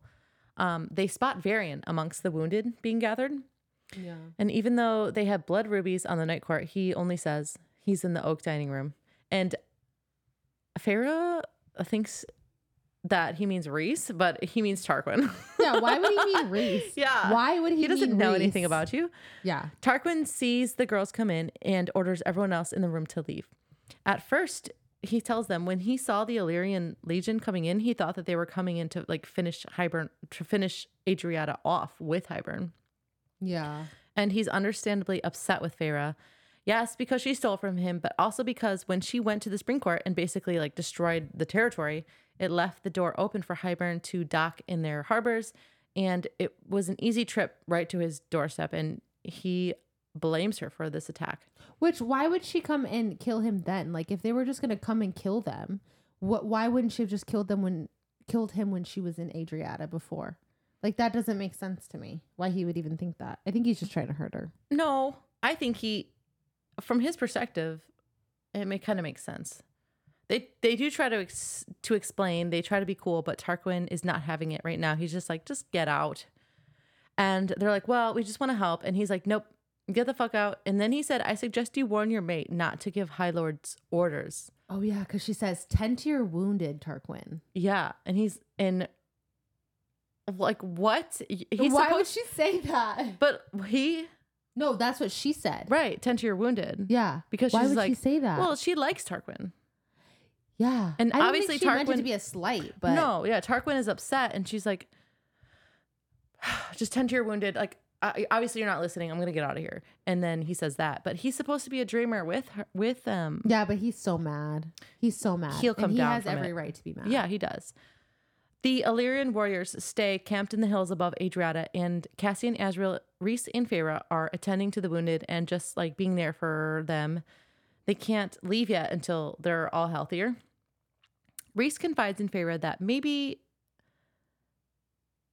[SPEAKER 2] Um, they spot Varian amongst the wounded being gathered.
[SPEAKER 1] Yeah.
[SPEAKER 2] And even though they have blood rubies on the night court, he only says he's in the oak dining room. And Feyre thinks that he means Rhys, but he means Tarquin. *laughs*
[SPEAKER 1] Yeah. Why would he mean *laughs* Rhys?
[SPEAKER 2] Yeah.
[SPEAKER 1] Why would he?
[SPEAKER 2] he doesn't know
[SPEAKER 1] Rhys?
[SPEAKER 2] anything about you.
[SPEAKER 1] Yeah.
[SPEAKER 2] Tarquin sees the girls come in and orders everyone else in the room to leave. At first, he tells them when he saw the Illyrian Legion coming in, he thought that they were coming in to like finish Hybern to finish Adriata off with Hybern.
[SPEAKER 1] Yeah.
[SPEAKER 2] And he's understandably upset with Feyre. Yes, because she stole from him, but also because when she went to the Spring Court and basically like destroyed the territory, it left the door open for Hybern to dock in their harbors. And it was an easy trip right to his doorstep. And he blames her for this attack.
[SPEAKER 1] Which why would she come and kill him then? Like if they were just gonna come and kill them, what? Why wouldn't she have just killed them when killed him when she was in Adriata before? Like that doesn't make sense to me. Why he would even think that? I think he's just trying to hurt her.
[SPEAKER 2] No, I think he, from his perspective, it may kind of make sense. They they do try to ex- to explain. They try to be cool, but Tarquin is not having it right now. He's just like, just get out. And they're like, well, we just want to help. And he's like, nope, get the fuck out. And then he said, I suggest you warn your mate not to give High Lords orders.
[SPEAKER 1] Oh yeah, because she says tend to your wounded, Tarquin.
[SPEAKER 2] Yeah, and he's in. Like what? He's
[SPEAKER 1] why
[SPEAKER 2] supposed,
[SPEAKER 1] would she say that?
[SPEAKER 2] But he
[SPEAKER 1] No, that's what she said.
[SPEAKER 2] right tend to your wounded.
[SPEAKER 1] Yeah.
[SPEAKER 2] Because
[SPEAKER 1] why
[SPEAKER 2] she's
[SPEAKER 1] would she say that?
[SPEAKER 2] Well, she likes Tarquin.
[SPEAKER 1] yeah.
[SPEAKER 2] and
[SPEAKER 1] I don't
[SPEAKER 2] obviously
[SPEAKER 1] think she meant it to be a slight, but
[SPEAKER 2] no, yeah, Tarquin is upset, and she's like, *sighs* "Just tend to your wounded." Like, I, obviously, you're not listening. I'm gonna get out of here. And then he says that, but he's supposed to be a dreamer with her, with them.
[SPEAKER 1] Yeah, but he's so mad. He's so mad.
[SPEAKER 2] He'll
[SPEAKER 1] And
[SPEAKER 2] come
[SPEAKER 1] he
[SPEAKER 2] down
[SPEAKER 1] has
[SPEAKER 2] from
[SPEAKER 1] every
[SPEAKER 2] it.
[SPEAKER 1] right to be mad.
[SPEAKER 2] Yeah, he does. The Illyrian warriors stay camped in the hills above Adriata, and Cassian, Azriel, Rhys, and Feyre are attending to the wounded and just like being there for them. They can't leave yet until they're all healthier. Rhys confides in Feyre that maybe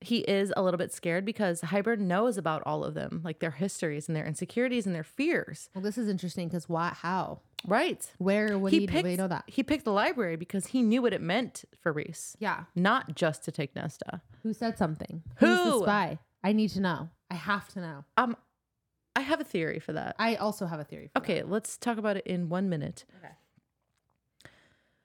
[SPEAKER 2] he is a little bit scared because Hybern knows about all of them, like their histories and their insecurities and their fears.
[SPEAKER 1] Well, this is interesting because why? How?
[SPEAKER 2] Right.
[SPEAKER 1] Where would he, he know that?
[SPEAKER 2] He picked the library because he knew what it meant for Rhys,
[SPEAKER 1] Yeah.
[SPEAKER 2] not just to take Nesta.
[SPEAKER 1] Who said something? Who's the
[SPEAKER 2] Who?
[SPEAKER 1] spy? I need to know. I have to know.
[SPEAKER 2] Um, I have a theory for that.
[SPEAKER 1] I also have a theory. For
[SPEAKER 2] Okay, let's talk about it in one minute.
[SPEAKER 1] Okay.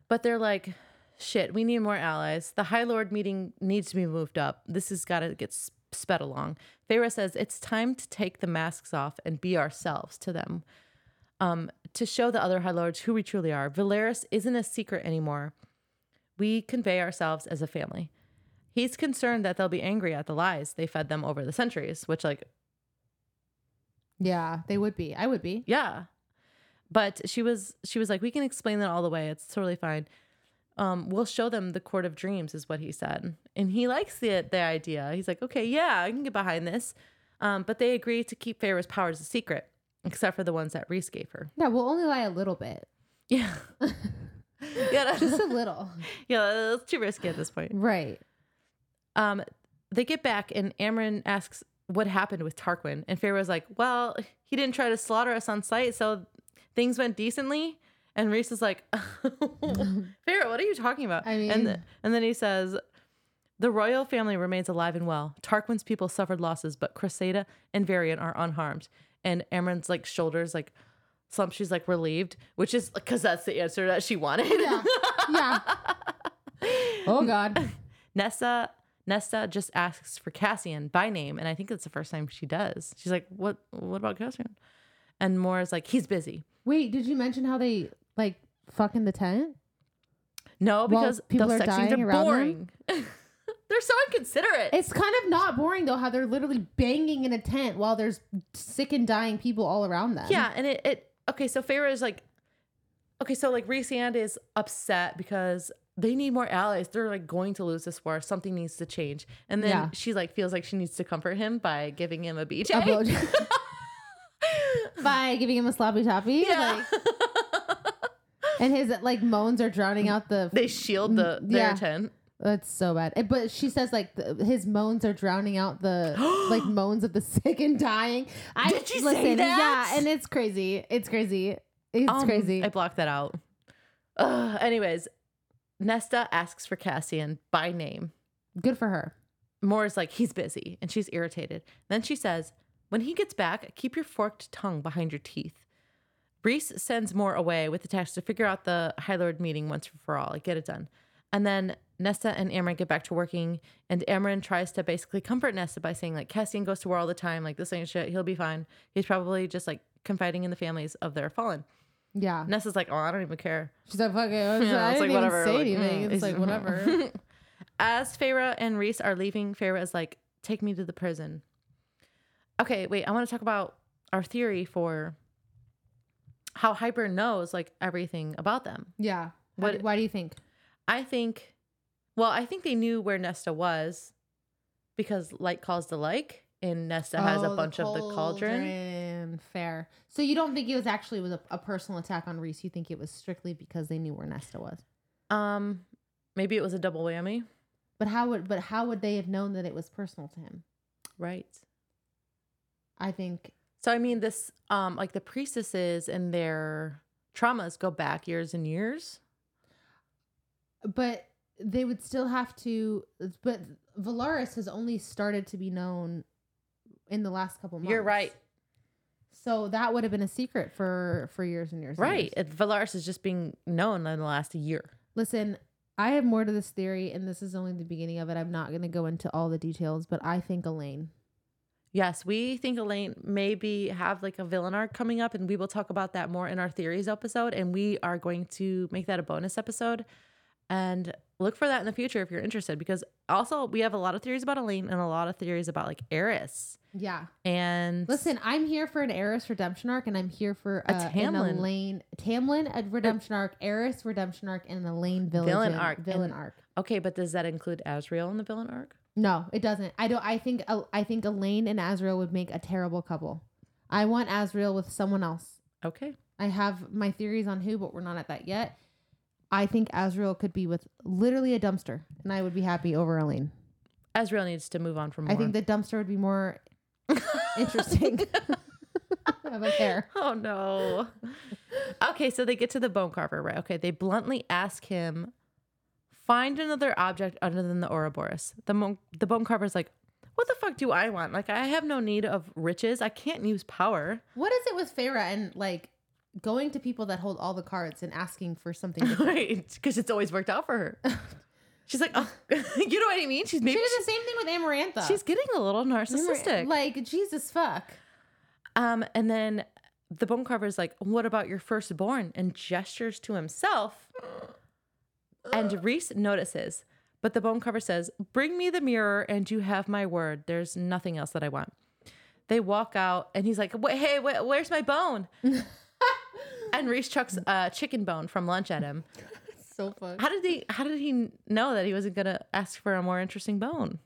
[SPEAKER 2] But they're like, shit, we need more allies. The High Lord meeting needs to be moved up. This has got to get sped along. Feyre says it's time to take the masks off and be ourselves to them. Um, to show the other High Lords who we truly are. Velaris isn't a secret anymore. We convey ourselves as a family. He's concerned that they'll be angry at the lies they fed them over the centuries, which, like.
[SPEAKER 1] Yeah, they would be. I would be.
[SPEAKER 2] yeah. But she was she was like, we can explain that all the way. It's totally fine. Um, we'll show them the court of dreams, is what he said, and he likes the the idea. He's like, okay, yeah, I can get behind this. Um, but they agree to keep Feyre's powers a secret, except for the ones that Rhys gave her.
[SPEAKER 1] Yeah, we'll only lie a little bit.
[SPEAKER 2] Yeah, *laughs* yeah,
[SPEAKER 1] Just a little. *laughs*
[SPEAKER 2] yeah. It's too risky at this point.
[SPEAKER 1] right.
[SPEAKER 2] Um, they get back, and Amren asks what happened with Tarquin, and Feyre's like, "Well, he didn't try to slaughter us on sight, so things went decently." And Rhys is like, *laughs* "Feyre, what are you talking about?"
[SPEAKER 1] I
[SPEAKER 2] and
[SPEAKER 1] mean-
[SPEAKER 2] and then he says, "The royal family remains alive and well. Tarquin's people suffered losses, but Cressida and Varian are unharmed." And Amren's like shoulders like slump. She's like relieved, which is because that's the answer that she wanted.
[SPEAKER 1] Yeah. yeah. *laughs* Oh God.
[SPEAKER 2] Nessa Nesta just asks for Cassian by name, and I think it's the first time she does. She's like, "What? What about Cassian?" And Mora's like, "He's busy."
[SPEAKER 1] Wait, did you mention how they like fuck in the tent?
[SPEAKER 2] No, because
[SPEAKER 1] people
[SPEAKER 2] those
[SPEAKER 1] are
[SPEAKER 2] scenes
[SPEAKER 1] dying
[SPEAKER 2] are
[SPEAKER 1] around them?
[SPEAKER 2] boring. *laughs* They're so inconsiderate.
[SPEAKER 1] It's kind of not boring though how they're literally banging in a tent while there's sick and dying people all around them.
[SPEAKER 2] yeah, and it, it okay. So Feyre is like, okay, so like Rhys and is upset because they need more allies. They're like going to lose this war. Something needs to change. And then
[SPEAKER 1] Yeah.
[SPEAKER 2] she like feels like she needs to comfort him by giving him a BJ.
[SPEAKER 1] A *laughs* By giving him a sloppy toppy.
[SPEAKER 2] Yeah.
[SPEAKER 1] Like, and his like moans are drowning out the
[SPEAKER 2] they shield the their
[SPEAKER 1] Yeah.
[SPEAKER 2] tent.
[SPEAKER 1] That's so bad. Eh, But she says like the, his moans are drowning out the *gasps* like moans of the sick and dying. I
[SPEAKER 2] Did she say that?
[SPEAKER 1] Yeah, and it's crazy. It's crazy. It's
[SPEAKER 2] Um,
[SPEAKER 1] crazy.
[SPEAKER 2] I blocked that out. Ugh, anyways, Nesta asks for Cassian by name.
[SPEAKER 1] Good for her.
[SPEAKER 2] Mor's like, he's busy, and she's irritated. Then she says, When he gets back, keep your forked tongue behind your teeth. Rhys sends Mor away with the text to figure out the High Lord meeting once and for all, like get it done. And then Nesta and Amren get back to working, and Amren tries to basically comfort Nessa by saying, like, Cassian goes to war all the time, like, this ain't shit, he'll be fine. He's probably just like confiding in the families of their fallen.
[SPEAKER 1] Yeah.
[SPEAKER 2] Nessa's like, oh, I don't even care.
[SPEAKER 1] She's like, fuck it. *laughs* I, was-
[SPEAKER 2] Yeah,
[SPEAKER 1] I
[SPEAKER 2] it's
[SPEAKER 1] didn't
[SPEAKER 2] like,
[SPEAKER 1] even
[SPEAKER 2] whatever,
[SPEAKER 1] say
[SPEAKER 2] like,
[SPEAKER 1] anything.
[SPEAKER 2] mm,
[SPEAKER 1] it's like, whatever. *laughs*
[SPEAKER 2] As Feyre and Rhys are leaving, Feyre is like, take me to the prison. Okay, wait, I want to talk about our theory for how Hybern knows like everything about them.
[SPEAKER 1] yeah.
[SPEAKER 2] What,
[SPEAKER 1] why do you think?
[SPEAKER 2] I think, well, I think they knew where Nesta was because like calls the like, and Nesta has
[SPEAKER 1] Oh,
[SPEAKER 2] a bunch of the cauldron.
[SPEAKER 1] cauldron. Fair. So you don't think it was actually was a, a personal attack on Rhys? You think it was strictly because they knew where Nesta was?
[SPEAKER 2] Um, maybe it was a double whammy,
[SPEAKER 1] But how would but how would they have known that it was personal to him?
[SPEAKER 2] right?
[SPEAKER 1] I think
[SPEAKER 2] So I mean, this um, like the priestesses and their traumas go back years and years.
[SPEAKER 1] but they would still have to but Velaris has only started to be known in the last couple months.
[SPEAKER 2] You're right.
[SPEAKER 1] So that would have been a secret for for years and years. and
[SPEAKER 2] Right.
[SPEAKER 1] years.
[SPEAKER 2] Velaris is just being known in the last year.
[SPEAKER 1] Listen, I have more to this theory, and this is only the beginning of it. I'm not going to go into all the details, but I think Elain.
[SPEAKER 2] Yes, we think Elain maybe have like a villain arc coming up, and we will talk about that more in our theories episode. And we are going to make that a bonus episode. And look for that in the future if you're interested, because also we have a lot of theories about Elain and a lot of theories about like Eris.
[SPEAKER 1] Yeah.
[SPEAKER 2] And
[SPEAKER 1] Listen, I'm here for an Eris redemption arc, and I'm here for
[SPEAKER 2] A
[SPEAKER 1] uh, an
[SPEAKER 2] Tamlin.
[SPEAKER 1] Elain Tamlin a redemption arc, Eris redemption arc, and an Elain villain,
[SPEAKER 2] Villain arc,
[SPEAKER 1] Villain
[SPEAKER 2] and-
[SPEAKER 1] arc.
[SPEAKER 2] okay, but does that include Azriel in the villain arc?
[SPEAKER 1] No, it doesn't. I don't. I think. uh, I think Elain and Azriel would make a terrible couple. I want Azriel with someone else.
[SPEAKER 2] Okay.
[SPEAKER 1] I have my theories on who, but we're not at that yet. I think Azriel could be with literally a dumpster, and I would be happy over Elain.
[SPEAKER 2] Azriel needs to move on from Mor.
[SPEAKER 1] I think the dumpster would be more *laughs* interesting *laughs* of a pair.
[SPEAKER 2] Oh no. Okay, so they get to the bone carver, right? Okay, they bluntly ask him, find another object other than the Ouroboros. The mon- the bone carver's like, what the fuck do I want? Like, I have no need of riches. I can't use power.
[SPEAKER 1] What is it with Feyre and like going to people that hold all the cards and asking for something? *laughs*
[SPEAKER 2] right? Because it's always worked out for her. *laughs* She's like, oh, *laughs* you know what I mean? She's
[SPEAKER 1] she
[SPEAKER 2] maybe
[SPEAKER 1] did the same thing with Amarantha.
[SPEAKER 2] she's getting a little narcissistic.
[SPEAKER 1] like Jesus fuck.
[SPEAKER 2] Um, and then the bone carver's like, "What about your firstborn?" and gestures to himself. And Rhys notices, but the bone carver says, "Bring me the mirror, and you have my word. There's nothing else that I want." They walk out, and he's like, Wait, "Hey, wh- where's my bone?" And Rhys chucks a chicken bone from lunch at him. *laughs*
[SPEAKER 1] So fuck.
[SPEAKER 2] How did he? How did he know that he wasn't gonna ask for a more interesting bone?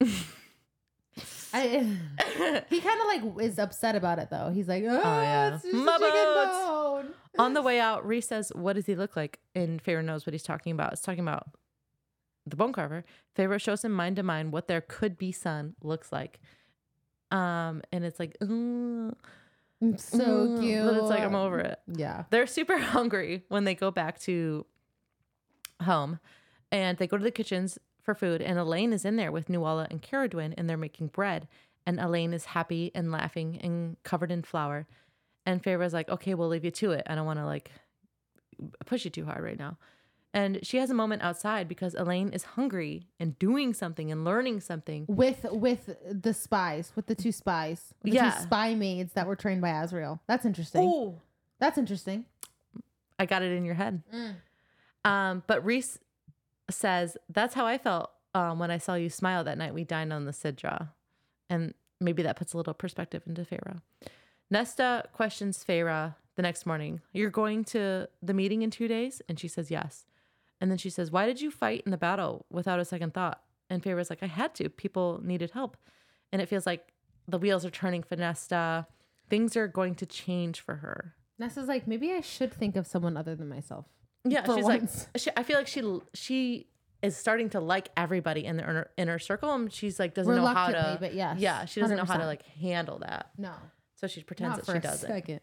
[SPEAKER 2] *laughs*
[SPEAKER 1] I, he kind of like is upset about it though. He's like, oh,
[SPEAKER 2] yeah.
[SPEAKER 1] it's just
[SPEAKER 2] My
[SPEAKER 1] a chicken
[SPEAKER 2] bones."
[SPEAKER 1] bone. *laughs*
[SPEAKER 2] On the way out, Rhys says, What does he look like? And Feyre knows what he's talking about. It's talking about the bone carver. Feyre shows him mind to mind what their could be son looks like. Um, and it's like, "Ooh,
[SPEAKER 1] It's so
[SPEAKER 2] mm-hmm.
[SPEAKER 1] cute.
[SPEAKER 2] But it's like, I'm over it.
[SPEAKER 1] Yeah.
[SPEAKER 2] They're super *laughs* hungry when they go back to home and they go to the kitchens for food. And Elain is in there with Nuala and Cerridwen and they're making bread. And Elain is happy and laughing and covered in flour. And Feyre's like, okay, we'll leave you to it. I don't want to like push you too hard right now. And she has a moment outside because Elain is hungry and doing something and learning something.
[SPEAKER 1] With with the spies, with the two spies, the
[SPEAKER 2] Yeah.
[SPEAKER 1] two spy maids that were trained by Azriel. That's interesting.
[SPEAKER 2] Oh,
[SPEAKER 1] That's interesting.
[SPEAKER 2] I got it in your head. Um, but Rhys says, That's how I felt um, when I saw you smile that night we dined on the Sidra. And maybe that puts a little perspective into Feyre. Nesta questions Feyre the next morning, You're going to the meeting in two days? And she says, Yes. And then she says, Why did you fight in the battle without a second thought? And Feyre's like, I had to. People needed help. And it feels like the wheels are turning for Nesta. Things are going to change for her.
[SPEAKER 1] Nesta's like, maybe I should think of someone other than myself.
[SPEAKER 2] Yeah, she's
[SPEAKER 1] once.
[SPEAKER 2] like, she, I feel like she she is starting to like everybody in the inner, inner circle, and she's like doesn't know how to.
[SPEAKER 1] but yes,
[SPEAKER 2] yeah, she doesn't know how to like handle that,
[SPEAKER 1] No,
[SPEAKER 2] so she pretends
[SPEAKER 1] not
[SPEAKER 2] that
[SPEAKER 1] for
[SPEAKER 2] she
[SPEAKER 1] a
[SPEAKER 2] doesn't.
[SPEAKER 1] second.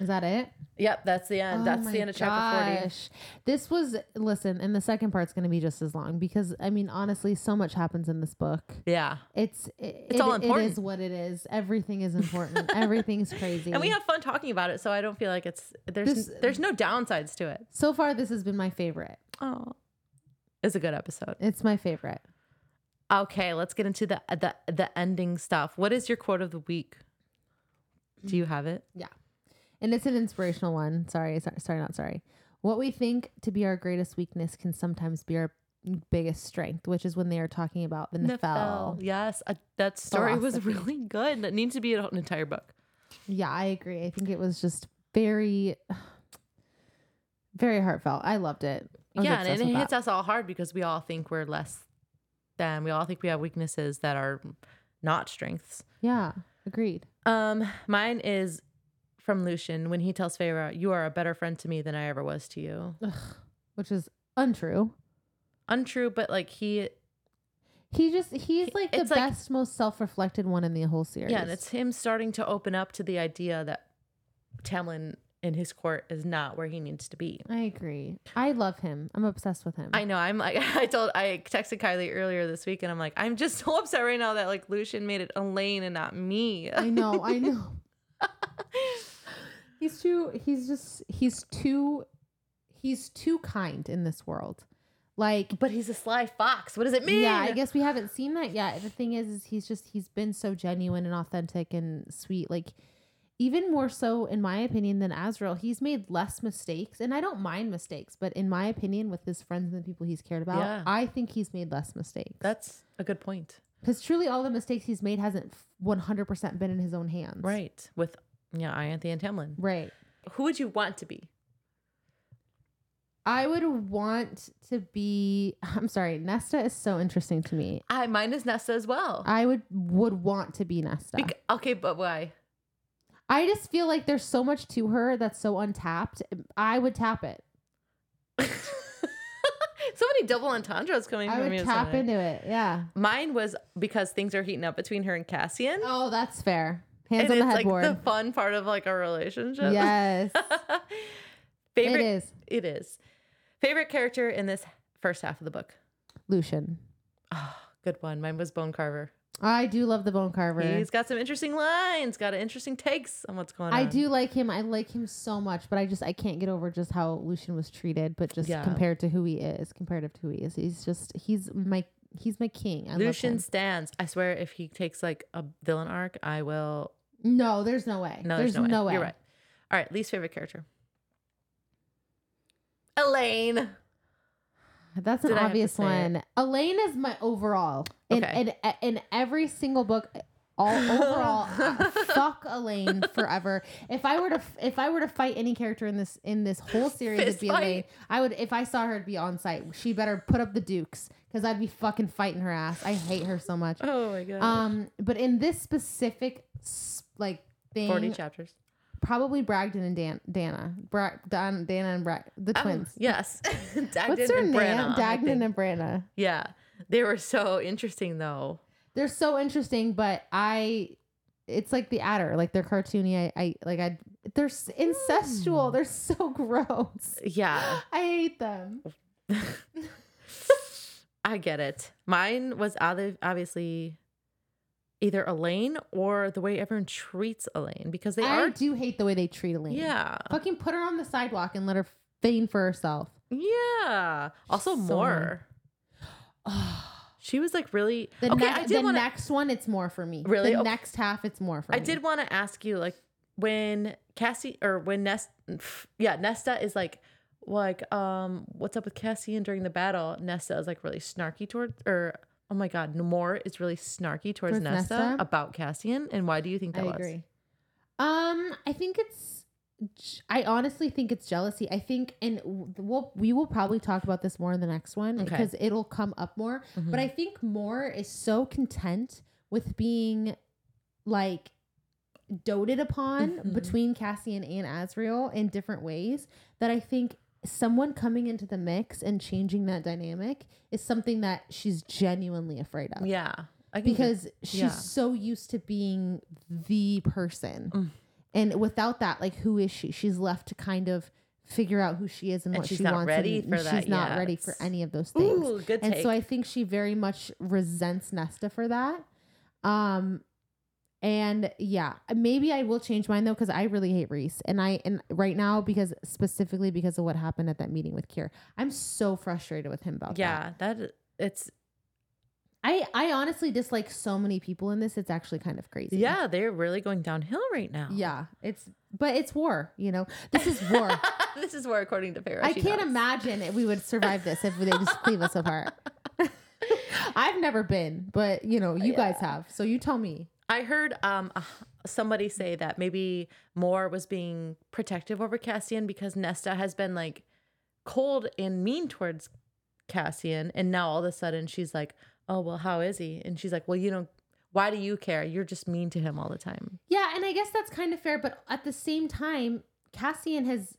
[SPEAKER 1] Is that it?
[SPEAKER 2] Yep, that's the end.
[SPEAKER 1] Oh
[SPEAKER 2] that's the end of chapter
[SPEAKER 1] gosh. This was listen, and the second part's going to be just as long because I mean, honestly, so much happens in this book.
[SPEAKER 2] Yeah,
[SPEAKER 1] It's it,
[SPEAKER 2] It's all important.
[SPEAKER 1] It is what it is. Everything is important. *laughs* Everything's crazy.
[SPEAKER 2] and we have fun talking about it, so I don't feel like it's there's
[SPEAKER 1] This-
[SPEAKER 2] there's no downsides to it.
[SPEAKER 1] so far, this has been my favorite.
[SPEAKER 2] Oh, it's a good episode.
[SPEAKER 1] It's my favorite.
[SPEAKER 2] Okay, let's get into the the the ending stuff. What is your quote of the week? Do you have it?
[SPEAKER 1] Yeah. And it's an inspirational one. Sorry, sorry, sorry, not sorry. What we think to be our greatest weakness can sometimes be our biggest strength, which is when they are talking about the Nephelle.
[SPEAKER 2] Yes, uh, that story was really good. That needs to be an entire book.
[SPEAKER 1] Yeah, I agree. I think it was just very, very heartfelt. I loved it. I
[SPEAKER 2] yeah, and it hits
[SPEAKER 1] that.
[SPEAKER 2] us all hard because we all think we're less than. We all think we have weaknesses that are not strengths.
[SPEAKER 1] Yeah, agreed.
[SPEAKER 2] Um, mine is from Lucien when he tells Feyre, "You are a better friend to me than I ever was to you."
[SPEAKER 1] Which is untrue.
[SPEAKER 2] Untrue, but like he,
[SPEAKER 1] He just, he's like the
[SPEAKER 2] like-
[SPEAKER 1] best, most self reflected one in the whole series.
[SPEAKER 2] yeah, and it's him starting to open up to the idea that Tamlin in his court is not where he needs to be.
[SPEAKER 1] I agree. I love him. I'm obsessed with him.
[SPEAKER 2] I know. I'm like, *laughs* I told, I texted Kylie earlier this week, and I'm like, I'm just *laughs* so upset right now that like Lucien made it Elaine and not me.
[SPEAKER 1] I know, I *laughs* know. He's too he's just he's too he's too kind in this world. Like
[SPEAKER 2] but he's a sly fox. What does it mean?
[SPEAKER 1] yeah, I guess we haven't seen that yet. The thing is, is he's just he's been so genuine and authentic and sweet. Like even more so, in my opinion, than Azriel. He's made less mistakes, and I don't mind mistakes. But in my opinion, with his friends and the people he's cared about,
[SPEAKER 2] Yeah.
[SPEAKER 1] I think he's made less mistakes.
[SPEAKER 2] That's a good point.
[SPEAKER 1] Because truly, all the mistakes he's made hasn't one hundred percent been in his own hands.
[SPEAKER 2] Right. With yeah, Ianthe and Tamlin.
[SPEAKER 1] Right.
[SPEAKER 2] Who would you want to be?
[SPEAKER 1] I would want to be. *laughs* I'm sorry, Nesta is so interesting to me.
[SPEAKER 2] I mine is Nesta as well.
[SPEAKER 1] I would would want to be Nesta.
[SPEAKER 2] Bec- okay, but why?
[SPEAKER 1] I just feel like there's so much to her that's so untapped. I would tap it. *laughs*
[SPEAKER 2] so many double entendres coming
[SPEAKER 1] I
[SPEAKER 2] from
[SPEAKER 1] would
[SPEAKER 2] you.
[SPEAKER 1] tap
[SPEAKER 2] tonight.
[SPEAKER 1] into it. Yeah.
[SPEAKER 2] Mine was because things are heating up between her and Cassian.
[SPEAKER 1] Oh, that's fair. Hands
[SPEAKER 2] and
[SPEAKER 1] on
[SPEAKER 2] it's
[SPEAKER 1] the
[SPEAKER 2] like the fun part of like a relationship.
[SPEAKER 1] yes, *laughs*
[SPEAKER 2] Favorite
[SPEAKER 1] it is.
[SPEAKER 2] It is. Favorite character in this first half of the book.
[SPEAKER 1] Lucien.
[SPEAKER 2] Oh, good one. Mine was Bone Carver.
[SPEAKER 1] I do love the bone carver.
[SPEAKER 2] He's got some interesting lines, got interesting takes on what's going on.
[SPEAKER 1] I do like him. I like him so much, but I just I can't get over just how Lucien was treated. But just
[SPEAKER 2] Yeah.
[SPEAKER 1] compared to who he is, comparative to who he is, he's just he's my he's my king. I Lucien
[SPEAKER 2] stands. I swear, if he takes like a villain arc, I will.
[SPEAKER 1] No, there's no way.
[SPEAKER 2] No, there's,
[SPEAKER 1] there's
[SPEAKER 2] no, way.
[SPEAKER 1] way.
[SPEAKER 2] You're right. All right, least favorite character. Elain.
[SPEAKER 1] That's an
[SPEAKER 2] Did I have to
[SPEAKER 1] obvious
[SPEAKER 2] say it?
[SPEAKER 1] one. Elain is my overall. In,
[SPEAKER 2] Okay.
[SPEAKER 1] in, in every single book, all overall, *laughs* uh, fuck Elain forever. If I were to if I were to fight any character in this in this whole series,
[SPEAKER 2] Fist
[SPEAKER 1] it'd be
[SPEAKER 2] fight.
[SPEAKER 1] Elain. I would if I saw her, it'd be on site. She better put up the dukes because I'd be fucking fighting her ass. I hate her so much.
[SPEAKER 2] Oh my god.
[SPEAKER 1] Um, but in this specific s- like thing,
[SPEAKER 2] Forty chapters.
[SPEAKER 1] probably Bragdon and Dan, Dana, Bra- Dan, Dana and Brag, the
[SPEAKER 2] Oh,
[SPEAKER 1] twins.
[SPEAKER 2] yes. *laughs* Dagdan
[SPEAKER 1] What's their
[SPEAKER 2] and
[SPEAKER 1] name? Brannagh,
[SPEAKER 2] Dagdan
[SPEAKER 1] and Brannagh.
[SPEAKER 2] Yeah, they were so interesting though.
[SPEAKER 1] they're so interesting, but I it's like the adder, like they're cartoony. I, I like I they're incestual.
[SPEAKER 2] Mm.
[SPEAKER 1] They're so *laughs* gross.
[SPEAKER 2] Yeah,
[SPEAKER 1] I hate them. *laughs*
[SPEAKER 2] I get it. Mine was obvi- obviously either Elain or the way everyone treats Elain because they
[SPEAKER 1] I
[SPEAKER 2] are.
[SPEAKER 1] do hate the way they treat Elaine.
[SPEAKER 2] Yeah,
[SPEAKER 1] Fucking put her on the sidewalk and let her feign for herself.
[SPEAKER 2] yeah. Also,
[SPEAKER 1] So
[SPEAKER 2] more. *sighs* She was like really.
[SPEAKER 1] The,
[SPEAKER 2] okay,
[SPEAKER 1] ne-
[SPEAKER 2] I
[SPEAKER 1] the
[SPEAKER 2] did want to.
[SPEAKER 1] next one, it's more for me.
[SPEAKER 2] Really?
[SPEAKER 1] The
[SPEAKER 2] Okay.
[SPEAKER 1] next half, it's more for
[SPEAKER 2] I
[SPEAKER 1] me.
[SPEAKER 2] I did want to ask you like when Cassie or when Nest, yeah, Nesta is like, like, um, what's up with Cassian during the battle? Nesta is like really snarky towards, or oh my god, Namor is really snarky towards
[SPEAKER 1] Towards
[SPEAKER 2] Nesta,
[SPEAKER 1] Nesta?
[SPEAKER 2] about Cassian, and why do you think
[SPEAKER 1] I
[SPEAKER 2] that was?
[SPEAKER 1] agree. Um, I think it's I honestly think it's jealousy. I think, and we'll, we will probably talk about this more in the next one
[SPEAKER 2] Okay.
[SPEAKER 1] because it'll come up more. But
[SPEAKER 2] Mhm.
[SPEAKER 1] I think Mor is so content with being like doted upon
[SPEAKER 2] Mhm.
[SPEAKER 1] between Cassian and Azriel in different ways that I think someone coming into the mix and changing that dynamic is something that she's genuinely afraid of
[SPEAKER 2] yeah. Can get-
[SPEAKER 1] because she's
[SPEAKER 2] yeah.
[SPEAKER 1] so used to being the person.
[SPEAKER 2] Mm.
[SPEAKER 1] And without that, like, who is she? She's left to kind of figure out who she is and,
[SPEAKER 2] And
[SPEAKER 1] what she wants.
[SPEAKER 2] ready
[SPEAKER 1] and she's
[SPEAKER 2] that
[SPEAKER 1] not
[SPEAKER 2] yet.
[SPEAKER 1] ready for any of those things.
[SPEAKER 2] Ooh, good
[SPEAKER 1] and so I think she very much resents Nesta for that. Um, and yeah, maybe I will change mine though because I really hate Rhys, and I and right now because specifically because of what happened at that meeting with Keir, I'm so frustrated with him about that.
[SPEAKER 2] yeah, that it's
[SPEAKER 1] I I honestly dislike so many people in this. It's actually kind of crazy.
[SPEAKER 2] yeah, they're really going downhill right now.
[SPEAKER 1] Yeah, it's but it's war. You know, this is war. *laughs*
[SPEAKER 2] this is war according to Paris.
[SPEAKER 1] I can't
[SPEAKER 2] knows.
[SPEAKER 1] imagine if we would survive this if they just cleave us apart. *laughs* *laughs* I've never been, but you know, you guys have. So you tell me.
[SPEAKER 2] I heard um somebody say that maybe Mor was being protective over Cassian because Nesta has been like cold and mean towards Cassian, and now all of a sudden she's like, "Oh well, how is he?" And she's like, "Well, you know, why do you care? You're just mean to him all the time."
[SPEAKER 1] Yeah, and I guess that's kind of fair, but at the same time, Cassian has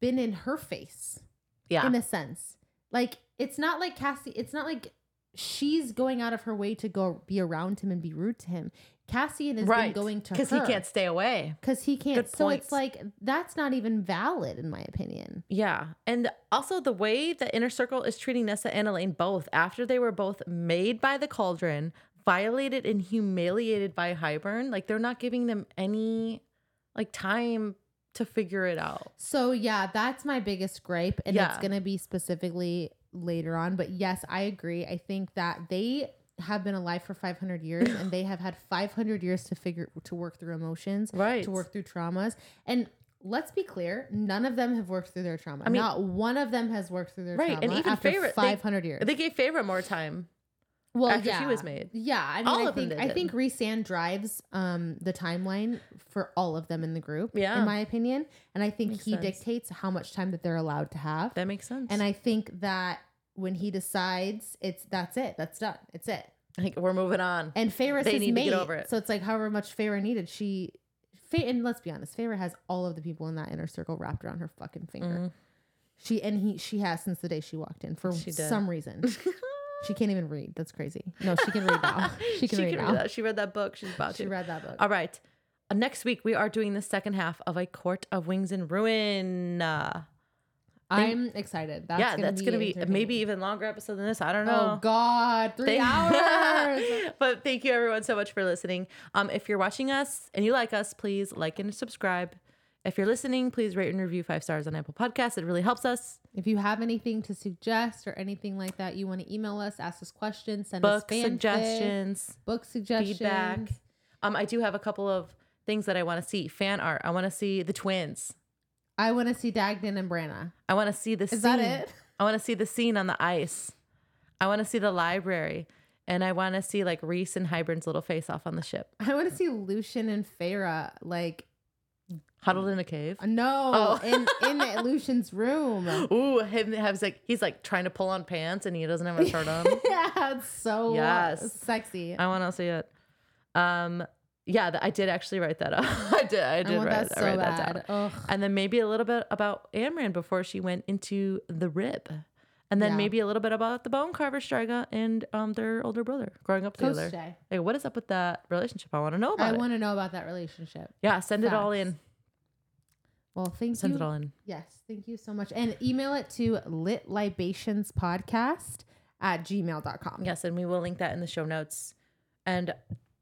[SPEAKER 1] been in her face
[SPEAKER 2] Yeah,
[SPEAKER 1] in a sense. Like it's not like Cassie. It's not like she's going out of her way to go be around him and be rude to him. Cassian has
[SPEAKER 2] right.
[SPEAKER 1] been going to
[SPEAKER 2] because he can't stay away.
[SPEAKER 1] because he can't.
[SPEAKER 2] Good
[SPEAKER 1] so
[SPEAKER 2] points.
[SPEAKER 1] it's like that's not even valid in my opinion.
[SPEAKER 2] Yeah. And also the way the inner circle is treating Nessa and Elaine both after they were both made by the cauldron, violated and humiliated by Hybern, like they're not giving them any like time to figure it out.
[SPEAKER 1] So yeah, that's my biggest gripe, and it's gonna be specifically later on. But yes, I agree. I think that they have been alive for 500 years, and they have had 500 years to figure to work through emotions,
[SPEAKER 2] Right.
[SPEAKER 1] to work through traumas, and. Let's be clear, none of them have worked through their trauma.
[SPEAKER 2] I mean-
[SPEAKER 1] Not one of them has worked through their
[SPEAKER 2] Right,
[SPEAKER 1] trauma
[SPEAKER 2] and even
[SPEAKER 1] after
[SPEAKER 2] they-
[SPEAKER 1] 500 years.
[SPEAKER 2] They gave Feyre more time.
[SPEAKER 1] well,
[SPEAKER 2] after she was made.
[SPEAKER 1] Yeah, I mean,
[SPEAKER 2] All
[SPEAKER 1] I
[SPEAKER 2] of them
[SPEAKER 1] think I think Rhysand drives um the timeline for all of them in the group.
[SPEAKER 2] Yeah.
[SPEAKER 1] in my opinion, and I think
[SPEAKER 2] Makes
[SPEAKER 1] he
[SPEAKER 2] sense.
[SPEAKER 1] dictates how much time that they're allowed to have.
[SPEAKER 2] That makes sense.
[SPEAKER 1] And I think that when he decides, it's that's it, that's done, it's it.
[SPEAKER 2] like we're moving on.
[SPEAKER 1] And Feyre
[SPEAKER 2] They need to get over it.
[SPEAKER 1] so it's like however much Feyre needed, she. Fey- and let's be honest, Feyre has all of the people in that inner circle wrapped around her fucking finger.
[SPEAKER 2] Mhm.
[SPEAKER 1] She and he, she has since the day she walked in for some reason. *laughs* she can't even read. That's crazy. No, she can read now. *laughs* She can read now.
[SPEAKER 2] that. She read that book. She's about
[SPEAKER 1] She
[SPEAKER 2] to.
[SPEAKER 1] She read that book.
[SPEAKER 2] All right. Uh, next week we are doing the second half of a Court of Wings and Ruin. Uh,
[SPEAKER 1] I'm excited. That's
[SPEAKER 2] yeah,
[SPEAKER 1] gonna
[SPEAKER 2] that's
[SPEAKER 1] be
[SPEAKER 2] gonna be maybe even longer episode than this. I don't know.
[SPEAKER 1] Oh God, three
[SPEAKER 2] Thank- *laughs*
[SPEAKER 1] hours. *laughs*
[SPEAKER 2] but thank you everyone so much for listening. Um, if you're watching us and you like us, please like and subscribe. If you're listening, please rate and review five stars on Apple Podcasts. It really helps us.
[SPEAKER 1] if you have anything to suggest or anything like that, you want to email us, ask us questions, send
[SPEAKER 2] Book
[SPEAKER 1] us fanfic,
[SPEAKER 2] suggestions,
[SPEAKER 1] book suggestions,
[SPEAKER 2] feedback. Um, I do have a couple of things that I want to see. Fan art. I want to see the twins.
[SPEAKER 1] I want to see Dagdan and Brannagh.
[SPEAKER 2] I want to see the
[SPEAKER 1] Is
[SPEAKER 2] scene.
[SPEAKER 1] that it?
[SPEAKER 2] I want to see the scene on the ice. I want to see the library. And I want to see like Rhys and Hybern's little face off on the ship,
[SPEAKER 1] I want to see Lucien and Feyre like
[SPEAKER 2] huddled in a cave.
[SPEAKER 1] no
[SPEAKER 2] Oh.
[SPEAKER 1] in in *laughs* Lucien's room.
[SPEAKER 2] Ooh, him has like he's like trying to pull on pants and he doesn't have a shirt on. *laughs*
[SPEAKER 1] yeah, it's so
[SPEAKER 2] Yes.
[SPEAKER 1] sexy.
[SPEAKER 2] I want to see it. Um, yeah, I did actually write that *laughs* up. I did. I
[SPEAKER 1] I
[SPEAKER 2] did
[SPEAKER 1] want
[SPEAKER 2] write,
[SPEAKER 1] that
[SPEAKER 2] I
[SPEAKER 1] so
[SPEAKER 2] write that down.
[SPEAKER 1] Ugh.
[SPEAKER 2] And then maybe a little bit about Amren before she went into the rib. And then
[SPEAKER 1] Yeah.
[SPEAKER 2] maybe a little bit about the bone carver Stryga and um their older brother growing up
[SPEAKER 1] Koschei
[SPEAKER 2] together. Like, what is up with that relationship? I want to know about
[SPEAKER 1] I want to know about that relationship.
[SPEAKER 2] yeah, send it all in.
[SPEAKER 1] Well, thank
[SPEAKER 2] Send
[SPEAKER 1] you.
[SPEAKER 2] it all in.
[SPEAKER 1] Yes, thank you so much. And email it to litlibationspodcast at gmail.com.
[SPEAKER 2] Yes, and we will link that in the show notes. And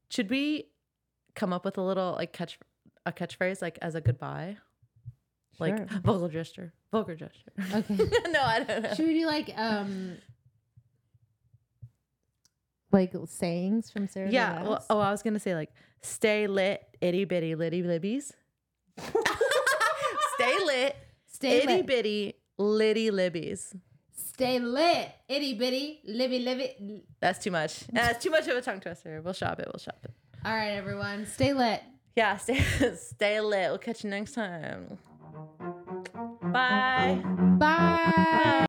[SPEAKER 2] should we come up with a little like catch a catchphrase like as a goodbye? Like
[SPEAKER 1] Sure.
[SPEAKER 2] vulgar gesture. Vulgar gesture.
[SPEAKER 1] Okay. *laughs*
[SPEAKER 2] no, I don't know.
[SPEAKER 1] Should we do like um like sayings from Sarah?
[SPEAKER 2] Yeah. Well, oh, I was gonna say like stay lit, itty bitty, litty libbies. *laughs* stay lit,
[SPEAKER 1] stay
[SPEAKER 2] itty
[SPEAKER 1] lit.
[SPEAKER 2] bitty, litty libbies.
[SPEAKER 1] Stay lit. Itty bitty. Livy livy.
[SPEAKER 2] That's too much. That's too much of a tongue twister. We'll shop it. We'll shop it.
[SPEAKER 1] All right, everyone. Stay lit.
[SPEAKER 2] Yeah, *laughs* stay stay lit. We'll catch you next time. Bye.
[SPEAKER 1] Bye.